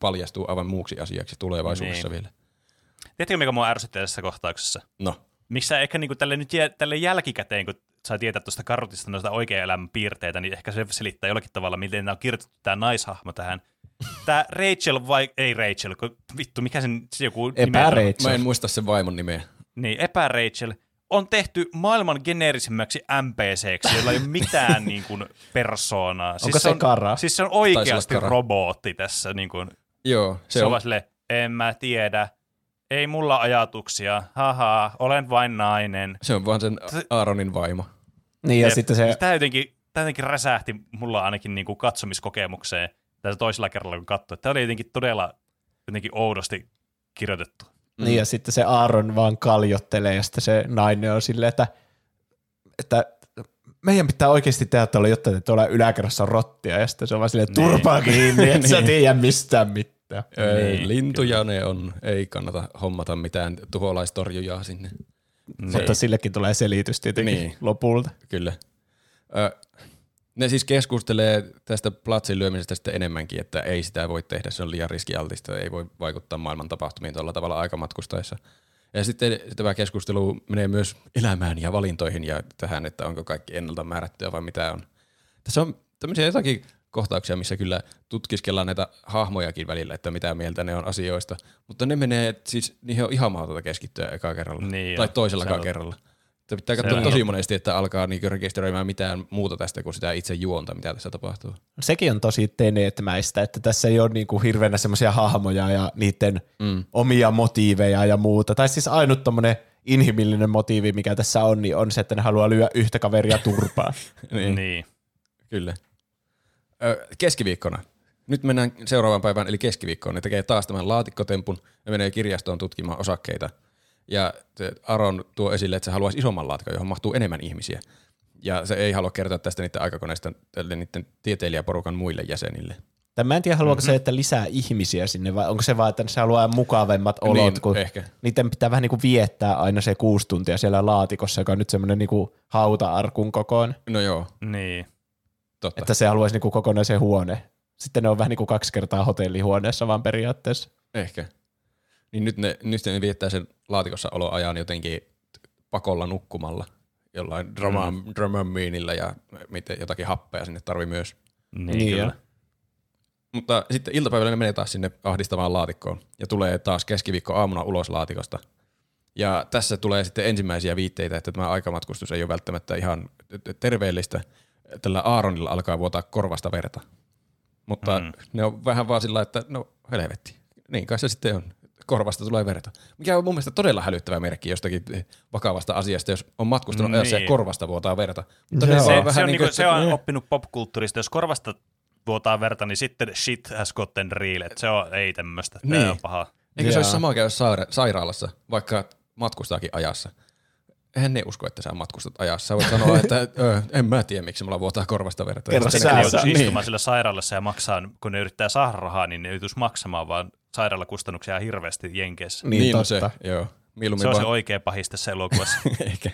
paljastuu aivan muuksi asiaksi tulevaisuudessa Niin. vielä. Tiedätkö, mikä mua ärsyttää tässä kohtauksessa? No, Missä ehkä niin tälle, nyt jä, tälle jälkikäteen, kun sai tietää tuosta karutista noista oikean elämän piirteitä, niin ehkä se selittää jollakin tavalla, miten nämä on kirjoitettu tämä naishahmo tähän. Tämä Rachel vai, ei Rachel, kun vittu, mikä sen se joku nimi on? mä Epä-Rachel. en muista sen vaimon nimeä. Niin, epä-Rachel on tehty maailman geneerisimmäksi NPCksi, jolla ei ole mitään [LAUGHS] niin kuin, persoonaa. Onko se on, Kara? Siis se on oikeasti robotti tässä. Niin kuin, Joo, se, se, on on, silleen, en mä tiedä, ei mulla ajatuksia, haha, olen vain nainen. se on vaan sen Aaronin vaimo. Niin ja Jep. sitten se, Tämä jotenkin, tämä jotenkin räsähti mulla ainakin niin kuin katsomiskokemukseen tässä toisella kerralla, kun katsoin. Tämä oli jotenkin todella jotenkin oudosti kirjoitettu. niin ja sitten se Aaron vaan kaljottelee ja sitten se nainen on silleen, että, että meidän pitää oikeasti tehdä tuolla, jotta te tuolla yläkerrassa on rottia ja sitten se on vaan silleen, Niin. turpaa kiinni, et sä tiedä mistään mitään. Ei, Niin, lintuja ne on, ei kannata hommata mitään tuholaistorjujaa sinne. Mutta sillekin tulee selitys tietenkin Niin. niin. lopulta. Kyllä. Ö, ne siis keskustelee tästä platsin lyömisestä sitten enemmänkin, että ei sitä voi tehdä, se on liian riskialtista, ei voi vaikuttaa maailman tapahtumiin tuolla tavalla aikamatkustaessa. Ja sitten tämä keskustelu menee myös elämään ja valintoihin ja tähän, että onko kaikki ennalta määrättyä vai mitä on. Tässä on tämmöisiä jotakin kohtauksia, missä kyllä tutkiskellaan näitä hahmojakin välillä, että mitä mieltä ne on asioista. Mutta ne menee, siis niihin on ihan mahdotonta keskittyä eka kerralla. Niin tai toisellakaan on- kerralla. Että pitää katsoa tosi monesti, että alkaa niinku rekisteröimään mitään muuta tästä kuin sitä itse juonta, mitä tässä tapahtuu. Sekin on tosi teneetmäistä, että tässä ei ole niinku hirveänä semmoisia hahmoja ja niiden mm. omia motiiveja ja muuta. Tai siis ainut tommonen inhimillinen motiivi, mikä tässä on, niin on se, että ne haluaa lyödä yhtä kaveria turpaan. [LAUGHS] Niin. niin. Kyllä. Ö, keskiviikkona. Nyt mennään seuraavaan päivään, eli keskiviikkoon. Ne tekee taas tämän laatikkotempun ja menee kirjastoon tutkimaan osakkeita. Ja Aron tuo esille, että se haluaisi isomman laatikon, johon mahtuu enemmän ihmisiä. Ja se ei halua kertoa tästä niiden aikakoneista niiden tieteilijäporukan muille jäsenille. Tai mä en tiedä, haluaako mm-hmm. se, että lisää ihmisiä sinne, vai onko se vaan, että se haluaa mukavemmat olot, Niin, kun ehkä. niiden pitää vähän niin kuin viettää aina se kuusi tuntia siellä laatikossa, joka on nyt semmoinen niin kuin hauta-arkun kokoinen, No joo, niin. Totta. että se haluaisi niin kuin kokonaisen huone. Sitten ne on vähän niin kuin kaksi kertaa hotellihuoneessa vaan periaatteessa. Ehkä. Niin nyt ne, nyt ne viettää sen laatikossa oloajan jotenkin pakolla nukkumalla. Jollain drama, mm. dramamiinilla ja miten, jotakin happea sinne tarvii myös. Niin, Niin kyllä. jo. Mutta sitten iltapäivällä ne menee taas sinne ahdistavaan laatikkoon ja tulee taas keskiviikko aamuna ulos laatikosta. Ja tässä tulee sitten ensimmäisiä viitteitä, että tämä aikamatkustus ei ole välttämättä ihan terveellistä. Tällä Aaronilla alkaa vuotaa korvasta verta. Mutta mm. ne on vähän vaan sillä, että no helvetti. Niin kai se sitten on. Korvasta tulee verta. Mikä on mun mielestä todella hälyttävä merkki jostakin vakavasta asiasta, jos on matkustanut mm, niin. ja korvasta vuotaa verta. Mutta se, se, on, se, on, niin kuin, se on oppinut popkulttuurista. Jos korvasta vuotaa verta, niin sitten shit has gotten real. Et se on, ei tämmöistä. Niin. Tämä on paha. Eikö se olisi sama käy saira- sairaalassa, vaikka matkustaakin ajassa? Eihän ne usko, että sä matkustat ajassa. Sä voit sanoa, että ö, en mä tiedä, miksi mulla vuotaa korvasta verta. Kerro sä, sä joutuisi niin. istumaan sillä sairaalassa ja maksaa, kun ne yrittää saada rahaa, niin ne joutuisi maksamaan vaan sairaalakustannuksia hirveästi Jenkeissä. Niin, niin on se, joo. Mieluummin se on vaan... se oikea pahis tässä elokuvassa. [LAUGHS] Ehkä.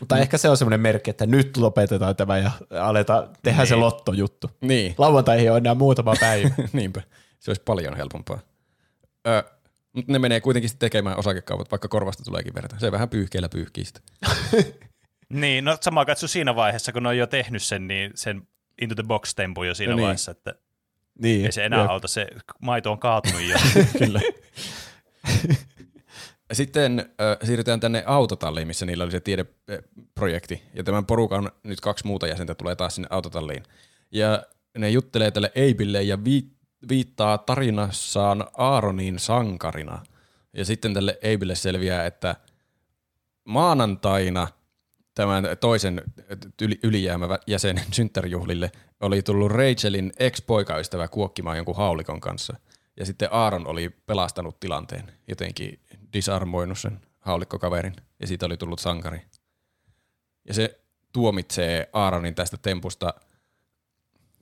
Mutta ehkä se on semmoinen merkki, että nyt lopetetaan tämä ja aletaan tehdä niin. se lottojuttu. Niin. Lauantaihin on enää muutama [LAUGHS] päivä. Niinpä. Se olisi paljon helpompaa. Ö, mutta ne menee kuitenkin tekemään osakekaupat, vaikka korvasta tuleekin verta. Se vähän pyyhkeellä pyyhkii sitä. [LAUGHS] niin, no sama katso siinä vaiheessa, kun ne on jo tehnyt sen, niin sen into the box tempo jo siinä no niin. vaiheessa, että niin, ei se enää auta, se maito on kaatunut jo. [LAUGHS] Kyllä. Sitten äh, siirrytään tänne autotalliin, missä niillä oli se tiedeprojekti. Ja tämän porukan nyt kaksi muuta jäsentä tulee taas sinne autotalliin. Ja ne juttelee tälle Eibille ja vi- viittaa tarinassaan Aaronin sankarina. Ja sitten tälle Eibille selviää, että maanantaina tämän toisen ylijäämä jäsenen synttärijuhlille oli tullut Rachelin ex-poikaystävä kuokkimaan jonkun haulikon kanssa. Ja sitten Aaron oli pelastanut tilanteen jotenkin disarmoinut sen haulikkokaverin ja siitä oli tullut sankari. Ja se tuomitsee Aaronin tästä tempusta.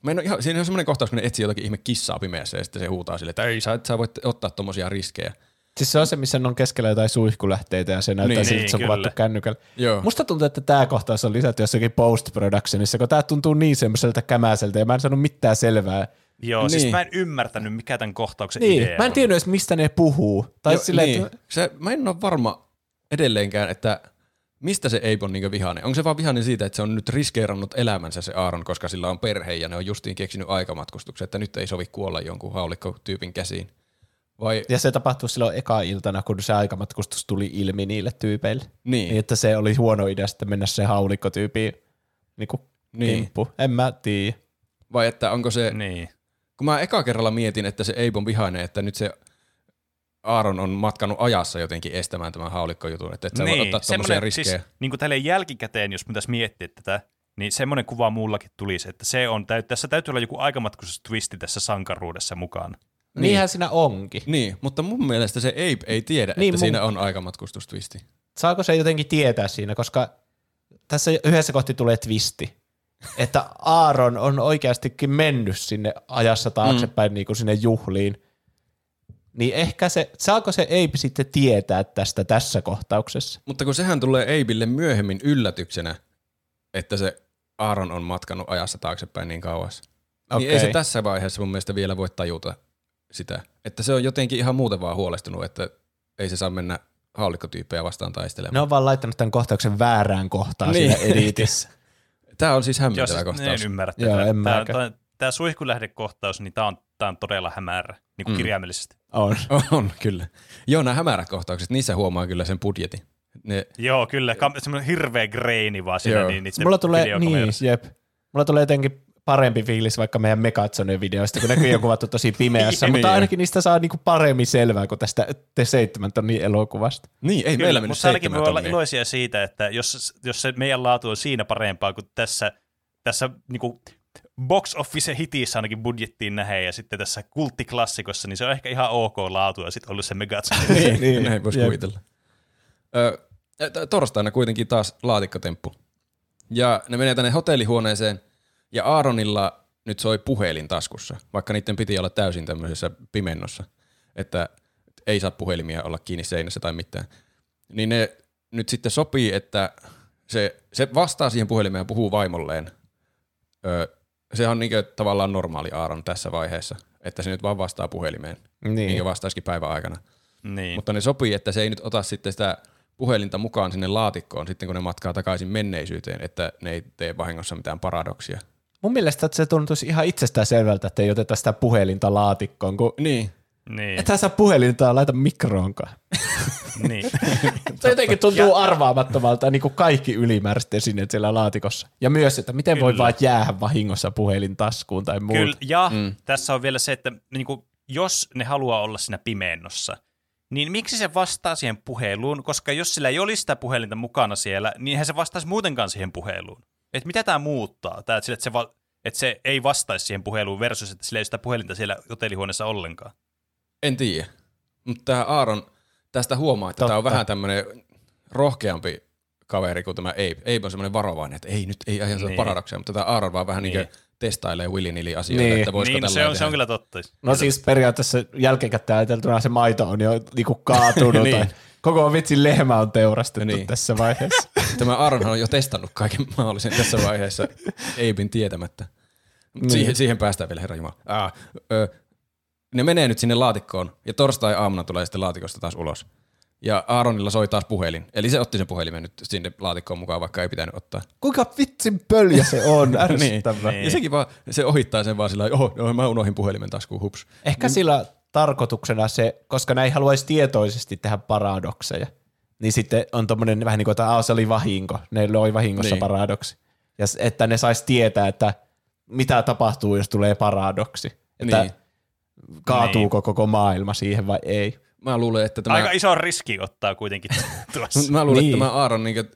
Mä en ihan, siinä on semmoinen kohtaus, kun ne etsii jotakin ihme kissaa pimeässä ja sitten se huutaa sille, että ei, sä, sä voit ottaa tommosia riskejä. Siis se on se, missä on keskellä jotain suihkulähteitä ja se näyttää niin, siltä, että se on kuvattu kännykällä. Joo. Musta tuntuu, että tämä kohtaus on lisätty jossakin post-productionissa, kun tämä tuntuu niin semmoiselta kämäseltä ja mä en saanut mitään selvää Joo, siis niin. siis mä en ymmärtänyt, mikä tämän kohtauksen niin. idea Mä en tiedä edes, mistä ne puhuu. Tai jo, silleen, niin. että... se, mä en ole varma edelleenkään, että mistä se Abe on niin vihainen. Onko se vaan vihainen siitä, että se on nyt riskeerannut elämänsä se Aaron, koska sillä on perhe ja ne on justiin keksinyt aikamatkustuksen, että nyt ei sovi kuolla jonkun haulikko-tyypin käsiin. Vai... Ja se tapahtui silloin eka iltana, kun se aikamatkustus tuli ilmi niille tyypeille. Niin. niin että se oli huono idea sitten mennä se haulikkotyypiin niin niin. kimppu. En mä tiedä. Vai että onko se, niin kun mä eka kerralla mietin, että se Abe on vihainen, että nyt se Aaron on matkanut ajassa jotenkin estämään tämän haulikkojutun, että et sä niin, voi ottaa tommosia riskejä. Siis, niin kuin tälleen jälkikäteen, jos pitäisi miettiä tätä, niin semmoinen kuva mullakin tulisi, että se on, tässä täytyy olla joku aikamatkuisessa twisti tässä sankaruudessa mukaan. Niin. Niinhän siinä onkin. Niin, mutta mun mielestä se Abe ei tiedä, niin, että mun... siinä on aikamatkustus-twisti. Saako se jotenkin tietää siinä, koska tässä yhdessä kohti tulee twisti että Aaron on oikeastikin mennyt sinne ajassa taaksepäin mm. niin kuin sinne juhliin, niin ehkä se, saako se Abe sitten tietää tästä tässä kohtauksessa? Mutta kun sehän tulee Abelle myöhemmin yllätyksenä, että se Aaron on matkanut ajassa taaksepäin niin kauas. Okay. Niin ei se tässä vaiheessa mun mielestä vielä voi tajuta sitä. Että se on jotenkin ihan muuten vaan huolestunut, että ei se saa mennä haulikkotyyppejä vastaan taistelemaan. Ne on vaan laittanut tämän kohtauksen väärään kohtaan niin. siinä editissä. [LAUGHS] Tämä on siis hämmentävä kohtaus. En ymmärrä Joo, tätä. En tämä, tämä, tämä suihkulähdekohtaus, niin tämä on, tämä on todella hämärä, niin kuin mm. kirjaimellisesti. On. [LAUGHS] on, kyllä. Joo, nämä hämärät kohtaukset, niissä huomaa kyllä sen budjetin. Ne... Joo, kyllä. Semmoinen hirveä greini vaan siinä. Niin, Mulla tulee, niin, jep. Mulla tulee jotenkin parempi fiilis vaikka meidän Megatsonen videoista, kun näkyy on kuvattu tosi pimeässä, [LAUGHS] niin, mutta ainakin niistä saa niinku paremmin selvää kuin tästä te seitsemän tonnin elokuvasta. Niin, ei Kyllä, meillä mennyt Mutta ainakin voi olla iloisia siitä, että jos, jos se meidän laatu on siinä parempaa kuin tässä, tässä niinku box office hitissä ainakin budjettiin nähden ja sitten tässä kulttiklassikossa, niin se on ehkä ihan ok laatu ja sitten ollut se Megatson. [LAUGHS] niin, niin, näin voisi kuvitella. Ö, torstaina kuitenkin taas laatikkotemppu. Ja ne menee tänne hotellihuoneeseen ja Aaronilla nyt soi puhelin taskussa, vaikka niiden piti olla täysin tämmöisessä pimennossa, että ei saa puhelimia olla kiinni seinässä tai mitään. Niin ne nyt sitten sopii, että se, se vastaa siihen puhelimeen ja puhuu vaimolleen. Öö, se on niin tavallaan normaali Aaron tässä vaiheessa, että se nyt vaan vastaa puhelimeen, niin, niin vastaisikin päivän aikana. Niin. Mutta ne sopii, että se ei nyt ota sitten sitä puhelinta mukaan sinne laatikkoon sitten, kun ne matkaa takaisin menneisyyteen, että ne ei tee vahingossa mitään paradoksia. Mun mielestä että se tuntuisi ihan itsestään selvältä, että ei oteta sitä puhelinta laatikkoon, kun Niin. Niin. ethän sä puhelinta laita mikroonkaan. niin. [LAUGHS] Se jotenkin tuntuu arvaamattomalta niin kuin kaikki ylimääräiset esineet siellä laatikossa. Ja myös, että miten voi Kyllä. vaan jäädä vahingossa puhelin taskuun tai muuta. Kyllä, ja mm. tässä on vielä se, että niin kuin, jos ne haluaa olla siinä pimennossa, niin miksi se vastaa siihen puheluun? Koska jos sillä ei olisi sitä puhelinta mukana siellä, niin eihän se vastaisi muutenkaan siihen puheluun. Et mitä tämä muuttaa? Tää, että, sille, että, se va- että se ei vastaisi siihen puheluun versus, että sillä ei ole sitä puhelinta siellä hotellihuoneessa ollenkaan. En tiedä. Mutta tämä Aaron, tästä huomaa, että Totta. tämä on vähän tämmöinen rohkeampi kaveri kuin tämä Abe. Abe on semmoinen varovainen, että ei nyt, ei ajan Niin. paradoksia, mutta tämä Aaron vaan vähän niin. Niin. testailee Willy Nilly asioita, Niin. että voisiko niin, no tällä se, on, se on kyllä totta. No siis periaatteessa jälkikäteen ajateltuna se maito on jo niinku kaatunut [LAUGHS] Niin. tai koko vitsin lehmä on teurastettu Niin. tässä vaiheessa. [LAUGHS] Tämä Aaronhan on jo testannut kaiken mahdollisen tässä vaiheessa Abein tietämättä. Mut Niin. Siihen, siihen päästään vielä, herra Jumala. Ah, ö, ne menee nyt sinne laatikkoon ja torstai aamuna tulee sitten laatikosta taas ulos. Ja Aaronilla soi taas puhelin. Eli se otti sen puhelimen nyt sinne laatikkoon mukaan, vaikka ei pitänyt ottaa. Kuinka vitsin pöljä se on, [LAUGHS] ärsyttävää. Niin. Ja sekin vaan, se ohittaa sen vaan sillä oho, no, mä unohdin puhelimen taskuun, hups. Ehkä sillä tarkoituksena se, koska ei haluaisi tietoisesti tehdä paradokseja, niin sitten on tommonen vähän niin kuin, että "Aa, se oli vahinko, ne loi vahingossa niin. Niin. paradoksi. Ja että ne sais tietää, että mitä tapahtuu, jos tulee paradoksi. Että Niin. Kaatuuko Niin. koko maailma siihen vai ei. Mä luulen, että tämä... Aika iso riski ottaa kuitenkin [LAUGHS] tuossa. Mä luulen, Niin. että tämä Aaron, niin kuin,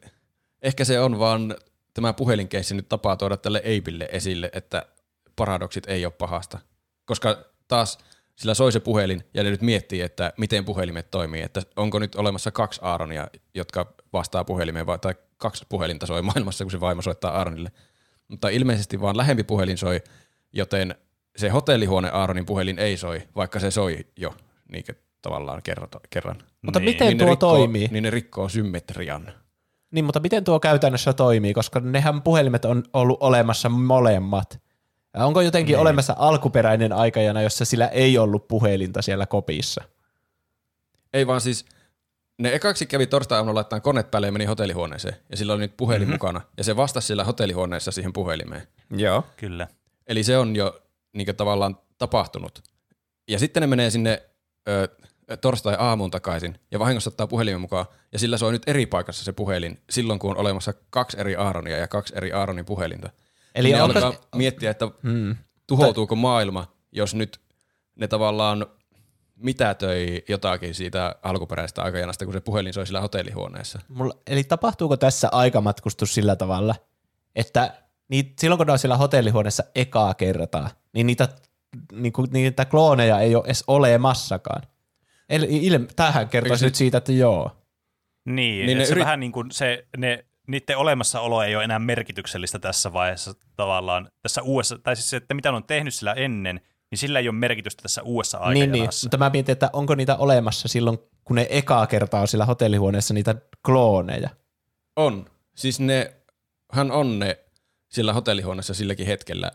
ehkä se on vaan tämä puhelinkeissi nyt tapaa tuoda tälle Eipille esille, että paradoksit ei ole pahasta. Koska taas sillä soi se puhelin ja ne nyt miettii, että miten puhelimet toimii, että onko nyt olemassa kaksi Aaronia, jotka vastaa puhelimeen vai, tai kaksi puhelinta soi maailmassa, kun se vaimo soittaa Aaronille. Mutta ilmeisesti vaan lähempi puhelin soi, joten se hotellihuone Aaronin puhelin ei soi, vaikka se soi jo niin tavallaan kerran. kerran. Mutta Niin. miten Niin tuo rikkoo, toimii? Niin ne rikkoo symmetrian. Niin, mutta miten tuo käytännössä toimii, koska nehän puhelimet on ollut olemassa molemmat. Ja onko jotenkin Niin. olemassa alkuperäinen aikajana, jossa sillä ei ollut puhelinta siellä kopissa? Ei vaan siis, ne ekaksi kävi torstai-aamuna laittaa koneet päälle ja meni hotellihuoneeseen. Ja sillä oli nyt puhelin mm-hmm. mukana. Ja se vastasi siellä hotellihuoneessa siihen puhelimeen. Joo. Kyllä. Eli se on jo niin tavallaan tapahtunut. Ja sitten ne menee sinne ö, torstai-aamuun takaisin ja vahingossa ottaa puhelimen mukaan. Ja sillä soi nyt eri paikassa se puhelin silloin, kun on olemassa kaksi eri Aaronia ja kaksi eri Aaronin puhelinta. Eli onko- alkaa miettiä, että Hmm. tuhoutuuko maailma, jos nyt ne tavallaan mitätöi jotakin siitä alkuperäisestä aikajanasta, kun se puhelin soi sillä hotellihuoneessa. Mulla, eli tapahtuuko tässä aikamatkustus sillä tavalla, että niit, silloin kun ne on siellä hotellihuoneessa ekaa kertaa, niin niitä, niinku, niitä klooneja ei ole edes olemassakaan. Eli ilme, tähän kertoisi nyt siitä, että joo. Niin, Niin niin ne se yrit- vähän niin kuin se, ne, niiden olemassaolo ei ole enää merkityksellistä tässä vaiheessa tavallaan. Tässä uudessa, tai siis se, että mitä ne on tehnyt sillä ennen, niin sillä ei ole merkitystä tässä uudessa Niin, niin, aikajanassa. mutta mä mietin, että onko niitä olemassa silloin, kun ne ekaa kertaa on siellä hotellihuoneessa niitä klooneja. On. Siis ne, hän on ne sillä hotellihuoneessa silläkin hetkellä,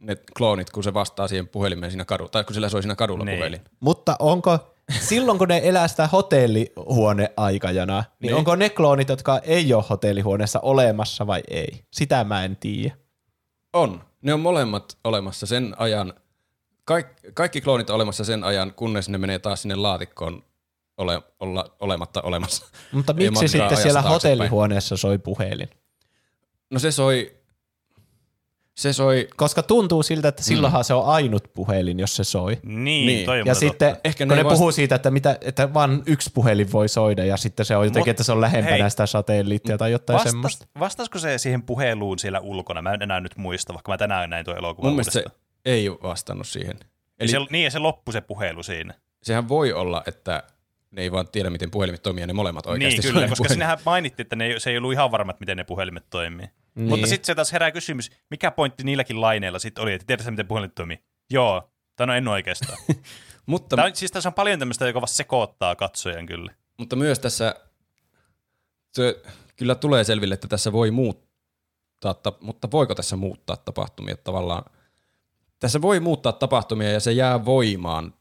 ne kloonit, kun se vastaa siihen puhelimeen siinä kadulla, tai kun sillä soi siinä kadulla Niin. puhelin. Mutta onko silloin, kun ne elää sitä hotellihuoneaikajana, niin, Niin. onko ne kloonit, jotka ei ole hotellihuoneessa olemassa vai ei? Sitä mä en tiedä. On. Ne on molemmat olemassa sen ajan, kaik, kaikki kloonit on olemassa sen ajan, kunnes ne menee taas sinne laatikkoon ole, olla, olematta olemassa. Mutta miksi sitten siellä taaksepäin. hotellihuoneessa soi puhelin? No se soi, se soi, Koska tuntuu siltä, että silloinhan se on ainut puhelin, jos se soi. Niin, Niin. toi on Ja sitten, totta. Ehkä kun ne vasta- puhuu siitä, että, mitä, että vain yksi puhelin voi soida ja sitten se on jotenkin, Mut- että se on lähempänä hei. sitä satelliittia tai jotain Vastas, semmoista. vastasko se siihen puheluun siellä ulkona? Mä en enää nyt muista, vaikka mä tänään näin tuo elokuva mun mielestä se uudestaan. ei vastannut siihen. Eli Eli se, niin, ja se loppui se puhelu siinä. sehän voi olla, että ne ei vaan tiedä, miten puhelimet toimii ja ne molemmat oikeasti Niin, kyllä, koska puhelimet. sinähän mainittiin, että ne, ei- se ei ollut ihan varma, että miten ne puhelimet toimii. Niin. Mutta sitten se taas herää kysymys, mikä pointti niilläkin laineilla sitten oli, että tiedätkö miten puhelimet toimii? Joo, tai no en oikeastaan. [LAUGHS] Mutta, Tämä on, siis tässä on paljon tämmöistä, joka vasta sekoittaa katsojan kyllä. mutta myös tässä se kyllä tulee selville, että tässä voi muuttaa, ta- mutta voiko tässä muuttaa tapahtumia tavallaan? Tässä voi muuttaa tapahtumia ja se jää voimaan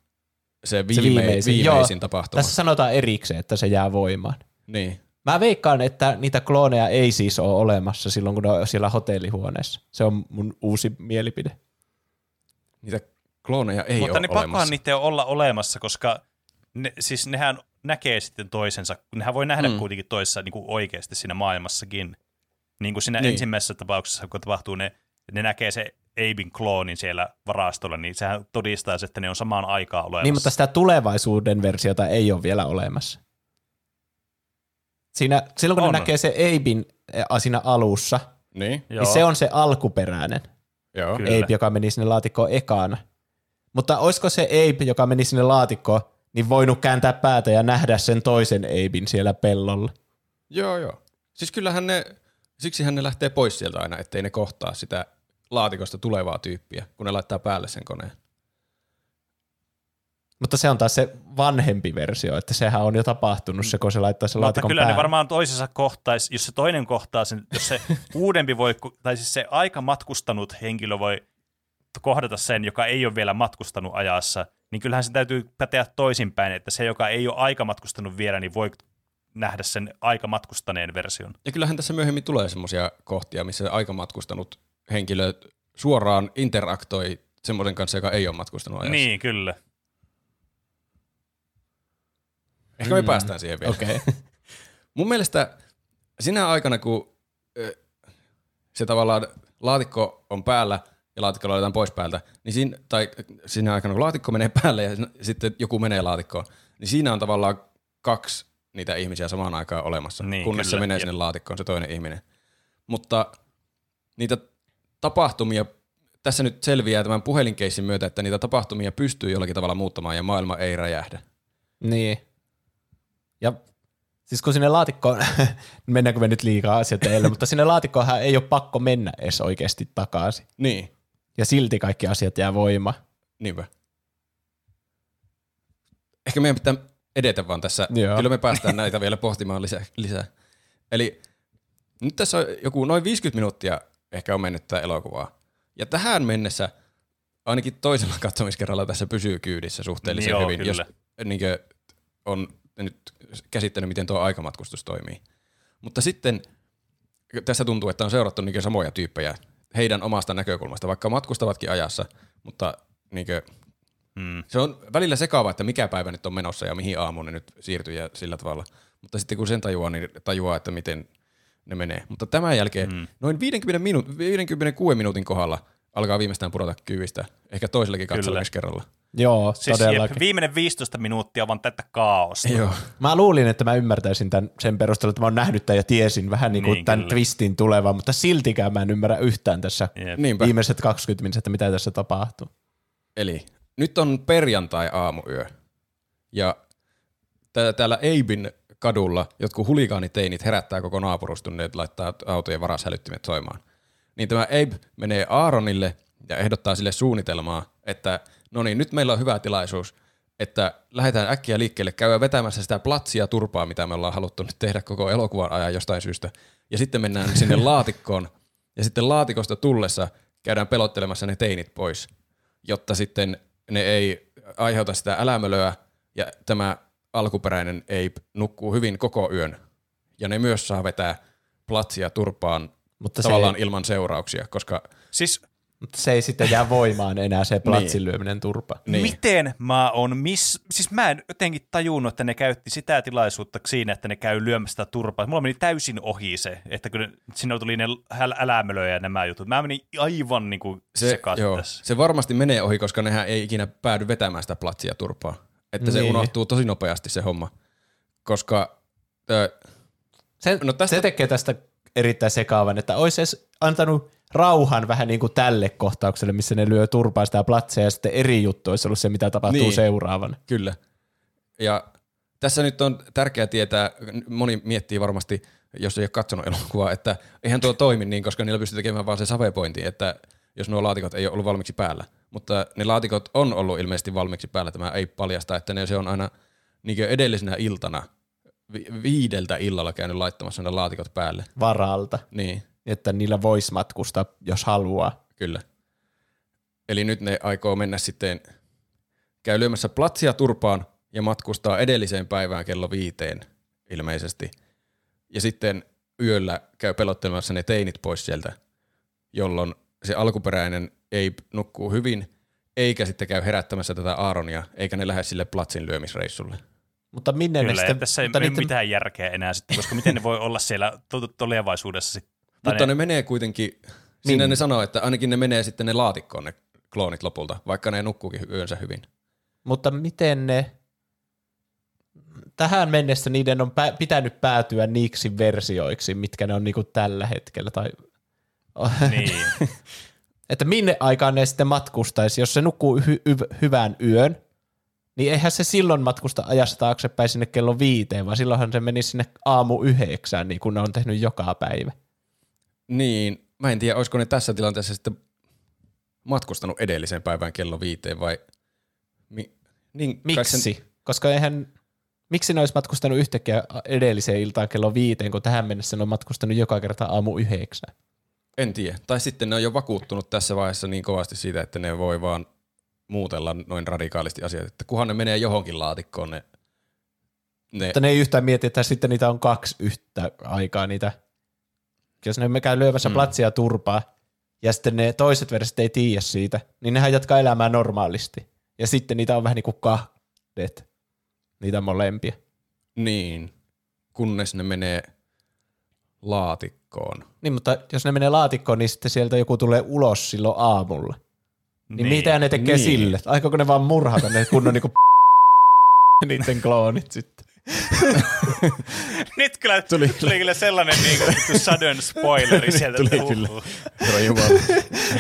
se, viime, viimeisin. viimeisin, Joo, tapahtuma. Tässä sanotaan erikseen, että se jää voimaan. Niin. Mä veikkaan, että niitä klooneja ei siis ole olemassa silloin, kun ne on siellä hotellihuoneessa. Se on mun uusi mielipide. Niitä klooneja ei Mutta ole ne olemassa. pakkohan niiden olla olemassa, koska ne, siis nehän näkee sitten toisensa. Nehän voi nähdä mm. kuitenkin toisessa niin kuin oikeasti siinä maailmassakin. Niin kuin siinä Niin. niin. ensimmäisessä tapauksessa, kun tapahtuu ne, ne näkee se Abin kloonin siellä varastolla, niin sehän todistaa, että ne on samaan aikaan olemassa. Niin, mutta sitä tulevaisuuden versiota ei ole vielä olemassa. Siinä, silloin kun On. ne näkee se Abin eh, siinä alussa, Niin, niin se on se alkuperäinen joo. Kyllä. Ape, joka meni sinne laatikkoon ekana. Mutta olisiko se Ape, joka meni sinne laatikkoon, niin voinut kääntää päätä ja nähdä sen toisen Apein siellä pellolla? Joo, joo. Siis kyllähän ne, siksihän ne lähtee pois sieltä aina, ettei ne kohtaa sitä laatikosta tulevaa tyyppiä, kun ne laittaa päälle sen koneen. Mutta se on taas se vanhempi versio, että sehän on jo tapahtunut se, kun se laittaa sen Mutta laatikon kyllä päälle. ne varmaan toisessa kohtaisi, jos se toinen kohtaa sen, jos se [LAUGHS] uudempi voi, tai siis se aika matkustanut henkilö voi kohdata sen, joka ei ole vielä matkustanut ajassa, niin kyllähän se täytyy päteä toisinpäin, että se, joka ei ole aika matkustanut vielä, niin voi nähdä sen aika matkustaneen version. Ja kyllähän tässä myöhemmin tulee semmoisia kohtia, missä aikamatkustanut henkilö suoraan interaktoi semmoisen kanssa, joka ei ole matkustanut ajassa. Niin, kyllä. Ehkä me päästään siihen vielä. Okay. [LAUGHS] Mun mielestä sinä aikana, kun se tavallaan laatikko on päällä ja laatikko laitetaan pois päältä, niin siinä, tai siinä aikana, kun laatikko menee [LAUGHS] päälle ja sitten joku menee laatikkoon, niin siinä on tavallaan kaksi niitä ihmisiä samaan aikaan olemassa, Niin, kunnes se kyllä, menee jep. sinne laatikkoon, se toinen ihminen. Mutta niitä tapahtumia, tässä nyt selviää tämän puhelinkeissin myötä, että niitä tapahtumia pystyy jollakin tavalla muuttamaan ja maailma ei räjähdä. Niin. Ja siis kun sinne laatikkoon, [LAUGHS] mennäänkö me nyt liikaa asiat edelle, mutta sinne laatikkoonhan ei ole pakko mennä edes oikeasti takaisin. Niin, Ja silti kaikki asiat jää voima. Niinpä. Ehkä meidän pitää edetä vaan tässä. Joo. Kyllä me päästään näitä vielä pohtimaan lisää. lisää. Eli nyt tässä on joku noin 50 minuuttia ehkä on mennyt tätä elokuvaa. Ja tähän mennessä ainakin toisella katsomiskerralla tässä pysyy kyydissä suhteellisen Joo, hyvin, kyllä. jos niin on nyt käsittänyt, miten tuo aikamatkustus toimii. Mutta sitten tässä tuntuu, että on seurattu niin samoja tyyppejä heidän omasta näkökulmasta, vaikka matkustavatkin ajassa, mutta niin Mm. se on välillä sekaava, että mikä päivä nyt on menossa ja mihin aamuun ne nyt siirtyy ja sillä tavalla. Mutta sitten kun sen tajuaa, niin tajuaa, että miten ne menee. Mutta tämän jälkeen mm. noin 50 minu- 56 minuutin kohdalla alkaa viimeistään pudota kyvistä. Ehkä toisellekin Kyllä. Joo, Siis todellakin. jep, viimeinen 15 minuuttia on vaan tätä kaaosta. Joo. Mä luulin, että mä ymmärtäisin tämän sen perusteella, että mä oon nähnyt tämän ja tiesin vähän niin kuin Niin, tämän kyllä. twistin tulevan, mutta siltikään mä en ymmärrä yhtään tässä Jep. Niinpä. viimeiset 20 minuuttia, että mitä tässä tapahtuu. Eli nyt on perjantai-aamuyö. Ja tää- täällä Eibin kadulla jotkut huligaaniteinit herättää koko naapurustun, ne laittaa autojen varashälyttimet soimaan. Niin tämä Abe menee Aaronille ja ehdottaa sille suunnitelmaa, että no niin, nyt meillä on hyvä tilaisuus, että lähdetään äkkiä liikkeelle, käydään vetämässä sitä platsia turpaa, mitä me ollaan haluttu nyt tehdä koko elokuvan ajan jostain syystä. Ja sitten mennään [LAUGHS] sinne laatikkoon, ja sitten laatikosta tullessa käydään pelottelemassa ne teinit pois, jotta sitten ne ei aiheuta sitä älämölöä, ja tämä alkuperäinen Abe nukkuu hyvin koko yön. Ja ne myös saa vetää platsia turpaan Mutta se, tavallaan ei, ilman seurauksia, koska Siis mutta se ei sitten jää voimaan enää se [LAUGHS] platsin lyöminen turpa. niin, Miten mä on, miss, siis mä en jotenkin tajunnut, että ne käytti sitä tilaisuutta siinä, että ne käy lyömässä sitä turpaa. Mulla meni täysin ohi se, että kun ne- sinne tuli ne häl- älämölöjä ja nämä jutut. Mä menin aivan niin kuin se, sekaisin joo, tässä. se varmasti menee ohi, koska nehän ei ikinä päädy vetämään sitä platsia turpaa. Että se Niin. unohtuu tosi nopeasti se homma. Koska ö, Se, No tästä- tästä... se tekee tästä erittäin sekaavan, että olisi edes antanut rauhan vähän niin kuin tälle kohtaukselle, missä ne lyö turpaa sitä platseja ja sitten eri juttu olisi ollut se, mitä tapahtuu Niin. seuraavana. Kyllä. Ja tässä nyt on tärkeää tietää, moni miettii varmasti, jos ei ole katsonut elokuvaa, että eihän tuo toimi niin, koska niillä pystyy tekemään vaan se savepointi, että jos nuo laatikot ei ole ollut valmiiksi päällä. Mutta ne laatikot on ollut ilmeisesti valmiiksi päällä, tämä ei paljasta, että ne se on aina niin edellisenä iltana vi- viideltä illalla käynyt laittamassa ne laatikot päälle. Varalta, Niin, että niillä voisi matkustaa, jos haluaa. kyllä. Eli nyt ne aikoo mennä sitten, käy lyömässä platsia turpaan ja matkustaa edelliseen päivään kello viiteen ilmeisesti. ja sitten yöllä käy pelottelemassa ne teinit pois sieltä, jolloin se alkuperäinen ei nukkuu hyvin, eikä sitten käy herättämässä tätä Aaronia, eikä ne lähde sille platsin lyömisreissulle. Mutta minne Kyllä, ne sitten... tässä ei mutta mitään järkeä enää sitten, koska miten ne voi olla siellä to- tulevaisuudessa sitten. Tai Mutta ne menee kuitenkin, siinä Minne? ne sanoo, että ainakin ne menee sitten ne laatikkoon ne kloonit lopulta, vaikka ne nukkuukin yönsä hyvin. Mutta miten ne... Tähän mennessä niiden on pä- pitänyt päätyä niiksi versioiksi, mitkä ne on niinku tällä hetkellä. Tai... Niin. [LAUGHS] että minne aikaan ne sitten matkustaisi, jos se nukkuu hy- hy- hyvän yön, niin eihän se silloin matkusta ajassa taaksepäin sinne kello viiteen, vaan silloinhan se meni sinne aamu yhdeksään, niin kuin ne on tehnyt joka päivä. Niin, mä en tiedä, olisiko ne tässä tilanteessa sitten matkustanut edelliseen päivään kello viiteen vai... Mi- niin, Miksi? Sen, Koska eihän, miksi ne olisi matkustanut yhtäkkiä edelliseen iltaan kello viiteen, kun tähän mennessä ne on matkustanut joka kerta aamu yhdeksään? en tiedä. Tai sitten ne on jo vakuuttunut tässä vaiheessa niin kovasti siitä, että ne voi vaan muutella noin radikaalisti asiat, että kunhan ne menee johonkin laatikkoon ne, ne Mutta ne ei yhtään mieti, että sitten niitä on kaksi yhtä aikaa niitä. Jos ne me käy lyömässä mm. platsia turpaa, ja sitten ne toiset versiot ei tiedä siitä, niin nehän jatkaa elämää normaalisti. Ja sitten niitä on vähän niin kuin kahdet, niitä molempia. niin, kunnes ne menee laatikkoon. Niin, mutta jos ne menee laatikkoon, niin sitten sieltä joku tulee ulos silloin aamulla. Niin, niin. mitä ne tekee Niin. niin. sille? Aikooko ne vaan murhata ne kunnon niinku [LAUGHS] niiden kloonit sitten? [LAUGHS] Nyt kyllä tuli, tuli kyllä sellainen niin kuin sudden spoileri sieltä. Tuli että kyllä. Herra Jumala.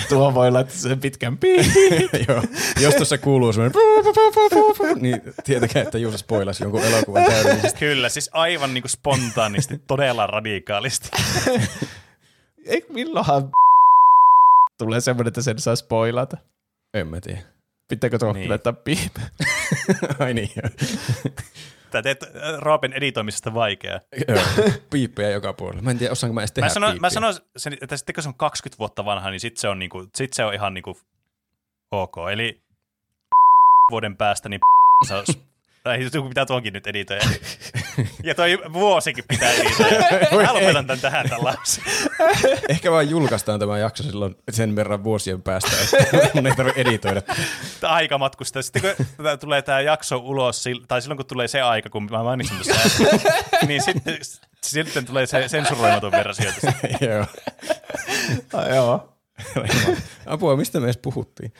Tuo voi laittaa sen pitkän piin. [LAUGHS] Joo. Jos tuossa kuuluu semmoinen niin tietäkää, että Juusa spoilasi jonkun elokuvan täydellisesti. Kyllä, siis aivan niin kuin spontaanisti, todella radikaalisti. [LAUGHS] Ei, milloinhan tulee semmoinen, että sen saa spoilata? En mä tiedä. Pitääkö tuo Niin. laittaa piip? Ai niin. Tämä teet äh, Roopen editoimisesta vaikeaa. Piippejä joka puolella. Mä en tiedä, osaanko mä edes tehdä Mä sanon, piippiä. mä sanon sen, että sitten kun se on 20 vuotta vanha, niin sitten se on, niinku, sit se on ihan niinku ok. Eli vuoden päästä niin [LAUGHS] se tai joku pitää tuonkin nyt editoida. [LAUGHS] Ja toi vuosikin pitää editoida. Mä lopetan tämän tähän tällaisen. [LAUGHS] Ehkä vaan julkaistaan tämä jakso silloin sen verran vuosien päästä, että [LAUGHS] mun ei tarvitse editoida. Aika matkustaa. Sitten kun tää tulee tämä jakso ulos, tai silloin kun tulee se aika, kun mä mainitsin tuossa niin sitten, sitten tulee se sensuroimaton versio. Joo. Ah, joo. Apua, mistä me edes puhuttiin?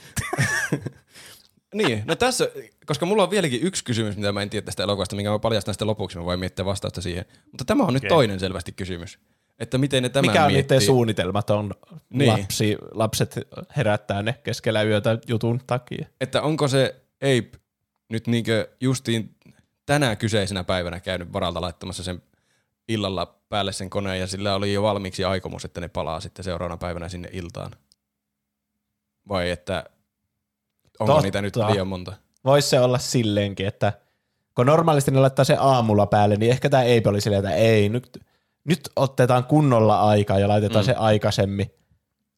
Niin, no tässä, koska mulla on vieläkin yksi kysymys, mitä mä en tiedä tästä elokuvasta, minkä mä paljastan sitten lopuksi, mä voin miettiä vastausta siihen. Mutta tämä on nyt Okei. toinen selvästi kysymys. Että miten ne tämän Mikä on miettii. niiden suunnitelmat? On Niin. lapsi, lapset herättää ne keskellä yötä jutun takia. Että onko se Ape nyt niinkö justiin tänä kyseisenä päivänä käynyt varalta laittamassa sen illalla päälle sen koneen ja sillä oli jo valmiiksi aikomus, että ne palaa sitten seuraavana päivänä sinne iltaan? Vai että onko Totta. niitä nyt liian monta? Voisi se olla silleenkin, että kun normaalisti ne laittaa se aamulla päälle, niin ehkä tämä ei oli silleen, että ei, nyt, nyt otetaan kunnolla aikaa ja laitetaan Mm. se aikaisemmin.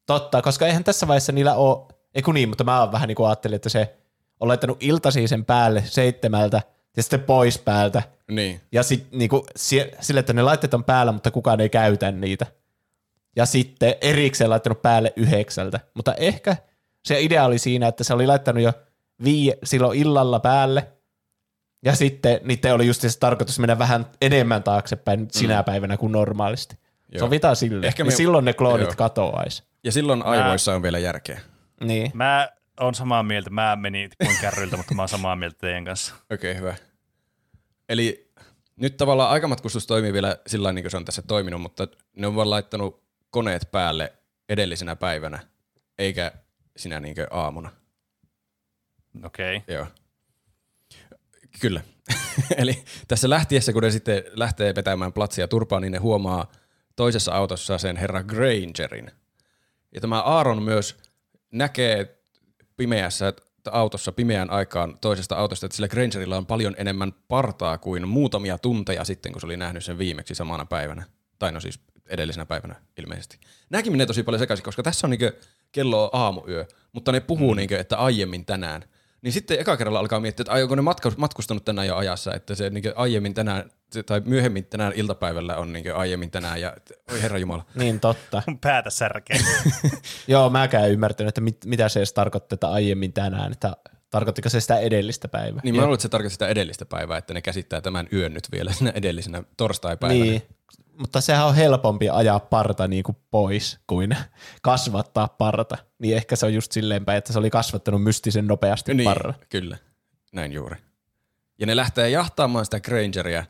Totta, koska eihän tässä vaiheessa niillä ole, ei kun niin, mutta mä oon vähän niin kuin ajattelin, että se on laittanut iltasi sen päälle seitsemältä ja sitten pois päältä. Niin. Ja sitten niinku, sie- sille, että ne laitteet on päällä, mutta kukaan ei käytä niitä. Ja sitten erikseen laittanut päälle yhdeksältä. Mutta ehkä se idea oli siinä, että se oli laittanut jo vii silloin illalla päälle. Ja sitten niiden oli just se tarkoitus mennä vähän enemmän taaksepäin sinä päivänä kuin normaalisti. Joo. Joo. Sovitaan sille. Ehkä Ehkä me- niin silloin ne kloonit Joo. katoaisi. Ja silloin aivoissa on vielä järkeä. Niin. Mä oon samaa mieltä. Mä menin kuin kärryiltä, mutta mä oon samaa mieltä teidän kanssa. Okei, okay, hyvä. Eli nyt tavallaan aikamatkustus toimii vielä sillä tavalla, niin kuin se on tässä toiminut, mutta ne on vaan laittanut koneet päälle edellisenä päivänä, eikä sinä niin aamuna. Okei. Okay. Joo. Kyllä. [LAUGHS] Eli tässä lähtiessä, kun ne sitten lähtee vetämään platsia turpaan, niin ne huomaa toisessa autossa sen herra Grangerin. Ja tämä Aaron myös näkee pimeässä autossa pimeän aikaan toisesta autosta, että sillä Grangerilla on paljon enemmän partaa kuin muutamia tunteja sitten, kun se oli nähnyt sen viimeksi samana päivänä. Tai no siis edellisenä päivänä ilmeisesti. Nämäkin menee tosi paljon sekaisin, koska tässä on niinkö kello on aamuyö, mutta ne puhuu mm. niinkö, että aiemmin tänään. Niin sitten eka kerralla alkaa miettiä, että onko ne matkus- matkustanut tänään jo ajassa, että se niin aiemmin tänään, tai myöhemmin tänään iltapäivällä on niin aiemmin tänään, ja oi herra jumala. Niin totta. Päätä särkee. [LAUGHS] Joo, mäkään ymmärtänyt, että mit, mitä se edes tarkoittaa, että aiemmin tänään, että tarkoittiko se sitä edellistä päivää. Niin mä luulen, että se tarkoittaa sitä edellistä päivää, että ne käsittää tämän yön nyt vielä sinä edellisenä torstai-päivänä. Niin, mutta sehän on helpompi ajaa parta niin kuin pois kuin kasvattaa parta. Niin ehkä se on just silleen päin, että se oli kasvattanut mystisen nopeasti niin, parra. kyllä. Näin juuri. Ja ne lähtee jahtaamaan sitä Grangeria.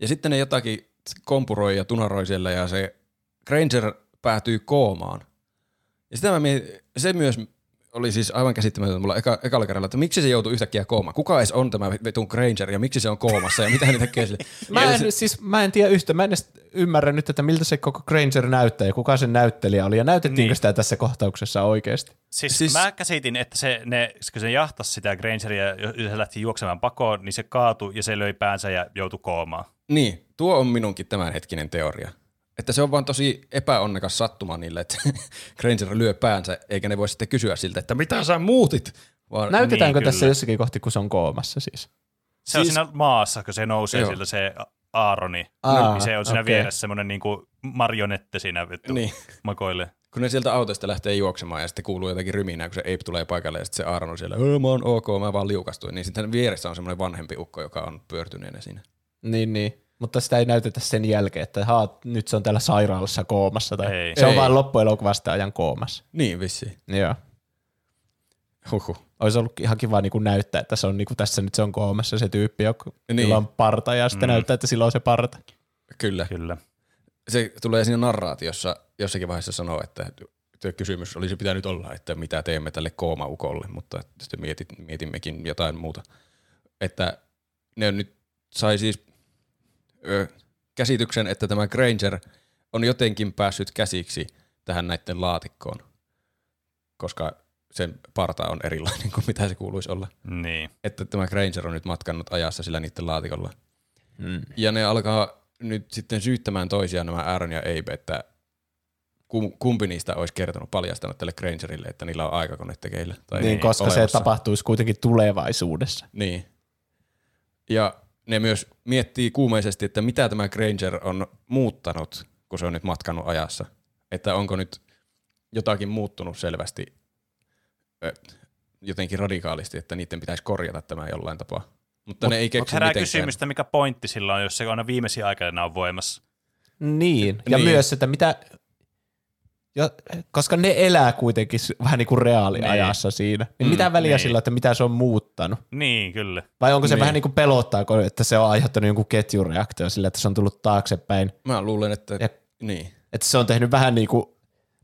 Ja sitten ne jotakin kompuroi ja tunaroi siellä ja se Granger päätyy koomaan. Ja sitä mä mietin, se myös oli siis aivan käsittämätöntä mulla eka, ekalla kerralla, että miksi se joutui yhtäkkiä koomaan. Kuka edes on tämä vetun Granger ja miksi se on koomassa ja mitä ne tekee sille. Mä en, se... siis, mä en tiedä yhtä, mä en edes ymmärrä nyt, että miltä se koko Granger näyttää ja kuka sen näyttelijä oli ja näytettiinkö niin. sitä tässä kohtauksessa oikeasti. Siis, siis mä käsitin, että se, ne, kun se jahtasi sitä Grangeria ja se lähti juoksemaan pakoon, niin se kaatui ja se löi päänsä ja joutui koomaan. Niin, tuo on minunkin tämänhetkinen teoria. Että se on vaan tosi epäonnekas sattuma niille, että [LAUGHS] Granger lyö päänsä, eikä ne voi sitten kysyä siltä, että mitä sä muutit? Vaan, Näytetäänkö niin, tässä kyllä. jossakin kohti, kun se on koomassa siis? Se siis... on siinä maassa, kun se nousee Joo. siltä se Aaroni. Aa, niin se on siinä okay. vieressä semmoinen niinku marionette siinä vittu niin. makoille. Kun ne sieltä autosta lähtee juoksemaan ja sitten kuuluu jotakin ryminää, kun se Ape tulee paikalle ja sitten se Aaron on siellä, öö, mä oon ok, mä vaan liukastuin. Niin sitten vieressä on semmoinen vanhempi ukko, joka on pyörtyneenä siinä. Niin, niin mutta sitä ei näytetä sen jälkeen, että haa, nyt se on täällä sairaalassa koomassa. Tai ei. Se ei. on vain loppuelokuvasta ajan koomassa. Niin vissi. Joo. Huhhuh. Olisi ollut ihan kiva niin kuin näyttää, että se on niin kuin tässä nyt se on koomassa se tyyppi, joka niin. on parta ja sitten mm. näyttää, että sillä on se parta. Kyllä. Kyllä. Se tulee siinä narraatiossa jossakin vaiheessa sanoa, että kysymys olisi pitänyt olla, että mitä teemme tälle koomaukolle, mutta sitten mietit, mietimmekin jotain muuta. Että ne nyt sai siis ö, käsityksen, että tämä Granger on jotenkin päässyt käsiksi tähän näiden laatikkoon, koska sen parta on erilainen kuin mitä se kuuluisi olla. Niin. Että tämä Granger on nyt matkannut ajassa sillä niiden laatikolla. Hmm. Ja ne alkaa nyt sitten syyttämään toisiaan nämä Aaron ja Abe, että kumpi niistä olisi kertonut, paljastanut tälle Grangerille, että niillä on aikakone tekeillä. Tai niin, koska olemassa. se tapahtuisi kuitenkin tulevaisuudessa. Niin. Ja ne myös miettii kuumeisesti, että mitä tämä Granger on muuttanut, kun se on nyt matkannut ajassa. Että onko nyt jotakin muuttunut selvästi jotenkin radikaalisti, että niiden pitäisi korjata tämä jollain tapaa. Mutta mut, ne ei keksi herää mitenkään. kysymystä, mikä pointti sillä on, jos se aina viimeisiä aikana on voimassa. Niin, ja niin. myös, että mitä, ja, koska ne elää kuitenkin vähän niin kuin reaaliajassa niin. siinä. Niin mm, mitä väliä niin. sillä, että mitä se on muuttanut? Niin, kyllä. Vai onko se niin. vähän niin kuin pelottaa, että se on aiheuttanut jonkun ketjureaktio sillä, että se on tullut taaksepäin? Mä luulen, että ja, niin. Että se on tehnyt vähän niin kuin,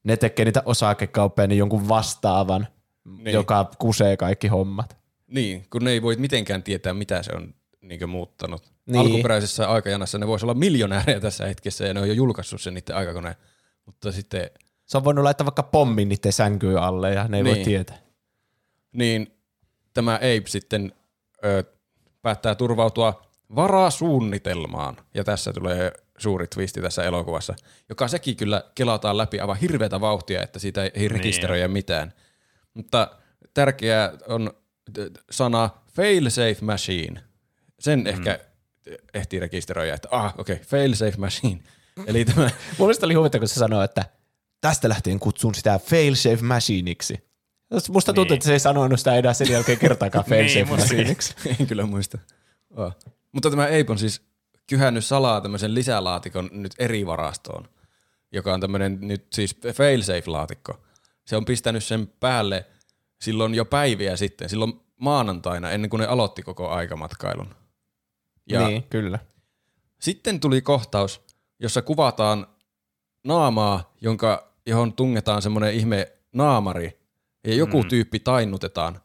ne tekee niitä osakekauppeja, niin jonkun vastaavan, niin. joka kusee kaikki hommat. Niin, kun ne ei voi mitenkään tietää, mitä se on niin muuttanut. Niin. Alkuperäisessä aikajanassa ne voisi olla miljonäärejä tässä hetkessä ja ne on jo julkaissut sen niiden aikakoneen. Mutta sitten se on voinut laittaa vaikka pommin niiden sänkyyn alle ja ne ei niin. voi tietää. Niin tämä Ape sitten ö, päättää turvautua varasuunnitelmaan. Ja tässä tulee suuri twisti tässä elokuvassa, joka sekin kyllä kelataan läpi aivan hirveätä vauhtia, että siitä ei niin. rekisteröidä mitään. Mutta tärkeää on sana fail-safe machine. Sen mm. ehkä ehtii rekisteröidä, että ah, okei, okay, fail-safe machine. Eli tämä... Mun oli huvittava, kun se sanoi, että tästä lähtien kutsun sitä failsafe machineiksi. Musta tuntuu, niin. että se ei sanonut sitä enää sen jälkeen kertaakaan failsafe niin, machineiksi. [LAUGHS] en kyllä muista. Oh. Mutta tämä Ape on siis kyhännyt salaa tämmöisen lisälaatikon nyt eri varastoon, joka on tämmöinen nyt siis failsafe-laatikko. Se on pistänyt sen päälle silloin jo päiviä sitten, silloin maanantaina, ennen kuin ne aloitti koko aikamatkailun. Ja niin, kyllä. Sitten tuli kohtaus, jossa kuvataan naamaa, jonka johon tungetaan semmoinen ihme naamari ja joku mm. tyyppi tainnutetaan.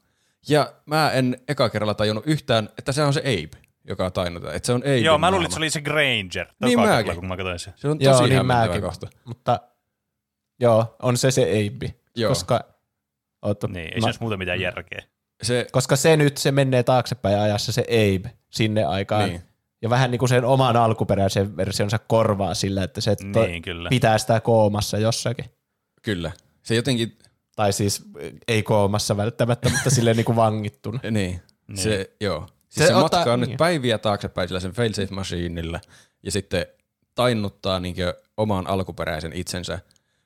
Ja mä en eka kerralla tajunnut yhtään, että se on se Abe, joka tainnutetaan. Että se on Abe Joo, mä luulin, että se oli se Granger. Niin mäkin. Kerralla, kun mä katsoin sen. Se on tosi joo, niin mäkin. kohta. Mutta joo, on se se Abe. Joo. Koska, oottu, niin, ei mä, se muuta mitään järkeä. Se, koska se nyt, se menee taaksepäin ajassa se Abe sinne aikaan. Niin ja vähän niin kuin sen oman alkuperäisen versionsa korvaa sillä, että se niin, to- pitää sitä koomassa jossakin. Kyllä. Se jotenkin Tai siis ei koomassa välttämättä, mutta silleen niin kuin vangittuna. [LAUGHS] Niin. niin. Se, joo. Siis se, se matka on niin. nyt päiviä taaksepäin sillä sen failsafe machineilla ja sitten tainnuttaa niin oman alkuperäisen itsensä,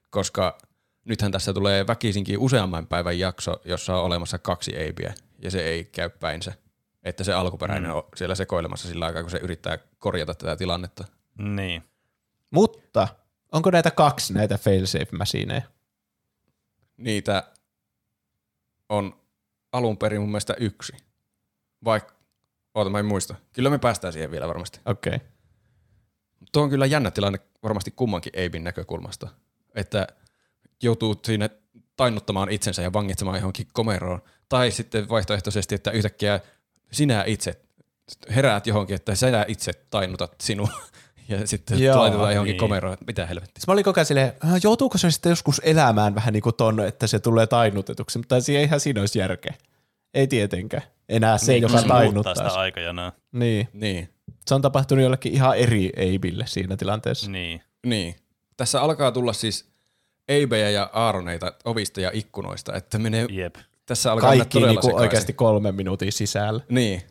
koska nythän tässä tulee väkisinkin useamman päivän jakso, jossa on olemassa kaksi eipiä ja se ei käy päinsä. Että se alkuperäinen mm. on siellä sekoilemassa sillä aikaa, kun se yrittää korjata tätä tilannetta. Niin. Mutta onko näitä kaksi näitä failsafe machineja? Niitä on alun perin mun mielestä yksi. Vaikka, oota mä en muista. Kyllä me päästään siihen vielä varmasti. Okei. Okay. Tuo on kyllä jännä tilanne varmasti kummankin Eibin näkökulmasta. Että joutuu siinä tainnuttamaan itsensä ja vangitsemaan johonkin komeroon. Tai sitten vaihtoehtoisesti, että yhtäkkiä sinä itse heräät johonkin, että sinä itse tainnutat sinua. [LAUGHS] Ja sitten Joo, laitetaan johonkin niin. komeroon, että mitä helvettiä. Mä olin koko ajan silleen, joutuuko se sitten joskus elämään vähän niin kuin ton, että se tulee tainnutetuksi, mutta eihän siinä olisi järkeä. Ei tietenkään. Enää se, niin, joka tainuttaa sitä aikajanaa. Niin. niin. Se on tapahtunut jollekin ihan eri Eibille siinä tilanteessa. Niin. Niin. Tässä alkaa tulla siis Eibejä ja Aaroneita ovista ja ikkunoista, että menee Jep. Tässä alkaa Kaikki niinku oikeasti kolmen minuutin sisällä. Niin.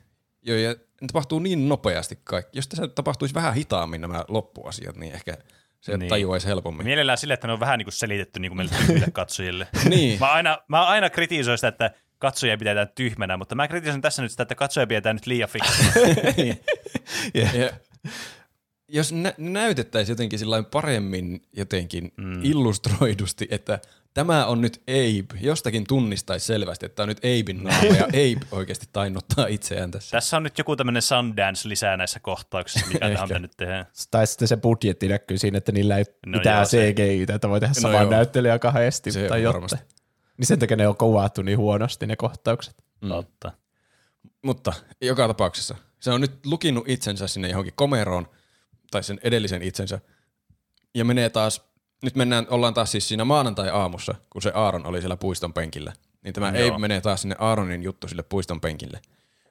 Joo, ja ne tapahtuu niin nopeasti kaikki. Jos tässä tapahtuisi vähän hitaammin nämä loppuasiat, niin ehkä se niin. tajuaisi helpommin. Mielellään sille, että ne on vähän niin kuin selitetty niin kuin meille [LAUGHS] katsojille. niin. Mä aina, mä aina kritisoin sitä, että katsoja pidetään tyhmänä, mutta mä kritisoin tässä nyt sitä, että katsoja pidetään nyt liian fiksuna. [LAUGHS] niin. [LAUGHS] yeah. ja, jos nä- näytettäisiin jotenkin paremmin jotenkin mm. illustroidusti, että tämä on nyt Abe, jostakin tunnistaisi selvästi, että tämä on nyt Abein naama ja [LAUGHS] Abe oikeasti tainuttaa itseään tässä. Tässä on nyt joku tämmöinen Sundance lisää näissä kohtauksissa, mikä tähän on nyt tehdä. Tai sitten se budjetti näkyy siinä, että niillä ei no mitään CGI, että voi tehdä no saman näyttelijä kahdesti se tai jotain. Niin sen takia ne on kuvattu niin huonosti ne kohtaukset. Mm. Totta. Mutta joka tapauksessa se on nyt lukinut itsensä sinne johonkin komeroon, tai sen edellisen itsensä, ja menee taas nyt mennään, ollaan taas siis siinä maanantai-aamussa, kun se Aaron oli siellä puiston penkillä. Niin tämä Joo. ei menee taas sinne Aaronin juttu sille puiston penkille.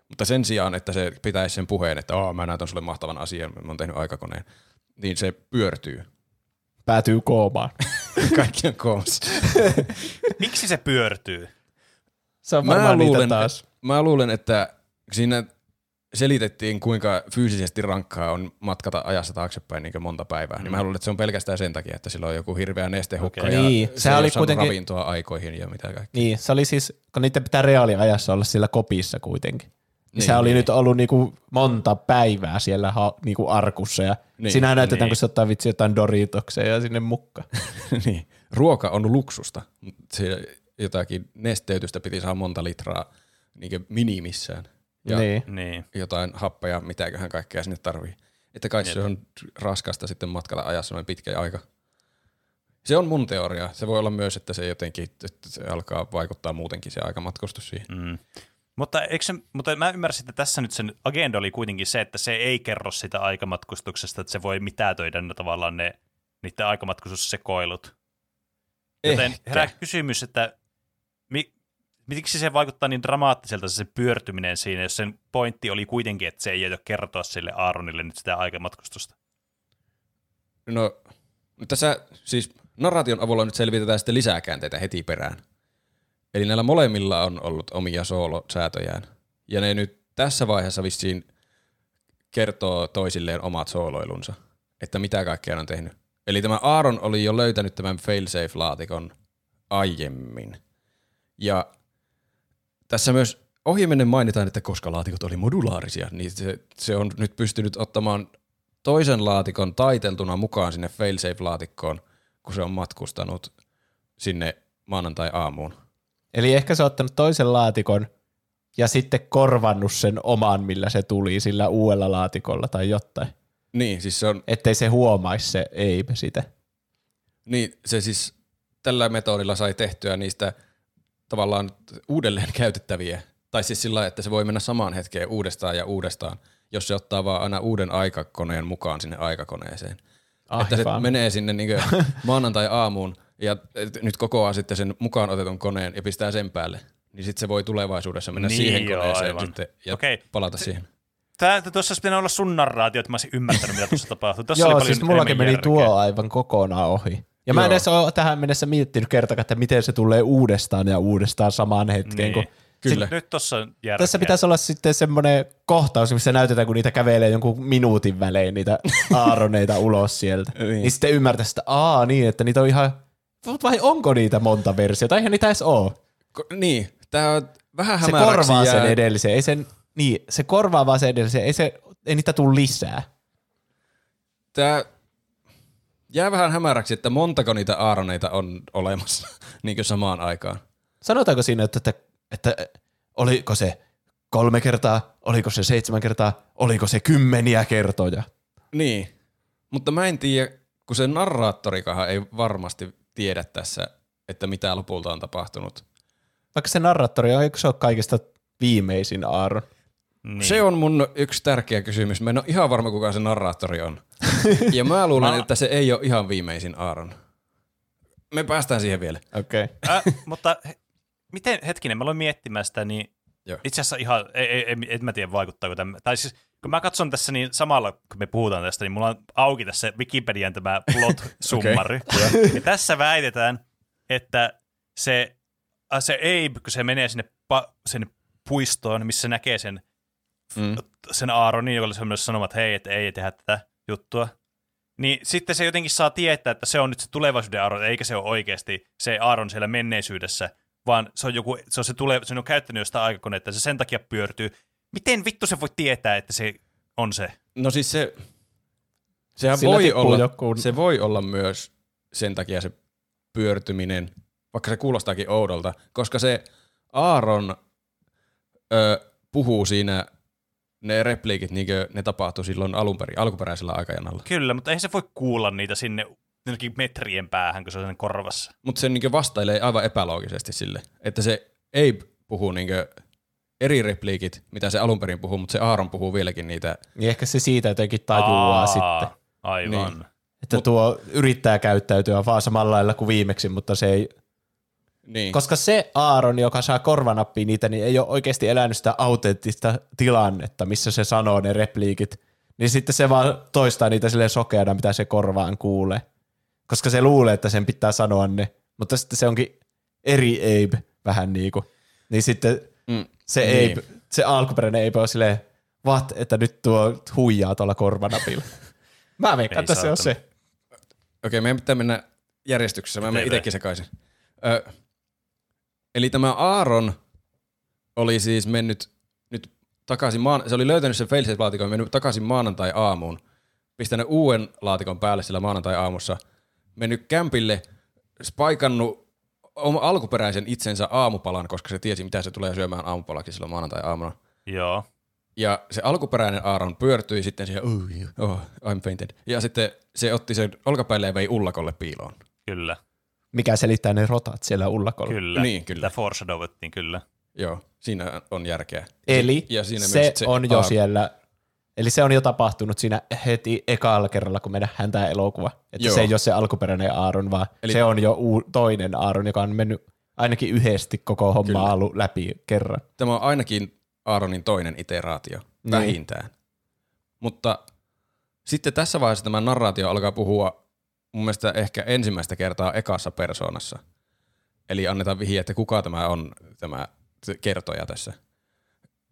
Mutta sen sijaan, että se pitäisi sen puheen, että oh, mä näytän sulle mahtavan asian, mä oon tehnyt aikakoneen, niin se pyörtyy. Päätyy koomaan. [LAUGHS] Kaikki on koomassa. [LAUGHS] Miksi se pyörtyy? Se on mä luulen, taas. Mä luulen, että siinä selitettiin, kuinka fyysisesti rankkaa on matkata ajassa taaksepäin niin monta päivää. Mm. Niin mä luulen, että se on pelkästään sen takia, että sillä on joku hirveä nestehukka okay. ja niin, se, se oli kuitenkin... ravintoa aikoihin ja mitä kaikkea. Niin, se oli siis, kun niiden pitää reaaliajassa olla sillä kopissa kuitenkin. Niin, se oli niin. nyt ollut niinku monta päivää siellä ha, niinku arkussa ja niin, sinähän näytetään, niin. kun se ottaa vitsi jotain Doritokseja sinne mukka. [LAUGHS] niin. Ruoka on luksusta. Se jotakin nesteytystä piti saada monta litraa niin minimissään ja niin. niin. jotain happeja, mitäköhän kaikkea sinne tarvii. Että kai se on raskasta sitten matkalla ajassa noin pitkä aika. Se on mun teoria. Se voi olla myös, että se jotenkin että se alkaa vaikuttaa muutenkin se aikamatkustus siihen. Mm. Mutta, eikö se, mutta mä ymmärsin, että tässä nyt sen agenda oli kuitenkin se, että se ei kerro sitä aikamatkustuksesta, että se voi mitätöidä ne tavallaan ne niiden aikamatkustussekoilut. Joten Ehkä. herää kysymys, että miksi se vaikuttaa niin dramaattiselta se pyörtyminen siinä, jos sen pointti oli kuitenkin, että se ei aio kertoa sille Aaronille nyt sitä aikamatkustusta? No, tässä siis narraation avulla nyt selvitetään sitten lisää käänteitä heti perään. Eli näillä molemmilla on ollut omia soolosäätöjään. Ja ne nyt tässä vaiheessa vissiin kertoo toisilleen omat sooloilunsa, että mitä kaikkea on tehnyt. Eli tämä Aaron oli jo löytänyt tämän failsafe-laatikon aiemmin. Ja tässä myös ohimennen mainitaan, että koska laatikot oli modulaarisia, niin se, se on nyt pystynyt ottamaan toisen laatikon taiteltuna mukaan sinne failsafe-laatikkoon, kun se on matkustanut sinne maanantai-aamuun. Eli ehkä se on ottanut toisen laatikon ja sitten korvannut sen oman, millä se tuli sillä uudella laatikolla tai jotain. Niin, siis se on... Ettei se huomaisi se ei sitä. Niin, se siis tällä metodilla sai tehtyä niistä – tavallaan uudelleen käytettäviä. Tai siis sillä että se voi mennä samaan hetkeen uudestaan ja uudestaan, jos se ottaa vaan aina uuden aikakoneen mukaan sinne aikakoneeseen. Aivan. Että se menee sinne niin [LAUGHS] maanantai-aamuun ja nyt kokoaa sitten sen mukaan otetun koneen ja pistää sen päälle. Niin sitten se voi tulevaisuudessa mennä niin siihen joo, koneeseen aivan. sitten ja okay. palata siihen. Tämä, tuossa olisi pitänyt olla sun narraatio, että mä olisin ymmärtänyt, mitä tuossa tapahtuu. Joo, siis mullakin meni järkeä. tuo aivan kokonaan ohi. Ja mä en Joo. edes ole tähän mennessä miettinyt kertakaan, että miten se tulee uudestaan ja uudestaan samaan hetkeen. Niin. Kun Kyllä. Nyt tossa on järkeä. tässä pitäisi olla sitten semmoinen kohtaus, missä näytetään, kun niitä kävelee jonkun minuutin välein, niitä [LAUGHS] aaroneita ulos sieltä. Niin. niin. sitten ymmärtäisi, että aa niin, että niitä on ihan, vai onko niitä monta versiota? Eihän niitä edes ole. Ko- niin, tää on vähän Se korvaa jää. sen edellisen. Ei sen, niin, se korvaa vaan sen edellisen. Ei, se, ei niitä tule lisää. Tää jää vähän hämäräksi, että montako niitä aaroneita on olemassa [LAUGHS] niin kuin samaan aikaan. Sanotaanko siinä, että, että, että oliko se kolme kertaa, oliko se seitsemän kertaa, oliko se kymmeniä kertoja? Niin, mutta mä en tiedä, kun se narraattorikahan ei varmasti tiedä tässä, että mitä lopulta on tapahtunut. Vaikka se narraattori on, eikö se ole kaikista viimeisin Aaron? Niin. Se on mun yksi tärkeä kysymys. Mä en ole ihan varma, kuka se narraattori on. ja mä [LAUGHS] luulen, Mä- että se ei ole ihan viimeisin Aaron. Me päästään siihen vielä. Okei. Okay. Äh, mutta he, miten, hetkinen, mä aloin miettimään sitä, niin Joo. itse asiassa ihan, ei, ei, ei, en mä tiedä vaikuttaako tämä, tai siis kun mä katson tässä niin samalla, kun me puhutaan tästä, niin mulla on auki tässä Wikipedian tämä plot-summary. [LAUGHS] okay. ja tässä väitetään, että se, se Abe, kun se menee sinne pa, sen puistoon, missä näkee sen, Mm. sen Aaronin, jolle se myös sanoo, että hei, että ei tehdä tätä juttua, niin sitten se jotenkin saa tietää, että se on nyt se tulevaisuuden Aaron, eikä se ole oikeasti se Aaron siellä menneisyydessä, vaan se on joku, se on se tule, se on käyttänyt jostain aikakonetta, se sen takia pyörtyy. Miten vittu se voi tietää, että se on se? No siis se, sehän Sillä voi olla, joku- se voi olla myös sen takia se pyörtyminen, vaikka se kuulostaakin oudolta, koska se Aaron ö, puhuu siinä ne repliikit, niin kuin ne tapahtui silloin alunperin, alkuperäisellä aikajanalla. Kyllä, mutta ei se voi kuulla niitä sinne jonnekin metrien päähän, kun se on sen korvassa. Mutta se niin vastailee aivan epäloogisesti sille, että se Abe puhuu niin eri repliikit, mitä se alun perin puhuu, mutta se Aaron puhuu vieläkin niitä. Niin ehkä se siitä jotenkin tajuaa Aa, sitten. Aivan. Niin. Että tuo yrittää käyttäytyä vaan samalla lailla kuin viimeksi, mutta se ei... Niin. Koska se Aaron, joka saa korvanappiin niitä, niin ei ole oikeasti elänyt sitä autenttista tilannetta, missä se sanoo ne repliikit. Niin sitten se vaan toistaa niitä silleen sokeana, mitä se korvaan kuulee. Koska se luulee, että sen pitää sanoa ne. Mutta sitten se onkin eri Abe vähän niin kuin. Niin sitten Mm. se Niin. Abe, se alkuperäinen Abe on silleen, what, että nyt tuo huijaa tuolla korvanapilla. [LAUGHS] Mä veikkaan, Ei että se on se. Okei, meidän pitää mennä järjestyksessä. Mä menen itsekin sekaisin. Ö, eli tämä Aaron oli siis mennyt nyt takaisin, maan, se oli löytänyt sen failsafe-laatikon ja mennyt takaisin maanantai-aamuun, pistänyt uuden laatikon päälle sillä maanantai-aamussa, mennyt kämpille, spaikannut oma alkuperäisen itsensä aamupalan, koska se tiesi, mitä se tulee syömään aamupalaksi silloin maanantai-aamuna. Joo. Ja se alkuperäinen Aaron pyörtyi sitten siihen, oh, oh, I'm fainted. Ja sitten se otti sen olkapäille ja vei ullakolle piiloon. Kyllä, Mikä selittää ne rotat siellä ullakolla. kyllä. Niin, kyllä. Sitä foreshadowettiin, kyllä. Joo, siinä on järkeä. Eli Ja siinä se, myös se on jo Aaron- siellä, eli se on jo tapahtunut siinä heti ekalla kerralla, kun me nähdään tämä elokuva. Että Joo. se ei ole se alkuperäinen Aaron, vaan Eli- se on jo uu, toinen Aaron, joka on mennyt ainakin yhdesti koko homma ollut läpi kerran. Tämä on ainakin Aaronin toinen iteraatio, Niin. vähintään. Mutta sitten tässä vaiheessa tämä narraatio alkaa puhua mun mielestä ehkä ensimmäistä kertaa ekassa persoonassa. Eli annetaan vihje, että kuka tämä on tämä kertoja tässä.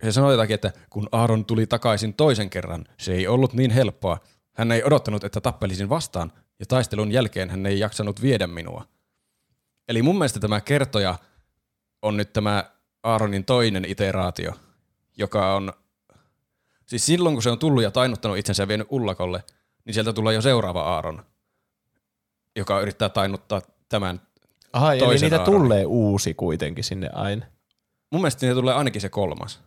Se sanoo jotakin, että kun Aaron tuli takaisin toisen kerran, se ei ollut niin helppoa. Hän ei odottanut, että tappelisin vastaan, ja taistelun jälkeen hän ei jaksanut viedä minua. Eli mun mielestä tämä kertoja on nyt tämä Aaronin toinen iteraatio, joka on, siis silloin kun se on tullut ja tainnuttanut itsensä ja vienyt ullakolle, niin sieltä tulee jo seuraava Aaron, joka yrittää tainnuttaa tämän. Aha, eli niitä Aaronin. tulee uusi kuitenkin sinne aina. Mun mielestä niitä tulee ainakin se kolmas.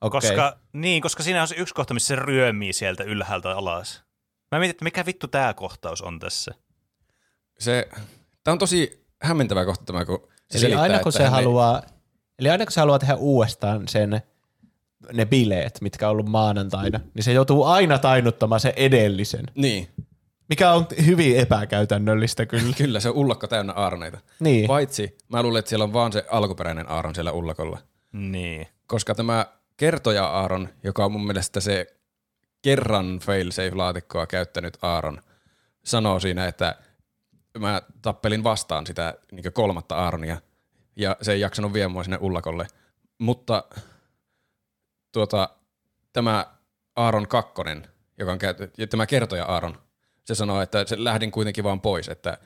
Okay. Koska, niin, koska siinä on se yksi kohta, missä se ryömii sieltä ylhäältä alas. Mä mietin, että mikä vittu tämä kohtaus on tässä. Se, tämä on tosi hämmentävä kohta tämä, kun se Eli selittää, aina kun se hän ei- haluaa, eli aina kun se haluaa tehdä uudestaan sen, ne bileet, mitkä on ollut maanantaina, niin se joutuu aina tainnuttamaan sen edellisen, Niin, mikä on hyvin epäkäytännöllistä kyllä. [LAUGHS] kyllä se on ullakko täynnä Aaroneita. niin. Paitsi mä luulen, että siellä on vaan se alkuperäinen Aaron siellä ullakolla. Niin. koska tämä kertoja Aaron, joka on mun mielestä se kerran failsafe-laatikkoa käyttänyt Aaron, sanoo siinä, että mä tappelin vastaan sitä niin kolmatta Aaronia, ja se ei jaksanut viedä mua sinne ullakolle. Mutta tuota, tämä Aaron kakkonen, joka on käyty, ja tämä kertoja Aaron, se sanoo, että se lähdin kuitenkin vaan pois, että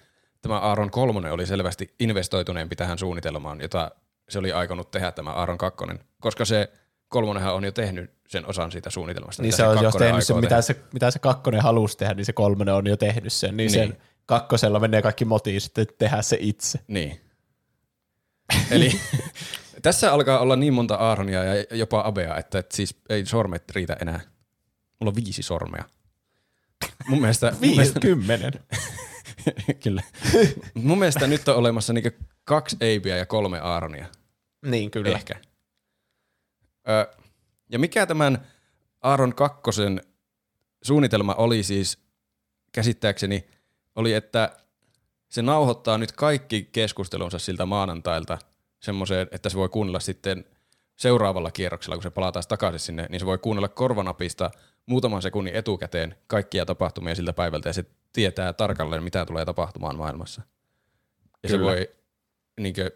tämä Aaron kolmonen oli selvästi investoituneempi tähän suunnitelmaan, jota se oli aikonut tehdä tämä Aaron kakkonen, koska se kolmonenhan on jo tehnyt sen osan siitä suunnitelmasta. Niin se on jo tehnyt sen, mitä se, mitä se kakkonen halusi tehdä, niin se kolmonen on jo tehnyt sen. Niin, niin. sen kakkosella menee kaikki motiin sitten tehdä se itse. Niin. Eli [LAUGHS] tässä alkaa olla niin monta Aaronia ja jopa Abea, että, että siis ei sormet riitä enää. Mulla on viisi sormea. Mun mielestä... Viisi, kymmenen. [LAUGHS] kyllä. Mun mielestä nyt on olemassa niinku kaksi Eibiä ja kolme Aaronia. Niin, kyllä. Ehkä. Ö, ja mikä tämän Aaron kakkosen suunnitelma oli siis käsittääkseni, oli, että se nauhoittaa nyt kaikki keskustelunsa siltä maanantailta semmoiseen, että se voi kuunnella sitten seuraavalla kierroksella, kun se palaa taas takaisin sinne, niin se voi kuunnella korvanapista muutaman sekunnin etukäteen kaikkia tapahtumia siltä päivältä ja se tietää tarkalleen, mitä tulee tapahtumaan maailmassa. Ja Kyllä. se voi, niin kuin,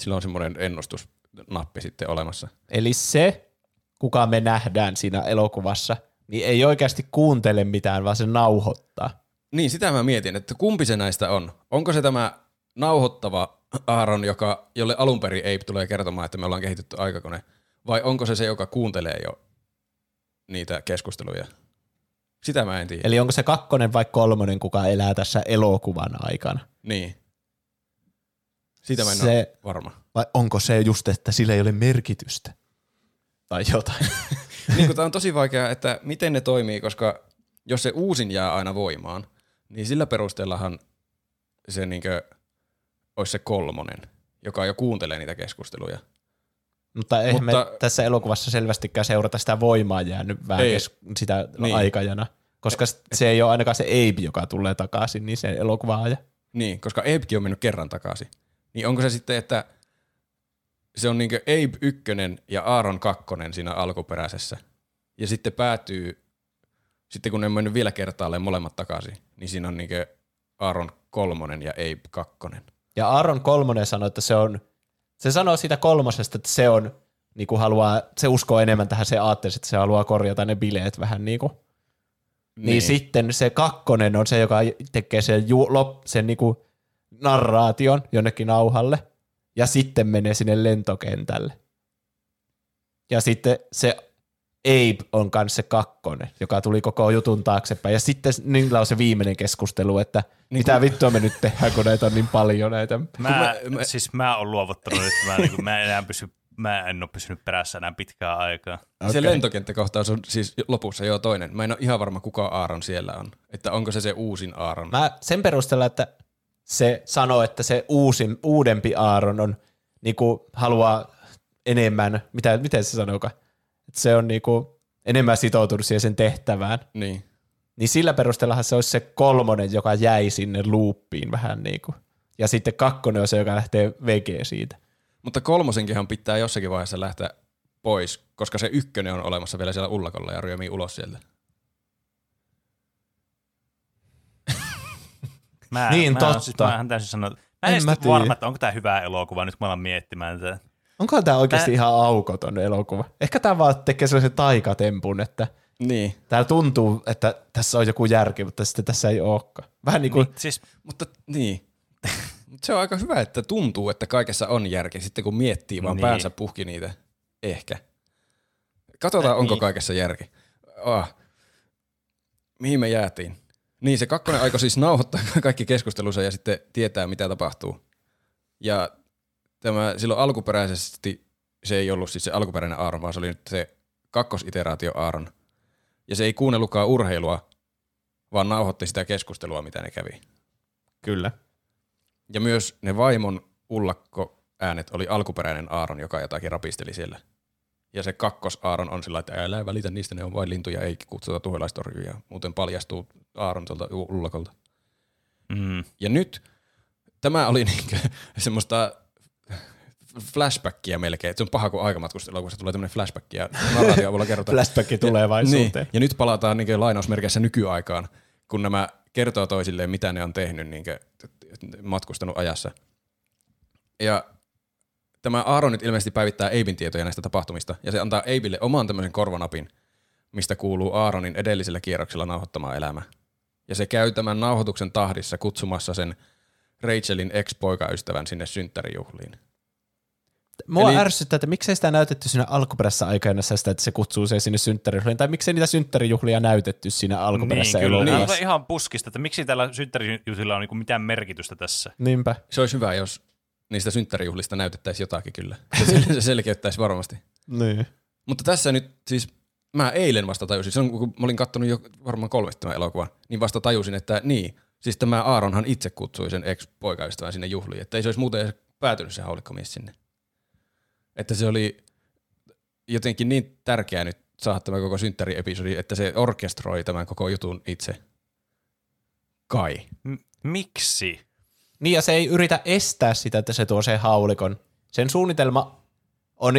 sillä on semmoinen ennustusnappi sitten olemassa. Eli se, kuka me nähdään siinä elokuvassa, niin ei oikeasti kuuntele mitään, vaan se nauhoittaa. Niin, sitä mä mietin, että kumpi se näistä on. Onko se tämä nauhoittava Aaron, joka, jolle alun perin ei tulee kertomaan, että me ollaan kehitetty aikakone, vai onko se se, joka kuuntelee jo niitä keskusteluja? Sitä mä en tiedä. Eli onko se kakkonen vai kolmonen, kuka elää tässä elokuvan aikana? Niin. Sitä mä en se, ole varma. Vai onko se just, että sillä ei ole merkitystä? Tai jotain. [LAUGHS] niin tämä on tosi vaikea, että miten ne toimii, koska jos se uusin jää aina voimaan, niin sillä perusteellahan se niinkö olisi se kolmonen, joka jo kuuntelee niitä keskusteluja. Mutta eihän Mutta, me tässä elokuvassa selvästikään seurata sitä voimaa jäänyt vähän kes- sitä niin. aikajana, koska se ei ole ainakaan se Abe, joka tulee takaisin, niin se elokuvaaja. Niin, koska Abekin on mennyt kerran takaisin. Niin onko se sitten, että se on niinkö Abe ykkönen ja Aaron kakkonen siinä alkuperäisessä, ja sitten päätyy, sitten kun ne on mennyt vielä kertaalleen molemmat takaisin, niin siinä on niinkö Aaron kolmonen ja Abe kakkonen. Ja Aaron kolmonen sanoi, että se on, se sanoo siitä kolmosesta, että se on, niin kuin haluaa, se uskoo enemmän tähän, se ajattelee, että se haluaa korjata ne bileet vähän niin kuin. Niin. niin sitten se kakkonen on se, joka tekee sen, ju, lop, sen niin kuin narraation jonnekin nauhalle, ja sitten menee sinne lentokentälle. Ja sitten se Abe on kanssa se kakkonen, joka tuli koko jutun taaksepäin. Ja sitten niillä on se viimeinen keskustelu, että niin mitä kun... vittua me nyt tehdään, kun näitä on niin paljon näitä. Mä, mä, mä, siis mä oon luovuttanut nyt, mä, niin kuin, mä, enää pysy, mä en ole pysynyt perässä enää pitkään aikaa. Okay. Se lentokenttäkohtaus on siis lopussa jo toinen. Mä en ole ihan varma, kuka Aaron siellä on. Että onko se se uusin Aaron. Mä sen perusteella, että se sanoo, että se uusin, uudempi Aaron on, niin kuin, haluaa enemmän, mitä, miten se sanookaan? Että se on niinku enemmän sitoutunut siihen sen tehtävään. Niin. Niin sillä perusteellahan se olisi se kolmonen, joka jäi sinne luuppiin vähän niin kuin. Ja sitten kakkonen on se, joka lähtee vegeen siitä. Mutta kolmosenkinhan pitää jossakin vaiheessa lähteä pois, koska se ykkönen on olemassa vielä siellä ullakolla ja ryömii ulos sieltä. [LAUGHS] Mä, niin, mä, totta. Siis, mä täysin sanoa, mä en, en mä varma, että onko tämä hyvä elokuva, nyt mä alan miettimään tätä. Onko tämä oikeasti Tää... ihan aukoton elokuva? Ehkä tämä vaan tekee sellaisen taikatempun, että niin. täällä tuntuu, että tässä on joku järki, mutta sitten tässä ei olekaan. Vähän niin kuin... Niin, siis, mutta niin. [LAUGHS] se on aika hyvä, että tuntuu, että kaikessa on järki, sitten kun miettii vaan niin. päänsä puhki niitä. Ehkä. Katsotaan, äh, onko niin. kaikessa järki. Oh. Mihin me jäätiin? Niin, se kakkonen aika siis nauhoittaa [LAUGHS] kaikki keskustelunsa ja sitten tietää, mitä tapahtuu. Ja tämä silloin alkuperäisesti se ei ollut siis se alkuperäinen Aaron, vaan se oli nyt se kakkositeraatio Aaron. Ja se ei kuunnellutkaan urheilua, vaan nauhoitti sitä keskustelua, mitä ne kävi. Kyllä. Ja myös ne vaimon ullakko äänet oli alkuperäinen Aaron, joka jotakin rapisteli siellä. Ja se kakkos Aaron on sillä, että älä välitä niistä, ne on vain lintuja, ei kutsuta tuholaistorjuja. Muuten paljastuu Aaron tuolta ullakolta. Mm. Ja nyt tämä oli [LAUGHS] niinku semmoista flashbackia melkein. Se on paha, kun aikamatkustelua, kun se tulee tämmöinen flashback ja narraatio avulla kerrotaan. [LAUGHS] Flashback tulevaisuuteen. Ja, niin, ja nyt palataan niin lainausmerkeissä nykyaikaan, kun nämä kertoo toisilleen, mitä ne on tehnyt niin matkustanut ajassa. Ja tämä Aaron nyt ilmeisesti päivittää Eibin tietoja näistä tapahtumista, ja se antaa Eibille oman tämmöisen korvanapin, mistä kuuluu Aaronin edellisellä kierroksella nauhoittamaa elämä. Ja se käy tämän nauhoituksen tahdissa kutsumassa sen Rachelin ex-poikaystävän sinne synttärijuhliin. Mua Eli... ärsyttää, että miksei sitä näytetty siinä alkuperäisessä aikana sitä, että se kutsuu sen sinne synttärijuhliin, tai miksei niitä synttärijuhlia näytetty siinä alkuperäisessä niin, elokuvassa. Niin. ihan puskista, että miksi tällä synttärijuhlilla on niinku mitään merkitystä tässä. Niinpä. Se olisi hyvä, jos niistä synttärijuhlista näytettäisiin jotakin kyllä. Se, se selkeyttäisi varmasti. niin. Mutta tässä nyt siis mä eilen vasta tajusin, se on, kun mä olin kattonut jo varmaan kolmesti tämän elokuvan, niin vasta tajusin, että niin, siis tämä Aaronhan itse kutsui sen ex-poikaystävän sinne juhliin, että ei se olisi muuten päätynyt se haulikkomies sinne. Että se oli jotenkin niin tärkeää nyt saada tämä koko synttäri-episodi, että se orkestroi tämän koko jutun itse. Kai. M- miksi? Niin ja se ei yritä estää sitä, että se tuo sen haulikon. Sen suunnitelma on,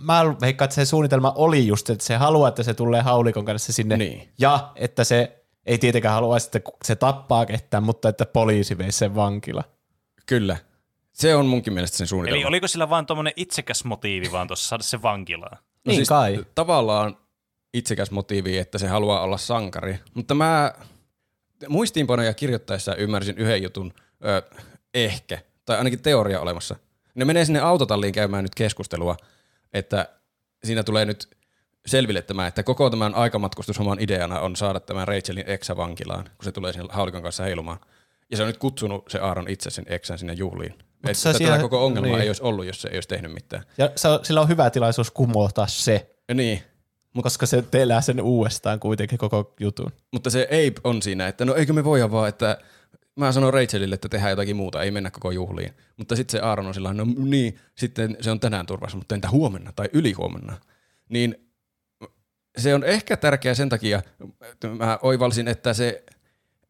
mä veikkaan, että se suunnitelma oli just, että se haluaa, että se tulee haulikon kanssa sinne. Niin. Ja että se ei tietenkään halua, että se tappaa ketään, mutta että poliisi veisi sen vankila. Kyllä. Se on munkin mielestä sen suunnitelma. Eli oliko sillä vaan tuommoinen itsekäs motiivi vaan tuossa saada se vankilaan? No niin siis kai. Tavallaan itsekäs motiivi, että se haluaa olla sankari. Mutta mä muistiinpanoja kirjoittaessa ymmärsin yhden jutun, ö, ehkä, tai ainakin teoria olemassa. Ne menee sinne autotalliin käymään nyt keskustelua, että siinä tulee nyt selville tämä, että koko tämän aikamatkustushomman ideana on saada tämän Rachelin eksä vankilaan, kun se tulee sen haulikon kanssa heilumaan. Ja se on nyt kutsunut se Aaron itse sen eksän sinne juhliin. Että tätä siihen, koko ongelma niin. ei olisi ollut, jos se ei olisi tehnyt mitään. Ja sillä on hyvä tilaisuus kumota se. Ja niin. Mut, koska se teelää sen uudestaan kuitenkin koko jutun. Mutta se ei on siinä, että no eikö me voida vaan, että mä sanon Rachelille, että tehdään jotakin muuta, ei mennä koko juhliin. Mutta sitten se Aaron on sillä no niin, sitten se on tänään turvassa, mutta entä huomenna tai ylihuomenna? Niin se on ehkä tärkeä sen takia, että mä oivalsin, että se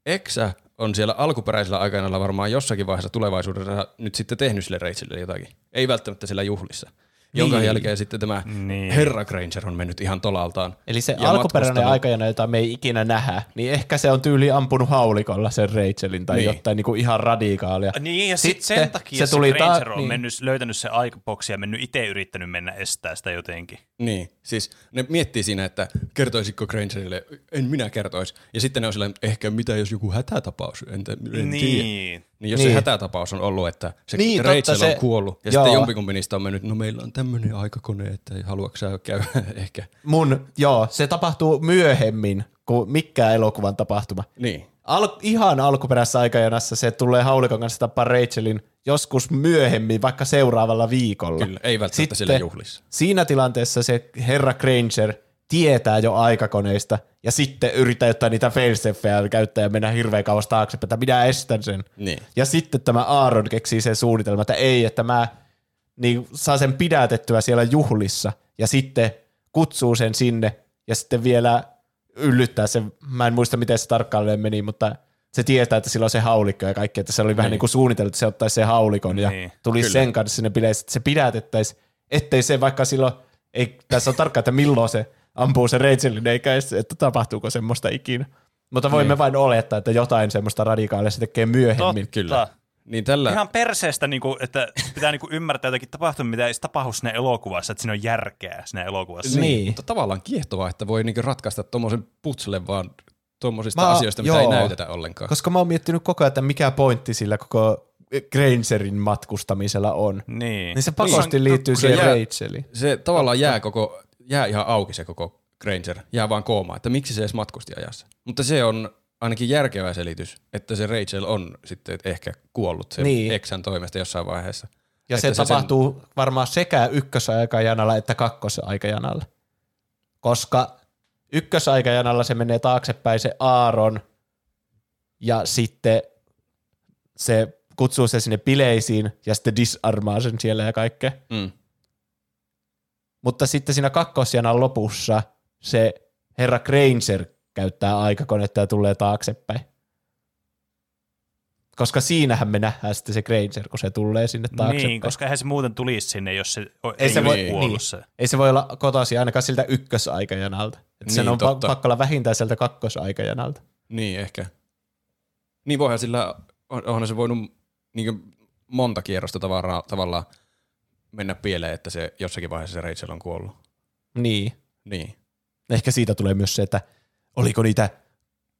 eksä on siellä alkuperäisellä aikana varmaan jossakin vaiheessa tulevaisuudessa nyt sitten tehnyt sille Rachelille jotakin. Ei välttämättä siellä juhlissa jonka niin. jälkeen sitten tämä niin. Herra Granger on mennyt ihan tolaltaan. Eli se alkuperäinen aikajana, jota me ei ikinä nähdä, niin ehkä se on tyyli ampunut haulikolla sen Rachelin tai niin. jotain niin kuin ihan radikaalia. Niin, ja sitten sit sen takia se, tuli se Granger ta- on niin. mennyt, löytänyt se aikaboksi ja mennyt itse yrittänyt mennä estää sitä jotenkin. Niin, siis ne miettii siinä, että kertoisiko Grangerille, en minä kertoisi. Ja sitten ne on sillä, ehkä mitä jos joku hätätapaus, entä, en niin. tiedä. Niin jos niin. se hätätapaus on ollut, että se niin, Rachel totta, on se, kuollut ja joo. sitten jompikumpi niistä on mennyt, no meillä on tämmöinen aikakone, että haluatko sä käydä [LAUGHS] ehkä. Mun, joo, se tapahtuu myöhemmin kuin mikään elokuvan tapahtuma. Niin. Al- ihan alkuperäisessä aikajanassa se tulee haulikon kanssa tappaa Rachelin joskus myöhemmin, vaikka seuraavalla viikolla. Kyllä, ei välttämättä Sitten juhlissa. Siinä tilanteessa se herra Granger tietää jo aikakoneista ja sitten yrittää jotain niitä failsafeja käyttää ja mennä hirveän kauas taaksepäin, että minä estän sen. Niin. Ja sitten tämä Aaron keksii sen suunnitelman, että ei, että mä niin saa sen pidätettyä siellä juhlissa ja sitten kutsuu sen sinne ja sitten vielä yllyttää sen, mä en muista miten se tarkkaan meni, mutta se tietää, että sillä on se haulikko ja kaikki, että se oli niin. vähän niin kuin suunniteltu, että se ottaisi sen haulikon ja niin. tuli Kyllä. sen kanssa sinne bileissä, että se pidätettäisiin, ettei se vaikka silloin, ei, tässä on tarkkaan, että milloin se ampuu se Rachelin, eikä edes, että tapahtuuko semmoista ikinä. Mutta voimme niin. vain olettaa, että jotain semmoista radikaalia se tekee myöhemmin. Totta. Kyllä. Niin tällä... Ihan perseestä, niin kuin, että pitää niin kuin ymmärtää jotakin tapahtumia, mitä ei tapahdu sinne elokuvassa, että siinä on järkeä siinä elokuvassa. Niin. Mutta tavallaan kiehtovaa, että voi niin ratkaista tuommoisen putsle vaan tuommoisista mä, asioista, mitä joo, ei näytetä ollenkaan. Koska mä oon miettinyt koko ajan, että mikä pointti sillä koko Grangerin matkustamisella on. Niin. Niin se pakosti niin, liittyy siihen Racheliin. Se tavallaan jää koko jää ihan auki se koko Granger, jää vaan koomaan, että miksi se edes matkusti ajassa. Mutta se on ainakin järkevä selitys, että se Rachel on sitten ehkä kuollut sen niin. eksän toimesta jossain vaiheessa. Ja se, se tapahtuu sen... varmaan sekä ykkösaikajanalla että kakkosaikajanalla. Koska ykkösaikajanalla se menee taaksepäin se Aaron ja sitten se kutsuu se sinne bileisiin ja sitten disarmaa sen siellä ja kaikkea. Mm. Mutta sitten siinä kakkosjanan lopussa se herra Granger käyttää aikakonetta ja tulee taaksepäin. Koska siinähän me nähdään sitten se Granger, kun se tulee sinne taaksepäin. Niin, koska eihän se muuten tulisi sinne, jos se ei, ei se voi, kuollut niin. se. Ei se voi olla kotosi ainakaan siltä ykkösaikajanalta. Että niin, sen on totta. pakko olla vähintään sieltä kakkosaikajanalta. Niin, ehkä. Niin voihan sillä, on- onhan se voinut niin monta kierrosta tavaraa, tavallaan mennä pieleen, että se jossakin vaiheessa se Rachel on kuollut. Niin. Niin. Ehkä siitä tulee myös se, että oliko niitä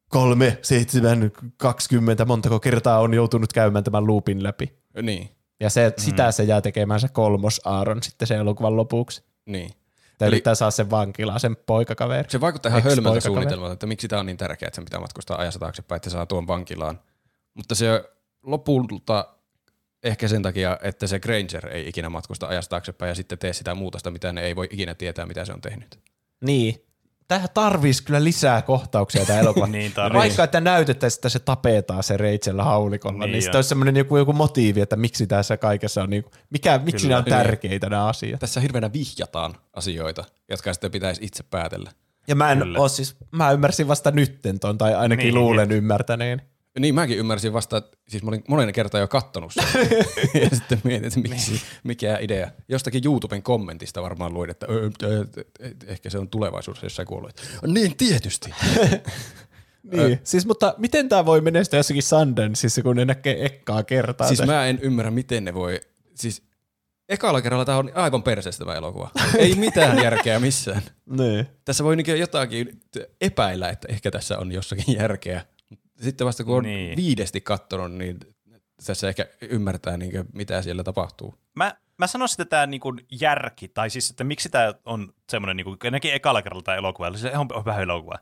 kolme, seitsemän, kaksikymmentä, montako kertaa on joutunut käymään tämän loopin läpi. Niin. Ja se, mm. sitä se jää tekemään se kolmos Aaron sitten sen elokuvan lopuksi. Niin. Tai Eli- yrittää saa sen vankilaan, sen poikakaveri. Se vaikuttaa ihan hölmöltä suunnitelmalta, että miksi tämä on niin tärkeää, että sen pitää matkustaa ajassa taaksepäin, että saa tuon vankilaan. Mutta se lopulta ehkä sen takia, että se Granger ei ikinä matkusta ajassa taaksepäin ja sitten tee sitä muutosta, mitä ne ei voi ikinä tietää, mitä se on tehnyt. Niin. Tähän tarvisi kyllä lisää kohtauksia tämä elokuva. [LAUGHS] Niin tarvii. Vaikka että näytettäisiin, että se tapetaan se Rachel haulikolla, niin, Niin niin sitten olisi semmoinen joku, joku motiivi, että miksi tässä kaikessa on, niinku, mikä, miksi Kyllä. nämä on Niin. tärkeitä nämä asiat. Tässä hirveänä vihjataan asioita, jotka sitten pitäisi itse päätellä. Ja mä en Kyllä. oo siis, mä ymmärsin vasta nytten ton, tai ainakin Niin. niin. luulen ymmärtäneen. Niin mäkin ymmärsin vasta, että siis mä olin monen kertaa jo kattonut sen. [LAUGHS] ja sitten mietin, että miksi, mikä idea. Jostakin YouTuben kommentista varmaan luin, että "Ö, ö, ö, ehkä se on tulevaisuudessa jossain kuollut. Niin tietysti. [LAUGHS] Niin. Siis, mutta miten tämä voi menestyä jossakin Sundanceissa, kun ne näkee ekkaa kertaa? Siis mä en ymmärrä, miten ne voi... Siis ekalla kerralla tämä on aivan perseestä tämä elokuva. Ei mitään järkeä missään. [LAUGHS] Niin. Tässä voi niinku jotakin epäillä, että ehkä tässä on jossakin järkeä. Sitten vasta kun on Niin. niin. viidesti katsonut, niin tässä ehkä ymmärtää, niinku, mitä siellä tapahtuu. Mä, mä sanoisin, että tämä niinku järki, tai siis, että miksi tämä on semmoinen, niinku, ainakin ekalla kerralla tämä elokuva, eli se on hyvä elokuva,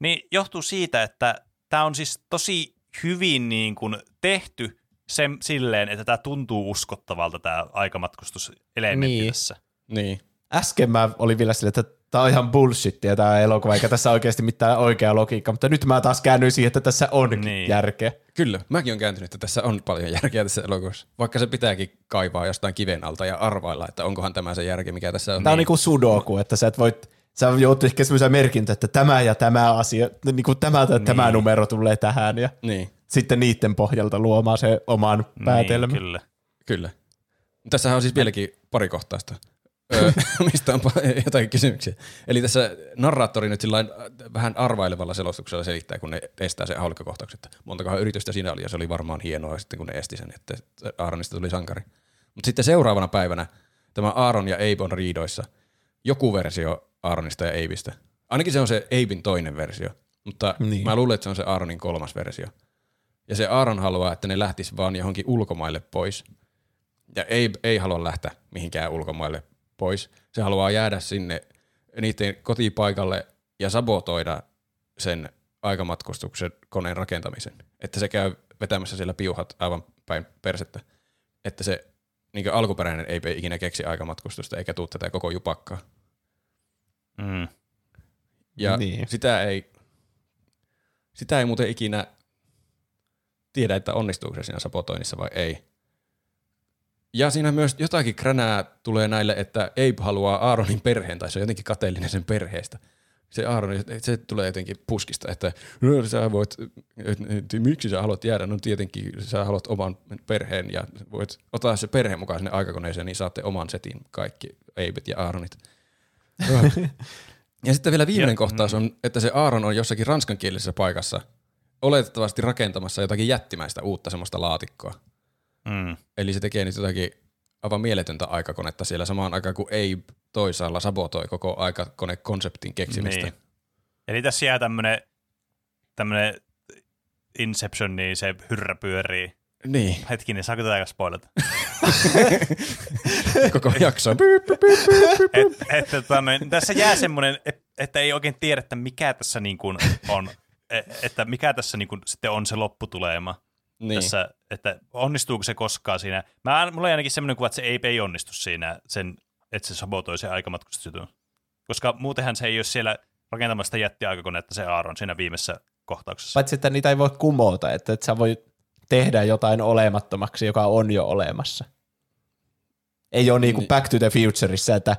niin johtuu siitä, että tämä on siis tosi hyvin niin kuin tehty sen, silleen, että tämä tuntuu uskottavalta tämä aikamatkustuselementti Niin. tässä. Niin. Äsken mä olin vielä silleen, että tämä on ihan bullshittia tämä elokuva, eikä tässä oikeasti mitään oikeaa logiikkaa, mutta nyt mä taas käännyin siihen, että tässä onkin Niin. niin. järkeä. Kyllä, mäkin on kääntynyt, että tässä on paljon järkeä tässä elokuvassa. Vaikka se pitääkin kaivaa jostain kiven alta ja arvailla, että onkohan tämä se järki, mikä tässä on. Tämä on niinku sudoku, että sä et voit, sä joudut ehkä semmoisia merkintä, että tämä ja tämä asia, niin kuin tämä tai tämä Niin. numero tulee tähän ja Niin, sitten niiden pohjalta luomaan se oman päätelmän. Niin, kyllä. kyllä. Tässähän on siis vieläkin pari kohtaista, Öö, [LAUGHS] mistä on jotakin kysymyksiä. Eli tässä narraattori nyt sillain äh, vähän arvailevalla selostuksella selittää, kun ne estää sen haulikkokohtauksen, että montakohan yritystä siinä oli, ja se oli varmaan hienoa sitten, kun ne esti sen, että Aaronista tuli sankari. Mutta sitten seuraavana päivänä tämä Aaron ja Abe on riidoissa. Joku versio Aaronista ja Abeista. Ainakin se on se Abein toinen versio, mutta. Niin. mä luulen, että se on se Aaronin kolmas versio. Ja se Aaron haluaa, että ne lähtis vaan johonkin ulkomaille pois. Ja Abe ei halua lähteä mihinkään ulkomaille pois. Se haluaa jäädä sinne niiden kotipaikalle ja sabotoida sen aikamatkustuksen koneen rakentamisen. Että se käy vetämässä siellä piuhat aivan päin persettä. Että se niin alkuperäinen ei ikinä keksi aikamatkustusta eikä tuu tätä koko jupakkaa. Mm. Ja Niin. sitä ei, sitä ei muuten ikinä tiedä, että onnistuuko se siinä sabotoinnissa vai ei. Ja siinä myös jotakin kränää tulee näille, että Abe haluaa Aaronin perheen, tai se on jotenkin kateellinen sen perheestä. Se Aaron, se tulee jotenkin puskista, että no, sä voit, et- et- miksi sä haluat jäädä? No tietenkin sä haluat oman perheen ja voit ottaa se perhe mukaan sinne aikakoneeseen, niin saatte oman setin kaikki Abet ja Aaronit. Ja sitten vielä viimeinen Ja- kohtaus on, että se Aaron on jossakin ranskankielisessä paikassa oletettavasti rakentamassa jotakin jättimäistä uutta semmoista laatikkoa. Mm. Eli se tekee nyt jotakin aivan mieletöntä aikakonetta siellä samaan aikaan, kun Abe toisaalla sabotoi koko aikakonekonseptin keksimistä. Niin. Eli tässä jää tämmönen, tämmönen Inception, niin se hyrrä pyörii. Niin, Hetkinen, saako tätä spoilata? [LAUGHS] koko jakso. et, et, tota, noin, tässä jää semmoinen, et, että ei oikein tiedä, että mikä tässä niin kuin on, e- että mikä tässä niin kuin sitten on se lopputulema. Niin. Tässä, että onnistuuko se koskaan siinä. Mä, mulla on ainakin semmoinen kuva, että se ei, ei onnistu siinä, sen, että se sabotoi se aikamatkustusjutun. Koska muutenhan se ei ole siellä rakentamassa sitä jättiaikakonetta se Aaron siinä viimeisessä kohtauksessa. Paitsi, että niitä ei voi kumota, että, että sä voi tehdä jotain olemattomaksi, joka on jo olemassa. Ei ole niin kuin Niin. Back to the Futureissa, että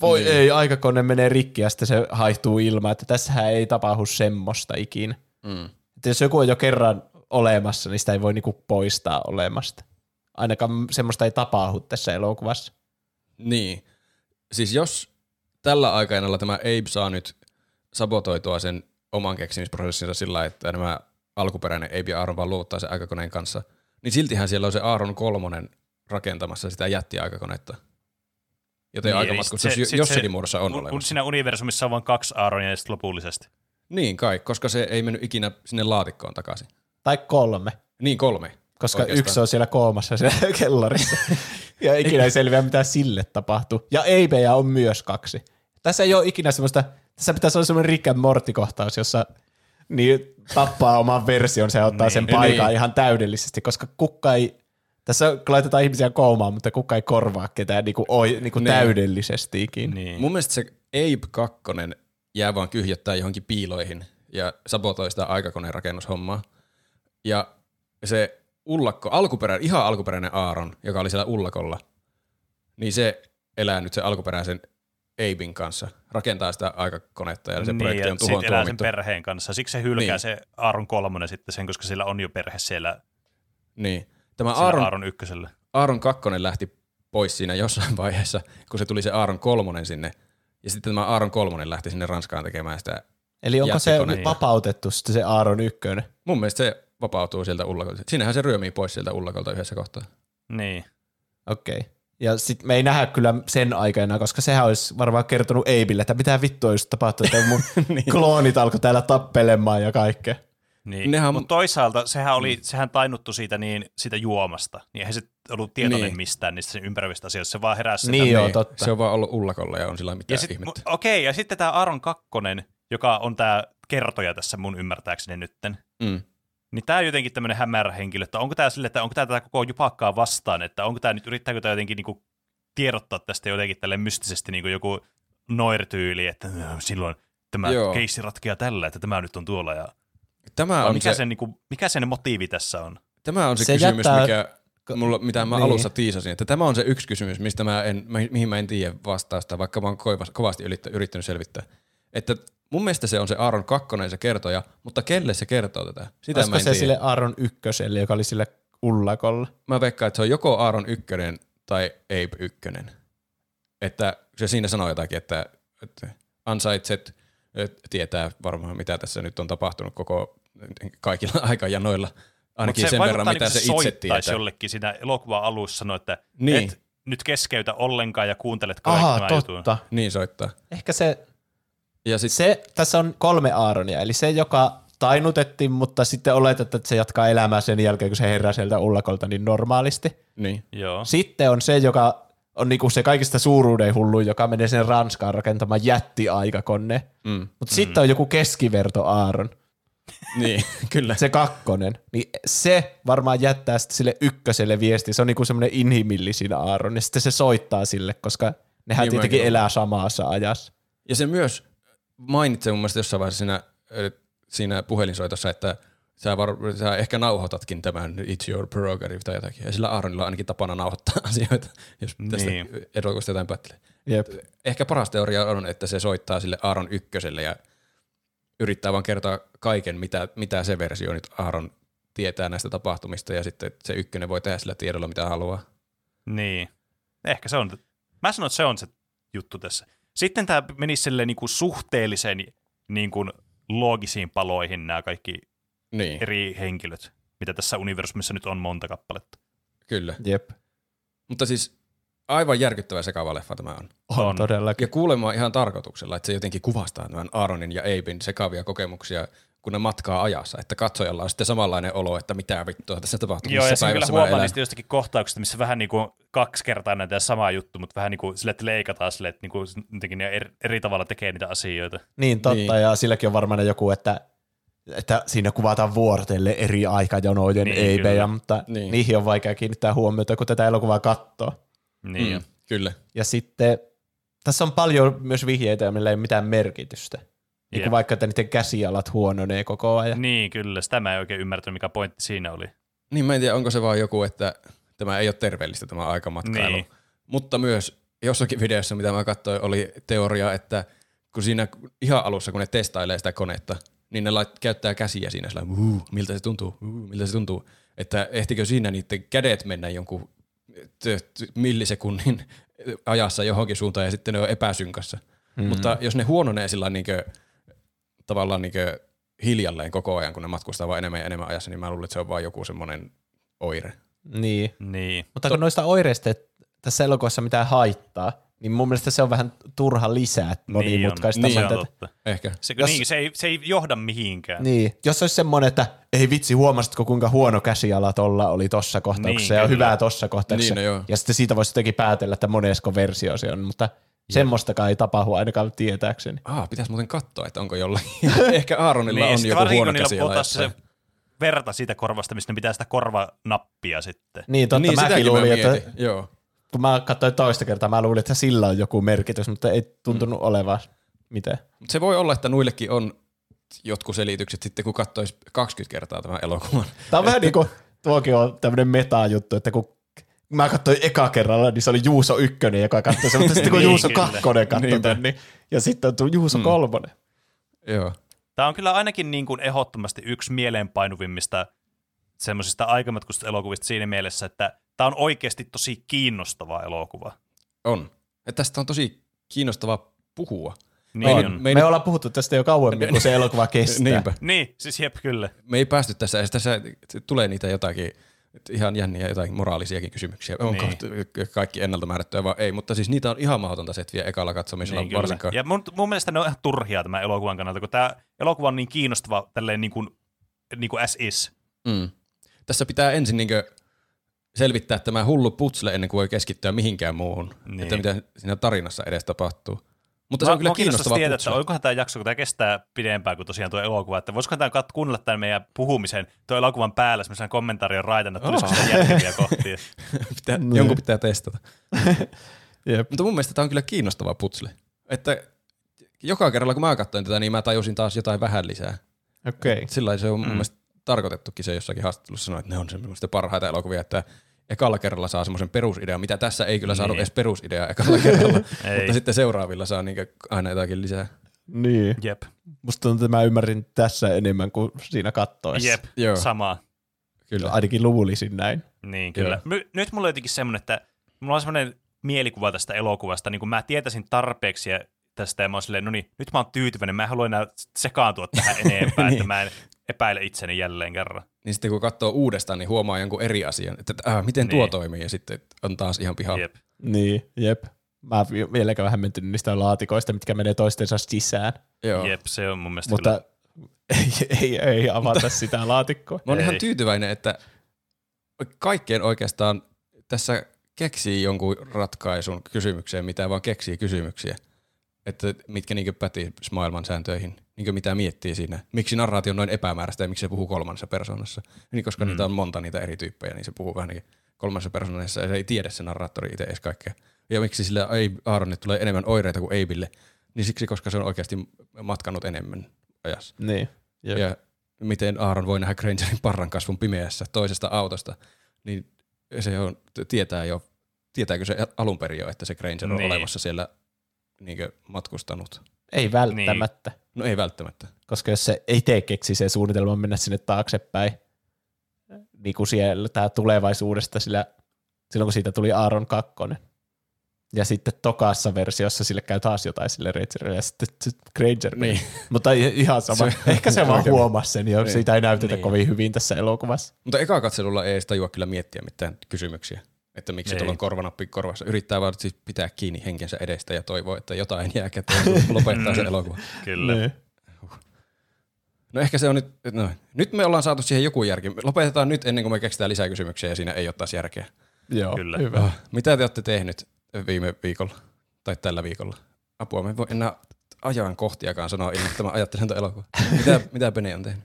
voi Niin. ei, aikakone menee rikki ja sitten se haihtuu ilmaan, että tässähän ei tapahdu semmoista ikinä. Mm. Että jos joku on jo kerran olemassa, niin sitä ei voi niinku poistaa olemasta. Ainakaan semmoista ei tapahdu tässä elokuvassa. Niin. Siis jos tällä aikana tämä Abe saa nyt sabotoitua sen oman keksimisprosessinsa sillä, että nämä alkuperäinen Abe ja Aaron vaan luovuttaa sen aikakoneen kanssa, niin siltihän siellä on se Aaron kolmonen rakentamassa sitä jättiaikakonetta. Joten Niin, aikamatkustus se- jossakin se- muodossa on Un, olemassa. siinä universumissa on vain kaksi Aaronia ja sitten lopullisesti. Niin kai, koska se ei mennyt ikinä sinne laatikkoon takaisin. Tai kolme, Niin kolme. koska Oikeastaan. yksi on siellä koomassa [LAUGHS] siellä kellarissa. ja ikinä ei selviä, mitä sille tapahtuu. Ja Eibejä on myös kaksi. Tässä ei ole ikinä semmoista, tässä pitäisi olla semmoinen Rick and Morty-kohtaus, jossa niin tappaa oman version ja ottaa Niin. sen paikan Niin. ihan täydellisesti, koska kukka ei, tässä laitetaan ihmisiä koomaan, mutta kukka ei korvaa ketään niin kuin, oi, niin kuin Niin. täydellisestikin. Niin. Mun mielestä se Abe 2 jää vaan kyhjättää johonkin piiloihin ja sabotoi sitä aikakoneen rakennushommaa. Ja se ullakko, alkuperä, ihan alkuperäinen Aaron, joka oli siellä ullakolla, niin se elää nyt sen alkuperäisen Abein kanssa, rakentaa sitä aikakonetta ja se niin, projekti on tuhoon sit elää sen perheen kanssa. Siksi se hylkää Niin. se Aaron kolmonen sitten sen, koska sillä on jo perhe siellä, Niin. Tämä Aaron, Aaron ykkösellä. Aaron 2 lähti pois siinä jossain [LAUGHS] vaiheessa, kun se tuli se Aaron kolmonen sinne. Ja sitten tämä Aaron kolmonen lähti sinne Ranskaan tekemään sitä. Eli onko se vapautettu sitten se Aaron ykkönen? Mun mielestä se vapautuu sieltä ullakolta. Siinähän se ryömii pois sieltä ullakolta yhdessä kohtaa. Niin. Okei. Okay. Ja sitten me ei nähdä kyllä sen aikana, koska sehän olisi varmaan kertonut Eibille, että mitä vittua just tapahtuu, että mun [LAUGHS] niin. kloonit alkoi täällä tappelemaan ja kaikkea. Niin. Nehän- Mutta toisaalta sehän, oli, sehän tainnuttu siitä, niin, siitä juomasta, niin eihän se ollut tietoinen Niin. mistään niistä sen ympäröivistä asioista, se vaan heräsi Niin sitä. joo, totta. Se on vaan ollut ullakolla ja on sillä ja mitään sit, ihmettä. mu- Okei, ja sitten tämä Aaron kakkonen, joka on tämä kertoja tässä mun ymmärtääkseni nytten, Mm. Niin tämä on jotenkin tämmöinen hämärä henkilö, että onko tämä sille, että onko tämä tätä koko jupakkaa vastaan, että onko tämä nyt, yrittääkö tämä jotenkin niinku tiedottaa tästä jotenkin tälle mystisesti niinku joku noirtyyli, että "Äh, silloin tämä Joo. keissi ratkeaa tällä, että tämä nyt on tuolla ja Tämä on, mikä, se, sen, niinku, mikä sen motiivi tässä on? tämä on se, Se kysymys, jättää- mikä, mulla, mitä mä Niin. alussa tiisasin. Että tämä on se yksi kysymys, mistä mä en, mi- mihin mä en tiedä vastausta, vaikka mä oon kovasti yrittä, yrittänyt selvittää. Että mun mielestä se on se Aaron kakkonen se kertoja, mutta kelle se kertoo tätä? Sitä Olisiko mä en se tiedä. sille Aaron ykköselle, joka oli sille ullakolla? Mä veikkaan, että se on joko Aaron ykkönen tai Abe ykkönen. Että se siinä sanoo jotakin, että, että ansaitset et, tietää varmaan, mitä tässä nyt on tapahtunut koko kaikilla [LAUGHS] aikajanoilla. Ainakin Mut sen verran, mitä niinku se itse tietää. jollekin siinä elokuvan alussa sanoi, että Niin. et nyt keskeytä ollenkaan ja kuuntelet kaikki Aha, tämän jutun. totta. Niin soittaa. Ehkä se, Ja sit, se, tässä on kolme Aaronia, eli se, joka tainutettiin, mutta sitten oletetaan, että se jatkaa elämää sen jälkeen, kun se herää sieltä ullakolta niin normaalisti. niin. Joo. Sitten on se, joka on niinku se kaikista suuruuden hullu, joka menee sen Ranskaan rakentamaan jättiaikakone. Mm. Mutta mm. sitten on joku keskiverto Aaron, niin, [LAUGHS] kyllä. se kakkonen. Niin se varmaan jättää sitten sille ykköselle viesti. Se on niinku semmoinen inhimillisin Aaron. Ja sitten se soittaa sille, koska nehän Niin tietenkin elää samassa ajassa. Ja se myös mainitsee mun mielestä jossain vaiheessa siinä, siinä puhelinsoitossa, että sä, var, sä ehkä nauhoitatkin tämän It's Your Prerogative tai jotakin. Ja sillä Aaronilla on ainakin tapana nauhoittaa [LAUGHS] asioita, jos tästä Niin. elokuvasta jotain päättelee. Jep. Ehkä paras teoria on, että se soittaa sille Aaron ykköselle ja yrittää vaan kertoa kaiken, mitä, mitä se versio nyt Aaron tietää näistä tapahtumista ja sitten se ykkönen voi tehdä sillä tiedolla, mitä haluaa. Niin. Ehkä se on. Mä sanon, että se on se juttu tässä. Sitten tämä menisi silleen niin kuin suhteellisen niin kuin loogisiin paloihin nämä kaikki Niin, eri henkilöt, mitä tässä universumissa nyt on monta kappaletta. kyllä. Jep. Mutta siis aivan järkyttävä sekava leffa tämä on. On, On. todellakin. Ja kuulemma ihan tarkoituksella, että se jotenkin kuvastaa tämän Aaronin ja Abein sekavia kokemuksia, kun ne matkaa ajassa. Että katsojalla on sitten samanlainen olo, että mitä vittua tässä tapahtuu. Joo, ja missä se kyllä päivässä mä huomaa elän. niistä jostakin kohtauksista, missä vähän niin kuin kaksi kertaa näitä samaa juttu, mutta vähän niin kuin sille, että leikataan sille, että niin kuin jotenkin ne eri, eri tavalla tekee niitä asioita. Niin, totta. Niin. Ja silläkin on varmaan joku, että, että siinä kuvataan vuorotelle eri aikajonojen Niin, eibejä, kyllä. mutta niin. niihin on vaikea kiinnittää huomiota, kun tätä elokuvaa katsoo. Niin. Mm, kyllä. Ja sitten tässä on paljon myös vihjeitä, millä ei ole mitään merkitystä. Niin kuin vaikka, että niiden käsialat huononee koko ajan. Niin, kyllä. Sitä mä en oikein ymmärtänyt, mikä pointti siinä oli. Niin mä en tiedä, onko se vaan joku, että tämä ei ole terveellistä tämä aikamatkailu. Niin. Mutta myös jossakin videossa, mitä mä katsoin, oli teoria, että kun siinä ihan alussa, kun ne testailee sitä konetta, niin ne lait, käyttää käsiä siinä sillä, uh, miltä se tuntuu, uh, miltä se tuntuu. Että ehtikö siinä niiden kädet mennä jonkun millisekunnin ajassa johonkin suuntaan ja sitten ne on epäsynkassa. Mm. Mutta jos ne huononee sillä niinkö, tavallaan niinkö hiljalleen koko ajan, kun ne matkustaa vaan enemmän ja enemmän ajassa, niin mä luulen, että se on vaan joku semmoinen oire. Niin. Niin. Mutta kun noista oireista ei tässä elokuvassa mitään haittaa, niin mun mielestä se on vähän turha lisää monimutkaista. Niin on, se on totta. Ehkä. Se, Jos- niin, se, ei, se ei johda mihinkään. Niin, jos olisi semmoinen, että ei vitsi, huomasitko kuinka huono käsiala tolla oli tossa kohtauksessa Niin, ja kyllä. hyvää tossa kohtauksessa. Niin, no joo. ja sitten siitä voisi jotenkin päätellä, että monesko versio se on, mutta semmoistakaan ei tapahdu ainakaan tietääkseni. Ah, pitäisi muuten katsoa, että onko jollain. [LAUGHS] Ehkä Aaronilla Niin, on joku huono puhutaan se verta siitä korvasta, mistä ne pitää sitä korvanappia sitten. Niin, totta, Niin, mäkin luulin, mä että. Joo. kun mä katsoin toista kertaa, mä luulin, että sillä on joku merkitys, mutta ei tuntunut Mm. olevan mitään. Mut se voi olla, että nuillekin on jotkut selitykset sitten, kun katsoisi 20 kertaa tämän elokuvan. Tämä on vähän [LAUGHS] niin kuin, tuokin on tämmöinen meta-juttu, että kun mä katsoin eka kerralla, niin se oli Juuso ykkönen, joka katsoi sen, mutta sitten kun Niin, Juuso kyllä. kakkonen katsoi tämän, niin, ja sitten on tullut Juuso kolmonen. Joo. Tämä on kyllä ainakin niin kuin ehdottomasti yksi mieleenpainuvimmista semmoisista aikamatkusta elokuvista siinä mielessä, että tämä on oikeasti tosi kiinnostava elokuva. On. Et tästä on tosi kiinnostava puhua. Niin, ei on. nyt- Me, me ollaan puhuttu tästä jo kauemmin, kun se elokuva kestää. Niinpä. niin siis jep, kyllä. Me ei päästy tässä, ja tässä tulee niitä jotakin ihan jänniä jotain moraalisiakin kysymyksiä. Onko Niin. kaikki ennalta määrättyä vai ei, mutta siis niitä on ihan mahdotonta setviä ekalla katsomisella Niin, kyllä. varsinkaan. Ja mun, mun mielestä ne on ihan turhia tämän elokuvan kannalta, kun tämä elokuva on niin kiinnostava tälleen niin kuin, niin kuin as is. Mm. Tässä pitää ensin niinkö selvittää tämä hullu putsle ennen kuin voi keskittyä mihinkään muuhun, Niin. että mitä siinä tarinassa edes tapahtuu. Mutta se on kyllä kiinnostava tietää, että onkohan tämä jakso, kun tämä kestää pidempään kuin tosiaan tuo elokuva, että voisikohan tämä kat- kuunnella tämän meidän puhumisen tuo elokuvan päällä semmoisen kommentaarion raitana, että tulisiko sitä järkeviä kohtia. [LAUGHS] pitää, Niin. jonkun pitää testata. [LAUGHS] Jep. Mutta mun mielestä tämä on kyllä kiinnostava putsle. Että joka kerralla kun mä katsoin tätä, niin mä tajusin taas jotain vähän lisää. Okei. Okay. Sillä se on mun Mm. mielestä tarkoitettukin se jossakin haastattelussa sanoi, että ne on semmoista parhaita elokuvia, että ekalla kerralla saa semmoisen perusidean, mitä tässä ei kyllä saanut Niin. edes perusideaa ekalla kerralla, [LAUGHS] mutta sitten seuraavilla saa niinkö aina jotakin lisää. Niin. Jep, Musta tuntuu, että mä ymmärrin tässä enemmän kuin siinä kattoessa. jep, Joo. sama. Kyllä. Ainakin luulisin näin. Niin, kyllä. My, nyt mulla on jotenkin semmoinen, että mulla on semmoinen mielikuva tästä elokuvasta, niin kun mä tietäisin tarpeeksi ja tästä ja mä oon silleen, no niin, nyt mä oon tyytyväinen, mä en halua enää sekaantua tähän enempää, että [LAUGHS] mä en epäile itseni jälleen kerran. Niin sitten kun katsoo uudestaan, niin huomaa jonkun eri asian, että äh, miten tuo Niin. toimii, ja sitten on taas ihan pihalla. Jep. Niin, jep. Mä oon vi- vieläkään vähän menty niistä laatikoista, mitkä menee toistensa sisään. Joo. Jep, se on mun mielestä Mutta [LAUGHS] ei, ei, ei avata sitä laatikkoa. Mä oon Ei. ihan tyytyväinen, että kaikkeen oikeastaan tässä keksii jonkun ratkaisun kysymykseen, mitä vaan keksii kysymyksiä. Että mitkä niinkö pätii maailman sääntöihin, niinkö mitä miettii siinä. Miksi narraatio on noin epämääräistä ja miksi se puhuu kolmannessa persoonassa. Niin koska mm. niitä on monta niitä eri tyyppejä, niin se puhuu vähän niin kolmannessa persoonassa ja se ei tiedä se narraattori itse edes kaikkea. Ja miksi sillä Aaronille tulee enemmän oireita kuin Eibille, niin siksi koska se on oikeasti matkannut enemmän ajassa. Niin. Jep. Ja miten Aaron voi nähdä Grangerin parran kasvun pimeässä toisesta autosta, niin se on, tietää jo, tietääkö se alun perin jo, että se Granger on Niin. olemassa siellä niinkö matkustanut? Ei välttämättä. No ei välttämättä. Koska jos se itse keksi sen suunnitelman mennä sinne taaksepäin, niin kuin siellä tää tulevaisuudesta, sillä, silloin kun siitä tuli Aaron 2. Ja sitten tokassa versiossa sille käy taas jotain sille Rangerille ja sitten sit Granger. Niin. Mutta ihan sama. Se- Ehkä se vaan oikein. [LAUGHS] huomasi sen jo. Niin. Siitä ei näytetä Niin. kovin hyvin tässä elokuvassa. Mutta eka katselulla ei edes tajua kyllä miettiä mitään kysymyksiä. Että miksi Ei. tuolla on korvanappi korvassa. Yrittää vaan siis pitää kiinni henkensä edestä ja toivoo, että jotain jää käteen, [LAUGHS] lopettaa se elokuva. Kyllä. Niin. No ehkä se on nyt, no, nyt me ollaan saatu siihen joku järki. Lopetetaan nyt ennen kuin me keksitään lisää kysymyksiä ja siinä ei ole taas järkeä. Joo, Kyllä. hyvä. Ah, mitä te olette tehnyt viime viikolla tai tällä viikolla? Apua, me voi enää ajan kohtiakaan sanoa ilman, että mä ajattelen tuon elokuvan. Mitä, mitä Pene on tehnyt?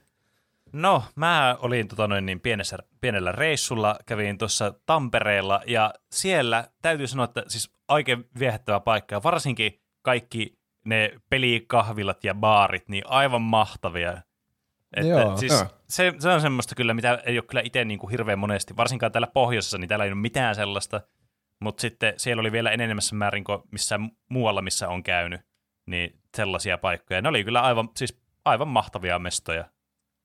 No, mä olin tota noin, niin pienessä, pienellä reissulla, kävin tuossa Tampereella ja siellä täytyy sanoa, että siis oikein viehättävä paikka ja varsinkin kaikki ne pelikahvilat ja baarit, niin aivan mahtavia. Että Joo. siis se, se, on semmoista kyllä, mitä ei ole kyllä itse niin kuin hirveän monesti, varsinkaan täällä pohjoisessa, niin täällä ei ole mitään sellaista, mutta sitten siellä oli vielä enenemässä määrin kuin missään muualla, missä on käynyt, niin sellaisia paikkoja. Ne oli kyllä aivan, siis aivan mahtavia mestoja.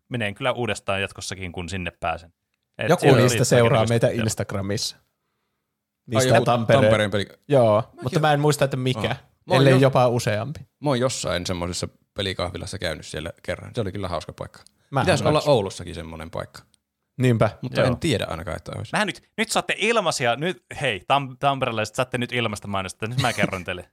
Menen kyllä uudestaan jatkossakin, kun sinne pääsen. Et Joku niistä seuraa meitä. Instagramissa. Ai Niistä joku Tampereen. Tampereen peli. Joo, mutta mä en muista, että mikä. Mä oon Ellei jo- jopa useampi. Mä oon jossain semmoisessa pelikahvilassa käynyt siellä kerran. Se oli kyllä hauska paikka. Mä Pitäisi olla ole. Oulussakin semmoinen paikka. Niinpä. Mutta Joo. en tiedä ainakaan, että olisi. Mähän nyt, nyt saatte ilmaisia, nyt, hei, tam, tamperelaiset, saatte nyt ilmasta mainosta, nyt mä kerron teille.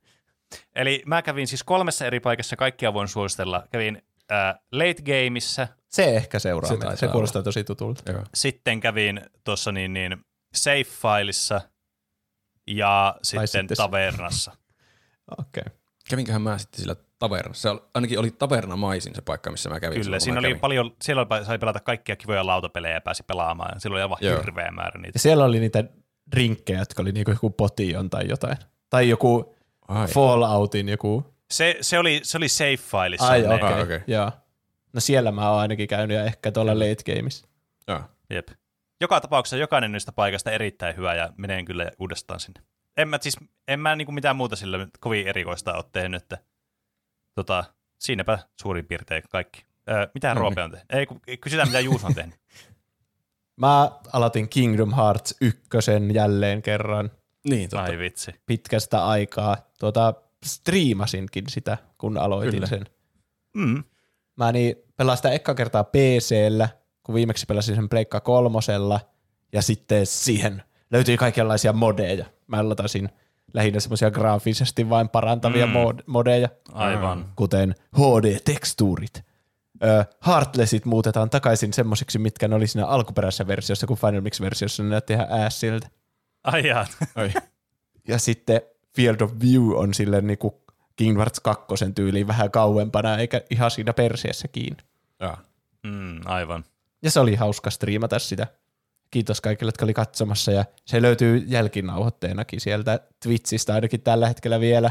Eli mä kävin siis kolmessa eri paikassa, kaikkia voin suositella. Kävin äh, Late Gameissa, Se ehkä seuraa. Se Se, kuulostaa tosi tutulta. Joo. sitten kävin tuossa niin, niin Safe Fileissa ja sitten, sitten Tavernassa. [LAUGHS] Okei. Okay. Kävinköhän mä sitten sillä tavernassa? Se oli- ainakin oli tavernamaisin se paikka, missä mä kävin. Kyllä, siinä oli kävin. paljon, siellä oli, sai pelata kaikkia kivoja lautapelejä ja pääsi pelaamaan. Ja silloin oli aivan Joo. hirveä määrä niitä. Ja siellä oli niitä drinkkejä, jotka oli niinku joku potion tai jotain. Tai joku Ai. Falloutin joku. Se, se, oli, se oli Safe Fileissa. Ai okei. Ah, Okay. okei. No siellä mä oon ainakin käynyt ja ehkä tuolla late gameissa. Joo. Jep. Joka tapauksessa jokainen niistä paikasta erittäin hyvä ja menen kyllä uudestaan sinne. En mä, siis, en mä niinku mitään muuta sillä kovin erikoista ole tehnyt, että tota, siinäpä suurin piirtein kaikki. Öö, mitä No Roope on tehnyt? Ei, kysytään mitä Juus on tehnyt. [LAUGHS] Mä aloitin Kingdom Hearts ykkösen jälleen kerran Niin, totta. Ai vitsi. pitkästä aikaa. Tuota, striimasinkin sitä, kun aloitin Kyllä. sen. Mm. Mä niin pelasin sitä ekka kertaa PCllä, kun viimeksi pelasin sen Pleikka kolmosella, ja sitten siihen löytyi kaikenlaisia modeja. Mä latasin lähinnä semmoisia graafisesti vain parantavia Mm. mm. mod- modeja, Aivan. kuten HD-tekstuurit. Ö, Heartlessit muutetaan takaisin semmosiksi, mitkä ne oli siinä alkuperäisessä versiossa, kun Final Mix-versiossa ne näytti ihan äässiltä. Ai. Ja sitten Field of View on sille niinku Kingdom Hearts 2 tyyliin vähän kauempana, eikä ihan siinä perseessä kiinni. Joo. Mm, aivan. Ja se oli hauska striimata sitä. Kiitos kaikille, jotka oli katsomassa. Ja se löytyy jälkinauhoitteenakin sieltä Twitchistä ainakin tällä hetkellä vielä.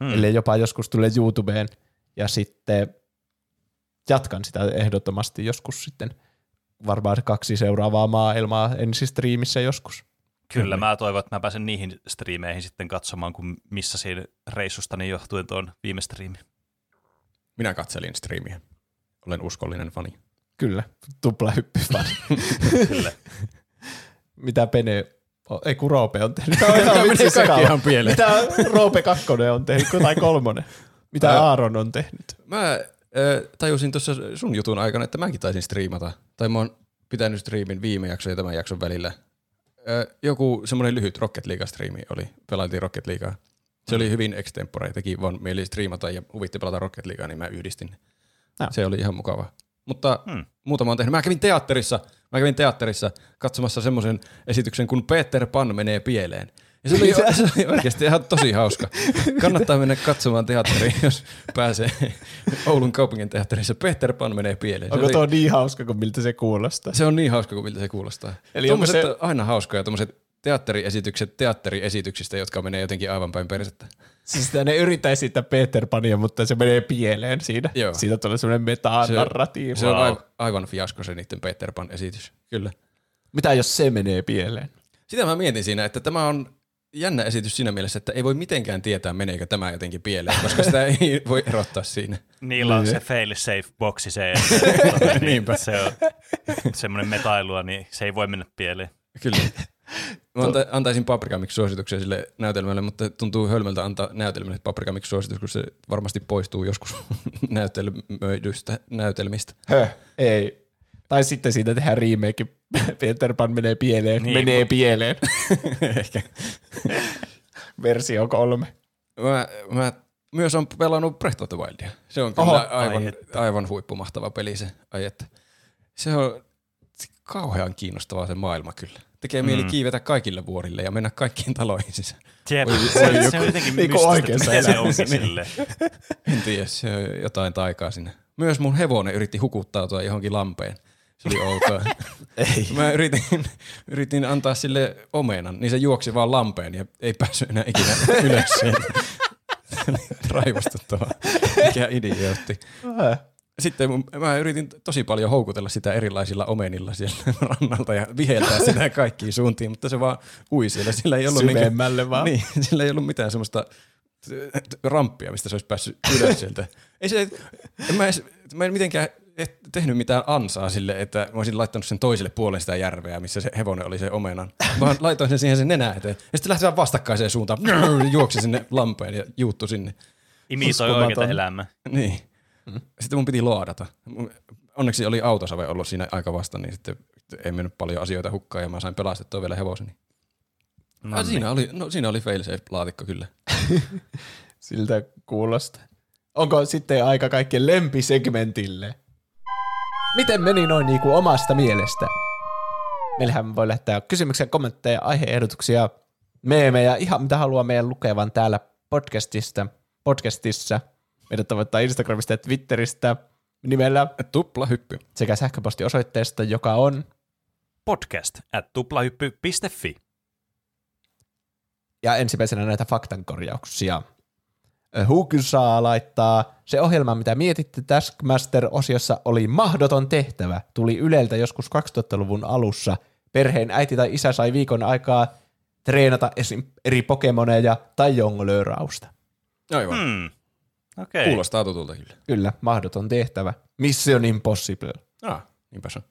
Mm. Mm. Eli jopa joskus tulee YouTubeen. Ja sitten jatkan sitä ehdottomasti joskus sitten. Varmaan kaksi seuraavaa maailmaa ensi striimissä joskus. Kyllä, mä toivon, että mä pääsen niihin striimeihin sitten katsomaan, kun missä siinä reissustani johtuen tuon viime striimi. Minä katselin striimiä. Olen uskollinen fani. Kyllä, tupla hyppyfani. [LAUGHS] Kyllä. Mitä Pene, ei kun Roope on tehnyt. Tämä on ihan vitsi ihan pieleen. Mitä Roope kakkonen on tehnyt, tai kolmonen? Mitä Ää. Aaron on tehnyt? Mä äh, tajusin tuossa sun jutun aikana, että mäkin taisin striimata. Tai mä oon pitänyt striimin viime jakson ja tämän jakson välillä. Joku semmoinen lyhyt Rocket League-striimi oli. Pelailtiin Rocket Leaguea. Se oli hyvin extempore. Teki vaan mieli striimata ja huvitti pelata Rocket Leaguea, niin mä yhdistin. Joo. Se oli ihan mukava. Mutta hmm. muutama on tehnyt. Mä kävin teatterissa, mä kävin teatterissa katsomassa semmoisen esityksen, kun Peter Pan menee pieleen. Ja se oli, se oli oikeasti ihan tosi hauska. Kannattaa mennä katsomaan teatteriin, jos pääsee Oulun kaupungin teatterissa. Peter Pan menee pieleen. Se, Onko oli, tuo niin hauska kuin miltä se kuulostaa? se on niin hauska kuin miltä se kuulostaa. Eli Tuommoiset se- se... on aina hauskoja, tuommoiset teatteriesitykset teatteriesityksistä, jotka menee jotenkin aivan päin persettä. Siis ne yrittää esittää Peter Pania, mutta se menee pieleen siinä. Joo. Siitä tulee semmoinen metanarratiivi. Se on Wow. aivan, aivan fiasko se niiden Peter Pan esitys. Kyllä. Mitä jos se menee pieleen? Sitä mä mietin siinä, että tämä on jännä esitys siinä mielessä, että ei voi mitenkään tietää, meneekö tämä jotenkin pieleen, koska sitä ei [LAUGHS] voi erottaa siinä. Niillä on se [LAUGHS] fail safe boksi se, [LAUGHS] että Niinpä. se on semmoinen metailua, niin se ei voi mennä pieleen. Kyllä. Mä anta, antaisin Paprika Mix suosituksia sille näytelmälle, mutta tuntuu hölmöltä antaa näytelmälle Paprika Mix suositus, kun se varmasti poistuu joskus näytelmöidystä näytelmistä. Höh, ei. Tai sitten siitä tehdään remake, [LAUGHS] Peter Pan menee pieleen, Niin, menee mut- pieleen. [LAUGHS] Ehkä. [LAUGHS] Versio kolme. Mä, mä myös on pelannut Breath of the Wildia. Se on kyllä Oho. aivan, aivan huippumahtava peli se. Ai että. Se on kauhean kiinnostavaa se maailma kyllä. Tekee mieli Mm. kiivetä kaikille vuorille ja mennä kaikkiin taloihin sisään. Jep, Oi, se, oi, se on jotenkin niinku mystistä, että se onkin niin. silleen. En tiedä, se on jotain taikaa sinne. Myös mun hevonen yritti hukuttautua johonkin lampeen. Se oli outoa. [LAUGHS] Ei. Mä yritin, yritin antaa sille omenan, niin se juoksi vaan lampeen ja ei päässyt enää ikinä ylös oli Raivostuttavaa. Mikä idiootti. Höh. Sitten mun, mä yritin tosi paljon houkutella sitä erilaisilla omenilla siellä rannalta ja viheltää sitä kaikkiin suuntiin, mutta se vaan ui siellä. Sillä ei ollut Syvemmälle vaan. Niin, sillä ei ollut mitään semmoista t- ramppia, mistä se olisi päässyt ylös sieltä. Ei se, en mä, edes, mä en mitenkään et- tehnyt mitään ansaa sille, että mä olisin laittanut sen toiselle puolelle sitä järveä, missä se hevonen oli se omenan. Vaan laitoin sen siihen sen nenä eteen. Ja sitten lähti vaan vastakkaiseen suuntaan. Juoksi sinne lampeen ja juuttu sinne. Imitoi oikeita elämää. Niin. Mm. Sitten mun piti luodata. Onneksi oli autosave ollut siinä aika vasta, niin sitten ei mennyt paljon asioita hukkaan ja mä sain pelastettua vielä hevoseni. No, niin. siinä, oli, no, siinä oli failsafe-laatikko kyllä. [LAUGHS] Siltä kuulostaa. Onko sitten aika kaikkien lempisegmentille? Miten meni noin niin kuin omasta mielestä? Meillähän voi lähettää kysymyksiä, kommentteja, aiheehdotuksia, meemejä, ihan mitä haluaa meidän lukevan täällä podcastista, podcastissa. Meidät tavoittaa Instagramista ja Twitteristä nimellä Tuplahyppy sekä sähköpostiosoitteesta, joka on podcast at tuplahyppy.fi. Ja ensimmäisenä näitä faktankorjauksia. Huukysaa laittaa, se ohjelma, mitä mietitte Taskmaster-osiossa, oli mahdoton tehtävä. Tuli Yleltä joskus 2000-luvun alussa. Perheen äiti tai isä sai viikon aikaa treenata esim. eri pokemoneja tai jonglöörausta. Aivan. Hmm. Okay. Kuulostaa tutulta kyllä. Kyllä, mahdoton tehtävä. Mission Impossible. Ah, niinpä se on.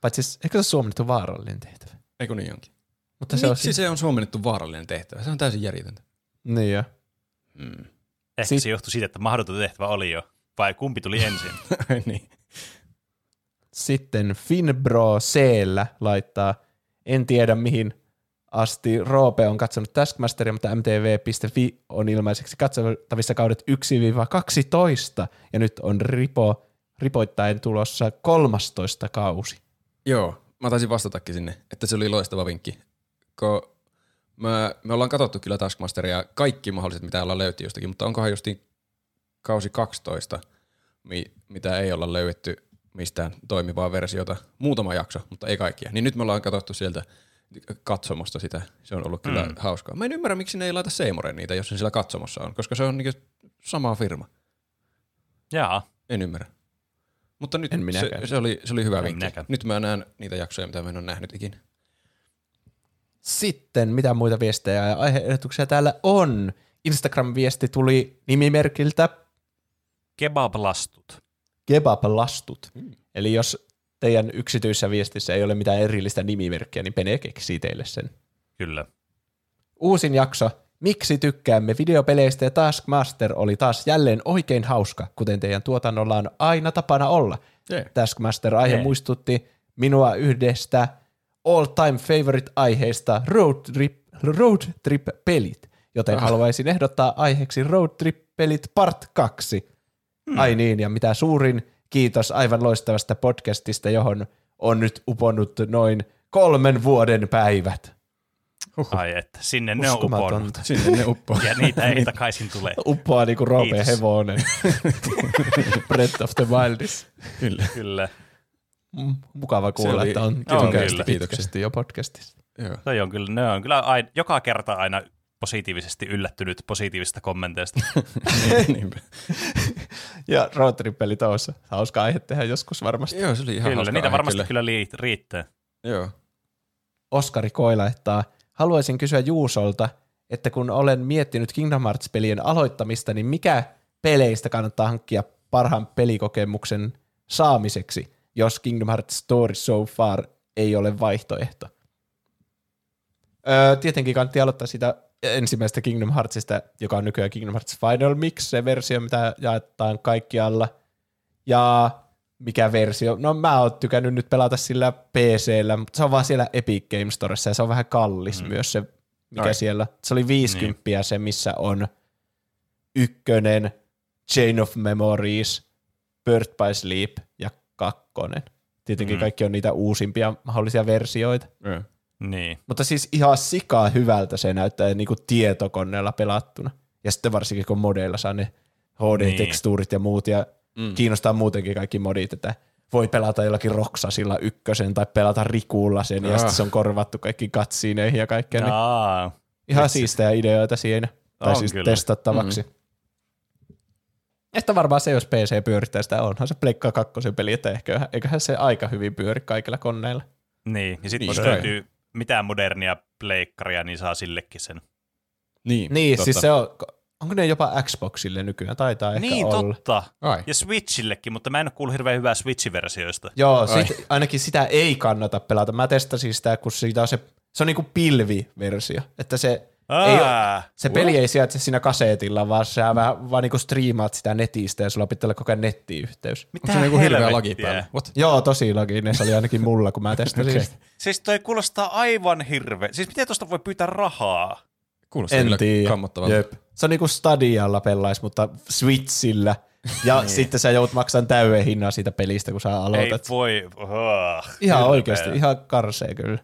Paitsi eikö se suomennettu vaarallinen tehtävä? Eikö niin onkin? Mutta se Miksi on... se on suomennettu vaarallinen tehtävä? Se on täysin järjetöntä. Niin jo. Hmm. Ehkä Sit... se johtui siitä, että mahdoton tehtävä oli jo. Vai kumpi tuli ensin? [LAUGHS] niin. Sitten Finbro c laittaa, en tiedä mihin asti Roope on katsonut Taskmasteria, mutta mtv.fi on ilmaiseksi katsottavissa kaudet 1-12, ja nyt on ripo, ripoittain tulossa 13 kausi. Joo, mä taisin vastatakin sinne, että se oli loistava vinkki. Kun mä, me ollaan katsottu kyllä Taskmasteria kaikki mahdolliset, mitä ollaan löyty jostakin, mutta onkohan justiin kausi 12, mi, mitä ei olla löydetty mistään toimivaa versiota. Muutama jakso, mutta ei kaikkia. Niin nyt me ollaan katsottu sieltä katsomosta sitä. Se on ollut kyllä mm. hauskaa. Mä en ymmärrä, miksi ne ei laita Seimoreen niitä, jos se sillä katsomossa on, koska se on niinku sama firma. Jaa. En ymmärrä. Mutta nyt en se, se, oli, se oli hyvä vinkki. Nyt mä näen niitä jaksoja, mitä mä en ole nähnyt ikinä. Sitten, mitä muita viestejä ja aiheehdotuksia täällä on? Instagram-viesti tuli nimimerkiltä Kebablastut. Kebablastut. Mm. Eli jos teidän yksityisessä viestissä ei ole mitään erillistä nimimerkkiä, niin Pene keksii teille sen. Kyllä. Uusin jakso. Miksi tykkäämme videopeleistä ja Taskmaster oli taas jälleen oikein hauska, kuten teidän tuotannolla on aina tapana olla. Yeah. Taskmaster-aihe yeah. muistutti minua yhdestä all-time favorite aiheesta road trip, road trip pelit, joten ah. haluaisin ehdottaa aiheeksi road trip pelit part 2. Hmm. Ai niin, ja mitä suurin kiitos aivan loistavasta podcastista, johon on nyt uponnut noin kolmen vuoden päivät. Uhuh. Ai että, sinne ne on uponnut. Sinne ne uppoo. ja niitä ei takaisin tule. Uppoaa niinku Roope Hevonen. [LAUGHS] Breath of the Wildis. Kyllä. Kyllä. Mukava kuulla, että on, on pitkästi jo podcastissa. Joo. on kyllä, ne on kyllä aina, joka kerta aina positiivisesti yllättynyt positiivisista kommenteista. [LAUGHS] [LAUGHS] ja roadtrip-peli tuossa. Hauska aihe tehdä joskus varmasti. Joo, se oli ihan Kyllä, niitä aihe, varmasti kyllä, kyllä riittää. Joo. Oskari Koilaittaa. Haluaisin kysyä Juusolta, että kun olen miettinyt Kingdom Hearts-pelien aloittamista, niin mikä peleistä kannattaa hankkia parhaan pelikokemuksen saamiseksi, jos Kingdom Hearts Story So Far ei ole vaihtoehto? Öö, tietenkin kannattaa aloittaa sitä ensimmäistä Kingdom Heartsista, joka on nykyään Kingdom Hearts Final Mix, se versio, mitä jaetaan kaikkialla. Ja mikä versio? No mä oon tykännyt nyt pelata sillä PCllä, mutta se on vaan siellä Epic Games Storessa ja se on vähän kallis mm. myös se, mikä Ai. siellä. Se oli 50 niin. se, missä on ykkönen, Chain of Memories, Birth by Sleep ja kakkonen. Tietenkin mm. kaikki on niitä uusimpia mahdollisia versioita. Mm. Niin. Mutta siis ihan sikaa hyvältä se näyttää niin kuin tietokoneella pelattuna. Ja sitten varsinkin kun modeilla saa ne HD-tekstuurit niin. ja muut ja mm. kiinnostaa muutenkin kaikki modit, että voi pelata jollakin Roksasilla ykkösen tai pelata Rikulla sen ja, ja sitten se on korvattu kaikki katsineihin ja kaikkea. Niin ihan siistejä ideoita siinä. Tai on siis kyllä. testattavaksi. Mm-hmm. Että varmaan se, jos PC pyörittää sitä, onhan se Pleikka 2 peli, että ehkä, eiköhän se aika hyvin pyöri kaikilla koneilla. Niin, ja sitten niin, jos löytyy mitään modernia pleikkaria, niin saa sillekin sen. Niin, niin siis se on, onko ne jopa Xboxille nykyään? Taitaa ehkä niin, olla. totta. Ai. Ja Switchillekin, mutta mä en ole kuullut hirveän hyvää Switch-versioista. Joo, sit, ainakin sitä ei kannata pelata. Mä testasin sitä, kun siitä on se, se on niinku pilviversio. Että se Ei Ah, Se peli ei sijaitse siinä kasetilla, vaan sä vähän vaan niinku striimaat sitä netistä ja sulla pitää olla koko ajan nettiyhteys. Onko se niinku hirveä lagi helvettiä? päällä? What? Joo, tosi loginen. Se oli ainakin mulla, kun mä testasin sitä. Siis toi kuulostaa aivan hirveä. Siis miten tuosta voi pyytää rahaa? Kuulostaa En kyllä tiedä. kammottavalta. Jep. Se on niinku Stadialla pelais, mutta Switchillä. Ja sitten sä joudut maksamaan täyden hinnan siitä pelistä, kun sä Ei aloitat. voi. Oh, ihan hirveä. oikeasti, ihan karsee kyllä.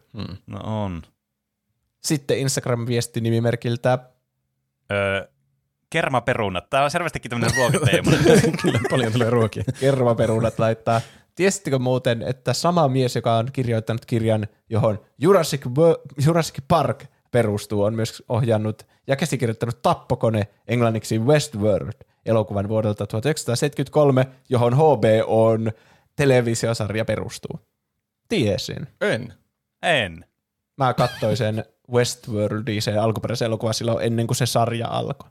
No on. Sitten Instagram-viesti nimimerkiltä Öö, kermaperunat. Tää on selvästikin tämmönen ruokateema. [LAUGHS] Kyllä paljon tulee ruokia. [LAUGHS] Kermaperunat laittaa. Tiesittekö muuten, että sama mies, joka on kirjoittanut kirjan, johon Jurassic, Wo- Jurassic Park perustuu, on myös ohjannut ja käsikirjoittanut Tappokone englanniksi Westworld elokuvan vuodelta 1973, johon HBOn televisiosarja perustuu. Tiesin. En. en. Mä katsoin sen Westworldin, sen alkuperäisen elokuvan silloin ennen kuin se sarja alkoi.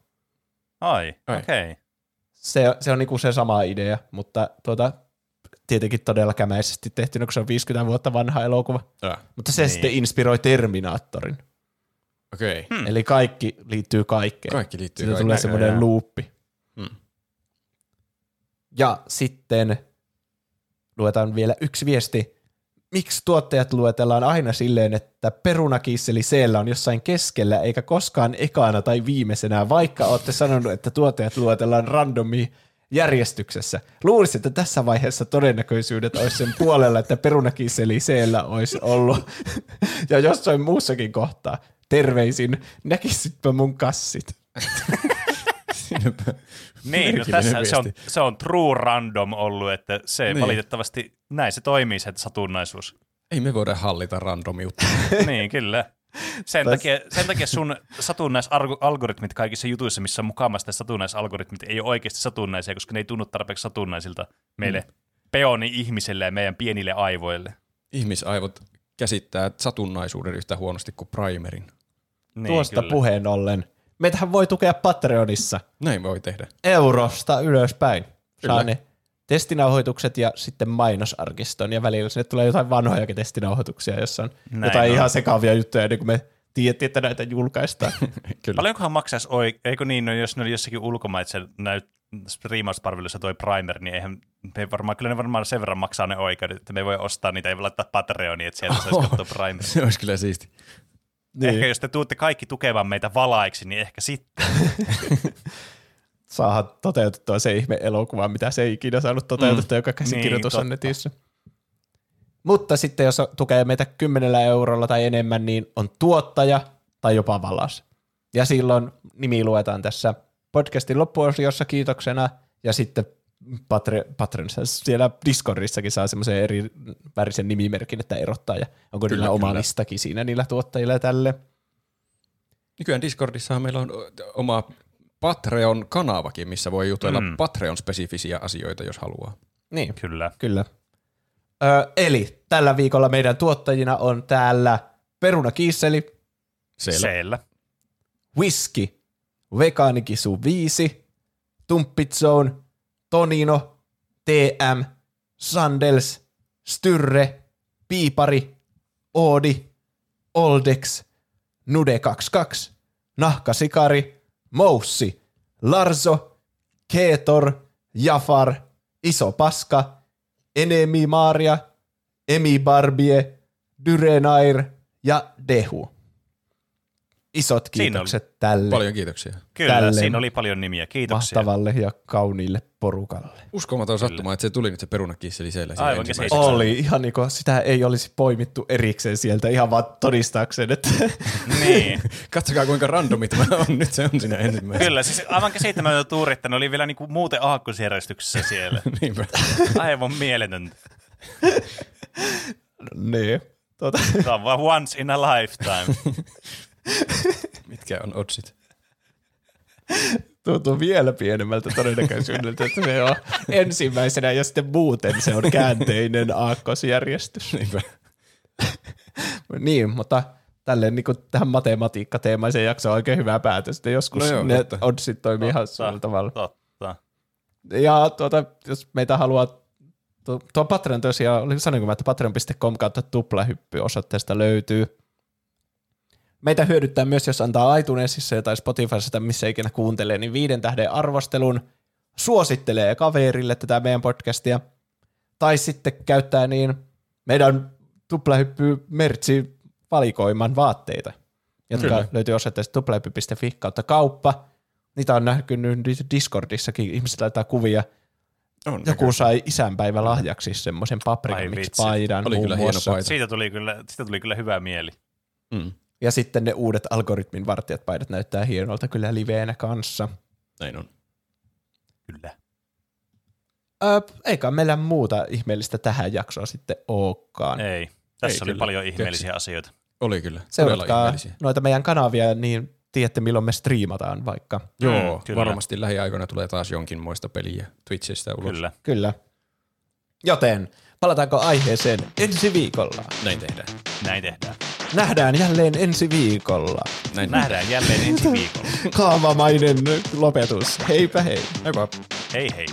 Ai, okei. Okay. Se, se on niinku se sama idea, mutta tuota, tietenkin todella kämäisesti tehty, kun se on 50 vuotta vanha elokuva. Ah, Mutta se Niin. sitten inspiroi Terminaattorin. Okei. Okay. Hmm. Eli kaikki liittyy kaikkeen. Kaikki liittyy Siitä kaikkeen. tulee semmoinen luuppi. Hmm. Ja sitten luetaan vielä yksi viesti. Miksi tuottajat luetellaan aina silleen, että perunakisseli siellä on jossain keskellä, eikä koskaan ekana tai viimeisenä, vaikka olette sanonut, että tuottajat luetellaan randomi järjestyksessä. Luulisin, että tässä vaiheessa todennäköisyydet olisi sen puolella, että perunakisseli siellä olisi ollut. [LAUGHS] ja jossain muussakin kohtaa. Terveisin, näkisitpä mun kassit. [LAUGHS] Niin, no tässä se on, se on true random ollut, että se Niin. valitettavasti, näin se toimii se satunnaisuus. Ei me voida hallita randomiutta. [LAUGHS] niin, kyllä. Sen Täs- takia, sen takia sun satunnaisalgoritmit kaikissa jutuissa, missä on mukana sitä satunnaisalgoritmit, ei ole oikeasti satunnaisia, koska ne ei tunnu tarpeeksi satunnaisilta meille mm. peoni-ihmisille ja meidän pienille aivoille. Ihmisaivot käsittää satunnaisuuden yhtä huonosti kuin primerin. Niin, Tuosta kyllä. puheen ollen. Meitähän voi tukea Patreonissa Näin voi tehdä. eurosta ylöspäin. Kyllä. Saa ne testinauhoitukset ja sitten mainosarkiston ja välillä sinne tulee jotain vanhojakin testinauhoituksia, jossa on Näin jotain on. ihan sekavia juttuja, niin kuin me tiedettiin, että näitä julkaistaan. [LAUGHS] Kyllä. Paljonkohan maksaisi, oi, eikö niin, no, jos ne oli jossakin ulkomaisen näyt, striimauspalvelussa toi primer, niin eihän me varmaan, kyllä ne varmaan sen verran maksaa ne oikeudet, että me ei voi ostaa niitä, ei voi laittaa Patreoniin, että sieltä saisi [LAUGHS] katsoa primer. Se olisi kyllä siisti. Niin. Ehkä jos te tuutte kaikki tukemaan meitä valaiksi, niin ehkä sitten. [LAUGHS] Saadaan toteutettua se ihme elokuva, mitä se ei ikinä saanut toteutettua, mm. joka käsikirjoitus Niin, on netissä. Mutta sitten jos tukee meitä kymmenellä eurolla tai enemmän, niin on tuottaja tai jopa valas. Ja silloin nimi luetaan tässä podcastin loppuosiossa kiitoksena ja sitten Patre, Patreonissa, siellä Discordissakin saa semmoisen eri värisen nimimerkin, että erottaa ja onko Kyllä, niillä oma kyllä. listakin siinä niillä tuottajilla ja tälle. Nykyään Discordissahan meillä on oma Patreon-kanavakin, missä voi jutella mm. Mm. Patreon-spesifisiä asioita, jos haluaa. Niin, Kyllä. Kyllä. Ö, eli tällä viikolla meidän tuottajina on täällä Peruna Kiisseli, Siellä. Siellä. Whisky, Vegaanikisu 5, Tumppit Zone, Tonino, TM, Sandels, Styrre, Piipari, Oodi, Oldex, Nude 22, Nahkasikari, Moussi, Larso, Keetor, Jafar, Iso Paska, Enemi Maria, Emi Barbie, Dyrenair ja Dehu. Isot Siinä oli kiitokset tälle Paljon kiitoksia. Kyllä, Tälleen. siinä oli paljon nimiä. Kiitoksia. mahtavalle ja kauniille porukalle. Uskomaton sattuma, että se tuli nyt se perunakisseli siellä. Aivan ensimmäiseksi. Oli ihan niin kuin sitä ei olisi poimittu erikseen sieltä ihan vaan todistaakseen, että Niin. [LAUGHS] Katsokaa kuinka randomi tämä on. Nyt se on siinä ensimmäisenä. Kyllä, siis aivan käsittämätöntä tuuri, että ne oli vielä niinku muuten aakkosjärjestyksessä siellä. [LAUGHS] Niinpä. Aivan mieletöntä. [LAUGHS] niin. Tuota, Se on vaan once in a lifetime. Mitkä on oddsit? tuntuu vielä pienemmältä todennäköisyydeltä, että se on ensimmäisenä ja sitten muuten se on käänteinen aakkosjärjestys. Niinpä. niin, mutta tälleen niin kuin tähän matematiikkateemaiseen jaksoon on oikein hyvä päätös, että joskus No no joo, ne totta. oddsit toimii ihan samalla tavalla. Totta. Ja tuota, jos meitä haluaa, tuo, tuo Patreon tosiaan, oli sanoinko mä, että patreon.com kautta tuplahyppy osoitteesta löytyy. Meitä hyödyttää myös, jos antaa iTunesissa tai Spotifyssa tai missä ikinä kuuntelee, niin viiden tähden arvostelun, suosittelee kaverille tätä meidän podcastia, tai sitten käyttää niin meidän tuplahyppy mertsi valikoiman vaatteita, jotka Kyllä. löytyy osoitteesta tuplahyppy.fi kautta kauppa. Niitä on näkynyt Discordissakin, ihmiset laittaa kuvia. On, Joku sai isänpäivä lahjaksi semmoisen paprikamix-paidan. Oli kyllä hieno paita. Siitä tuli kyllä, siitä tuli kyllä hyvä mieli. Mm. Ja sitten ne uudet algoritmin vartijat paidat näyttää hienolta kyllä liveenä kanssa. Näin on. Kyllä. Öö, eikä meillä muuta ihmeellistä tähän jaksoon sitten olekaan. Ei. Tässä Ei, oli kyllä. paljon ihmeellisiä Keksi. asioita. Oli kyllä. Seuratkaa noita meidän kanavia, niin tiedätte milloin me striimataan vaikka. Joo, mm, kyllä. varmasti lähiaikoina tulee taas jonkin muista peliä Twitchistä ulos. Kyllä. Kyllä. Joten palataanko aiheeseen ensi viikolla? Näin tehdään. Näin tehdään. Nähdään jälleen ensi viikolla. Näin Nähdään jälleen ensi viikolla. [LAUGHS] Kaavamainen lopetus. Heipä hei. Heipä. Hei hei.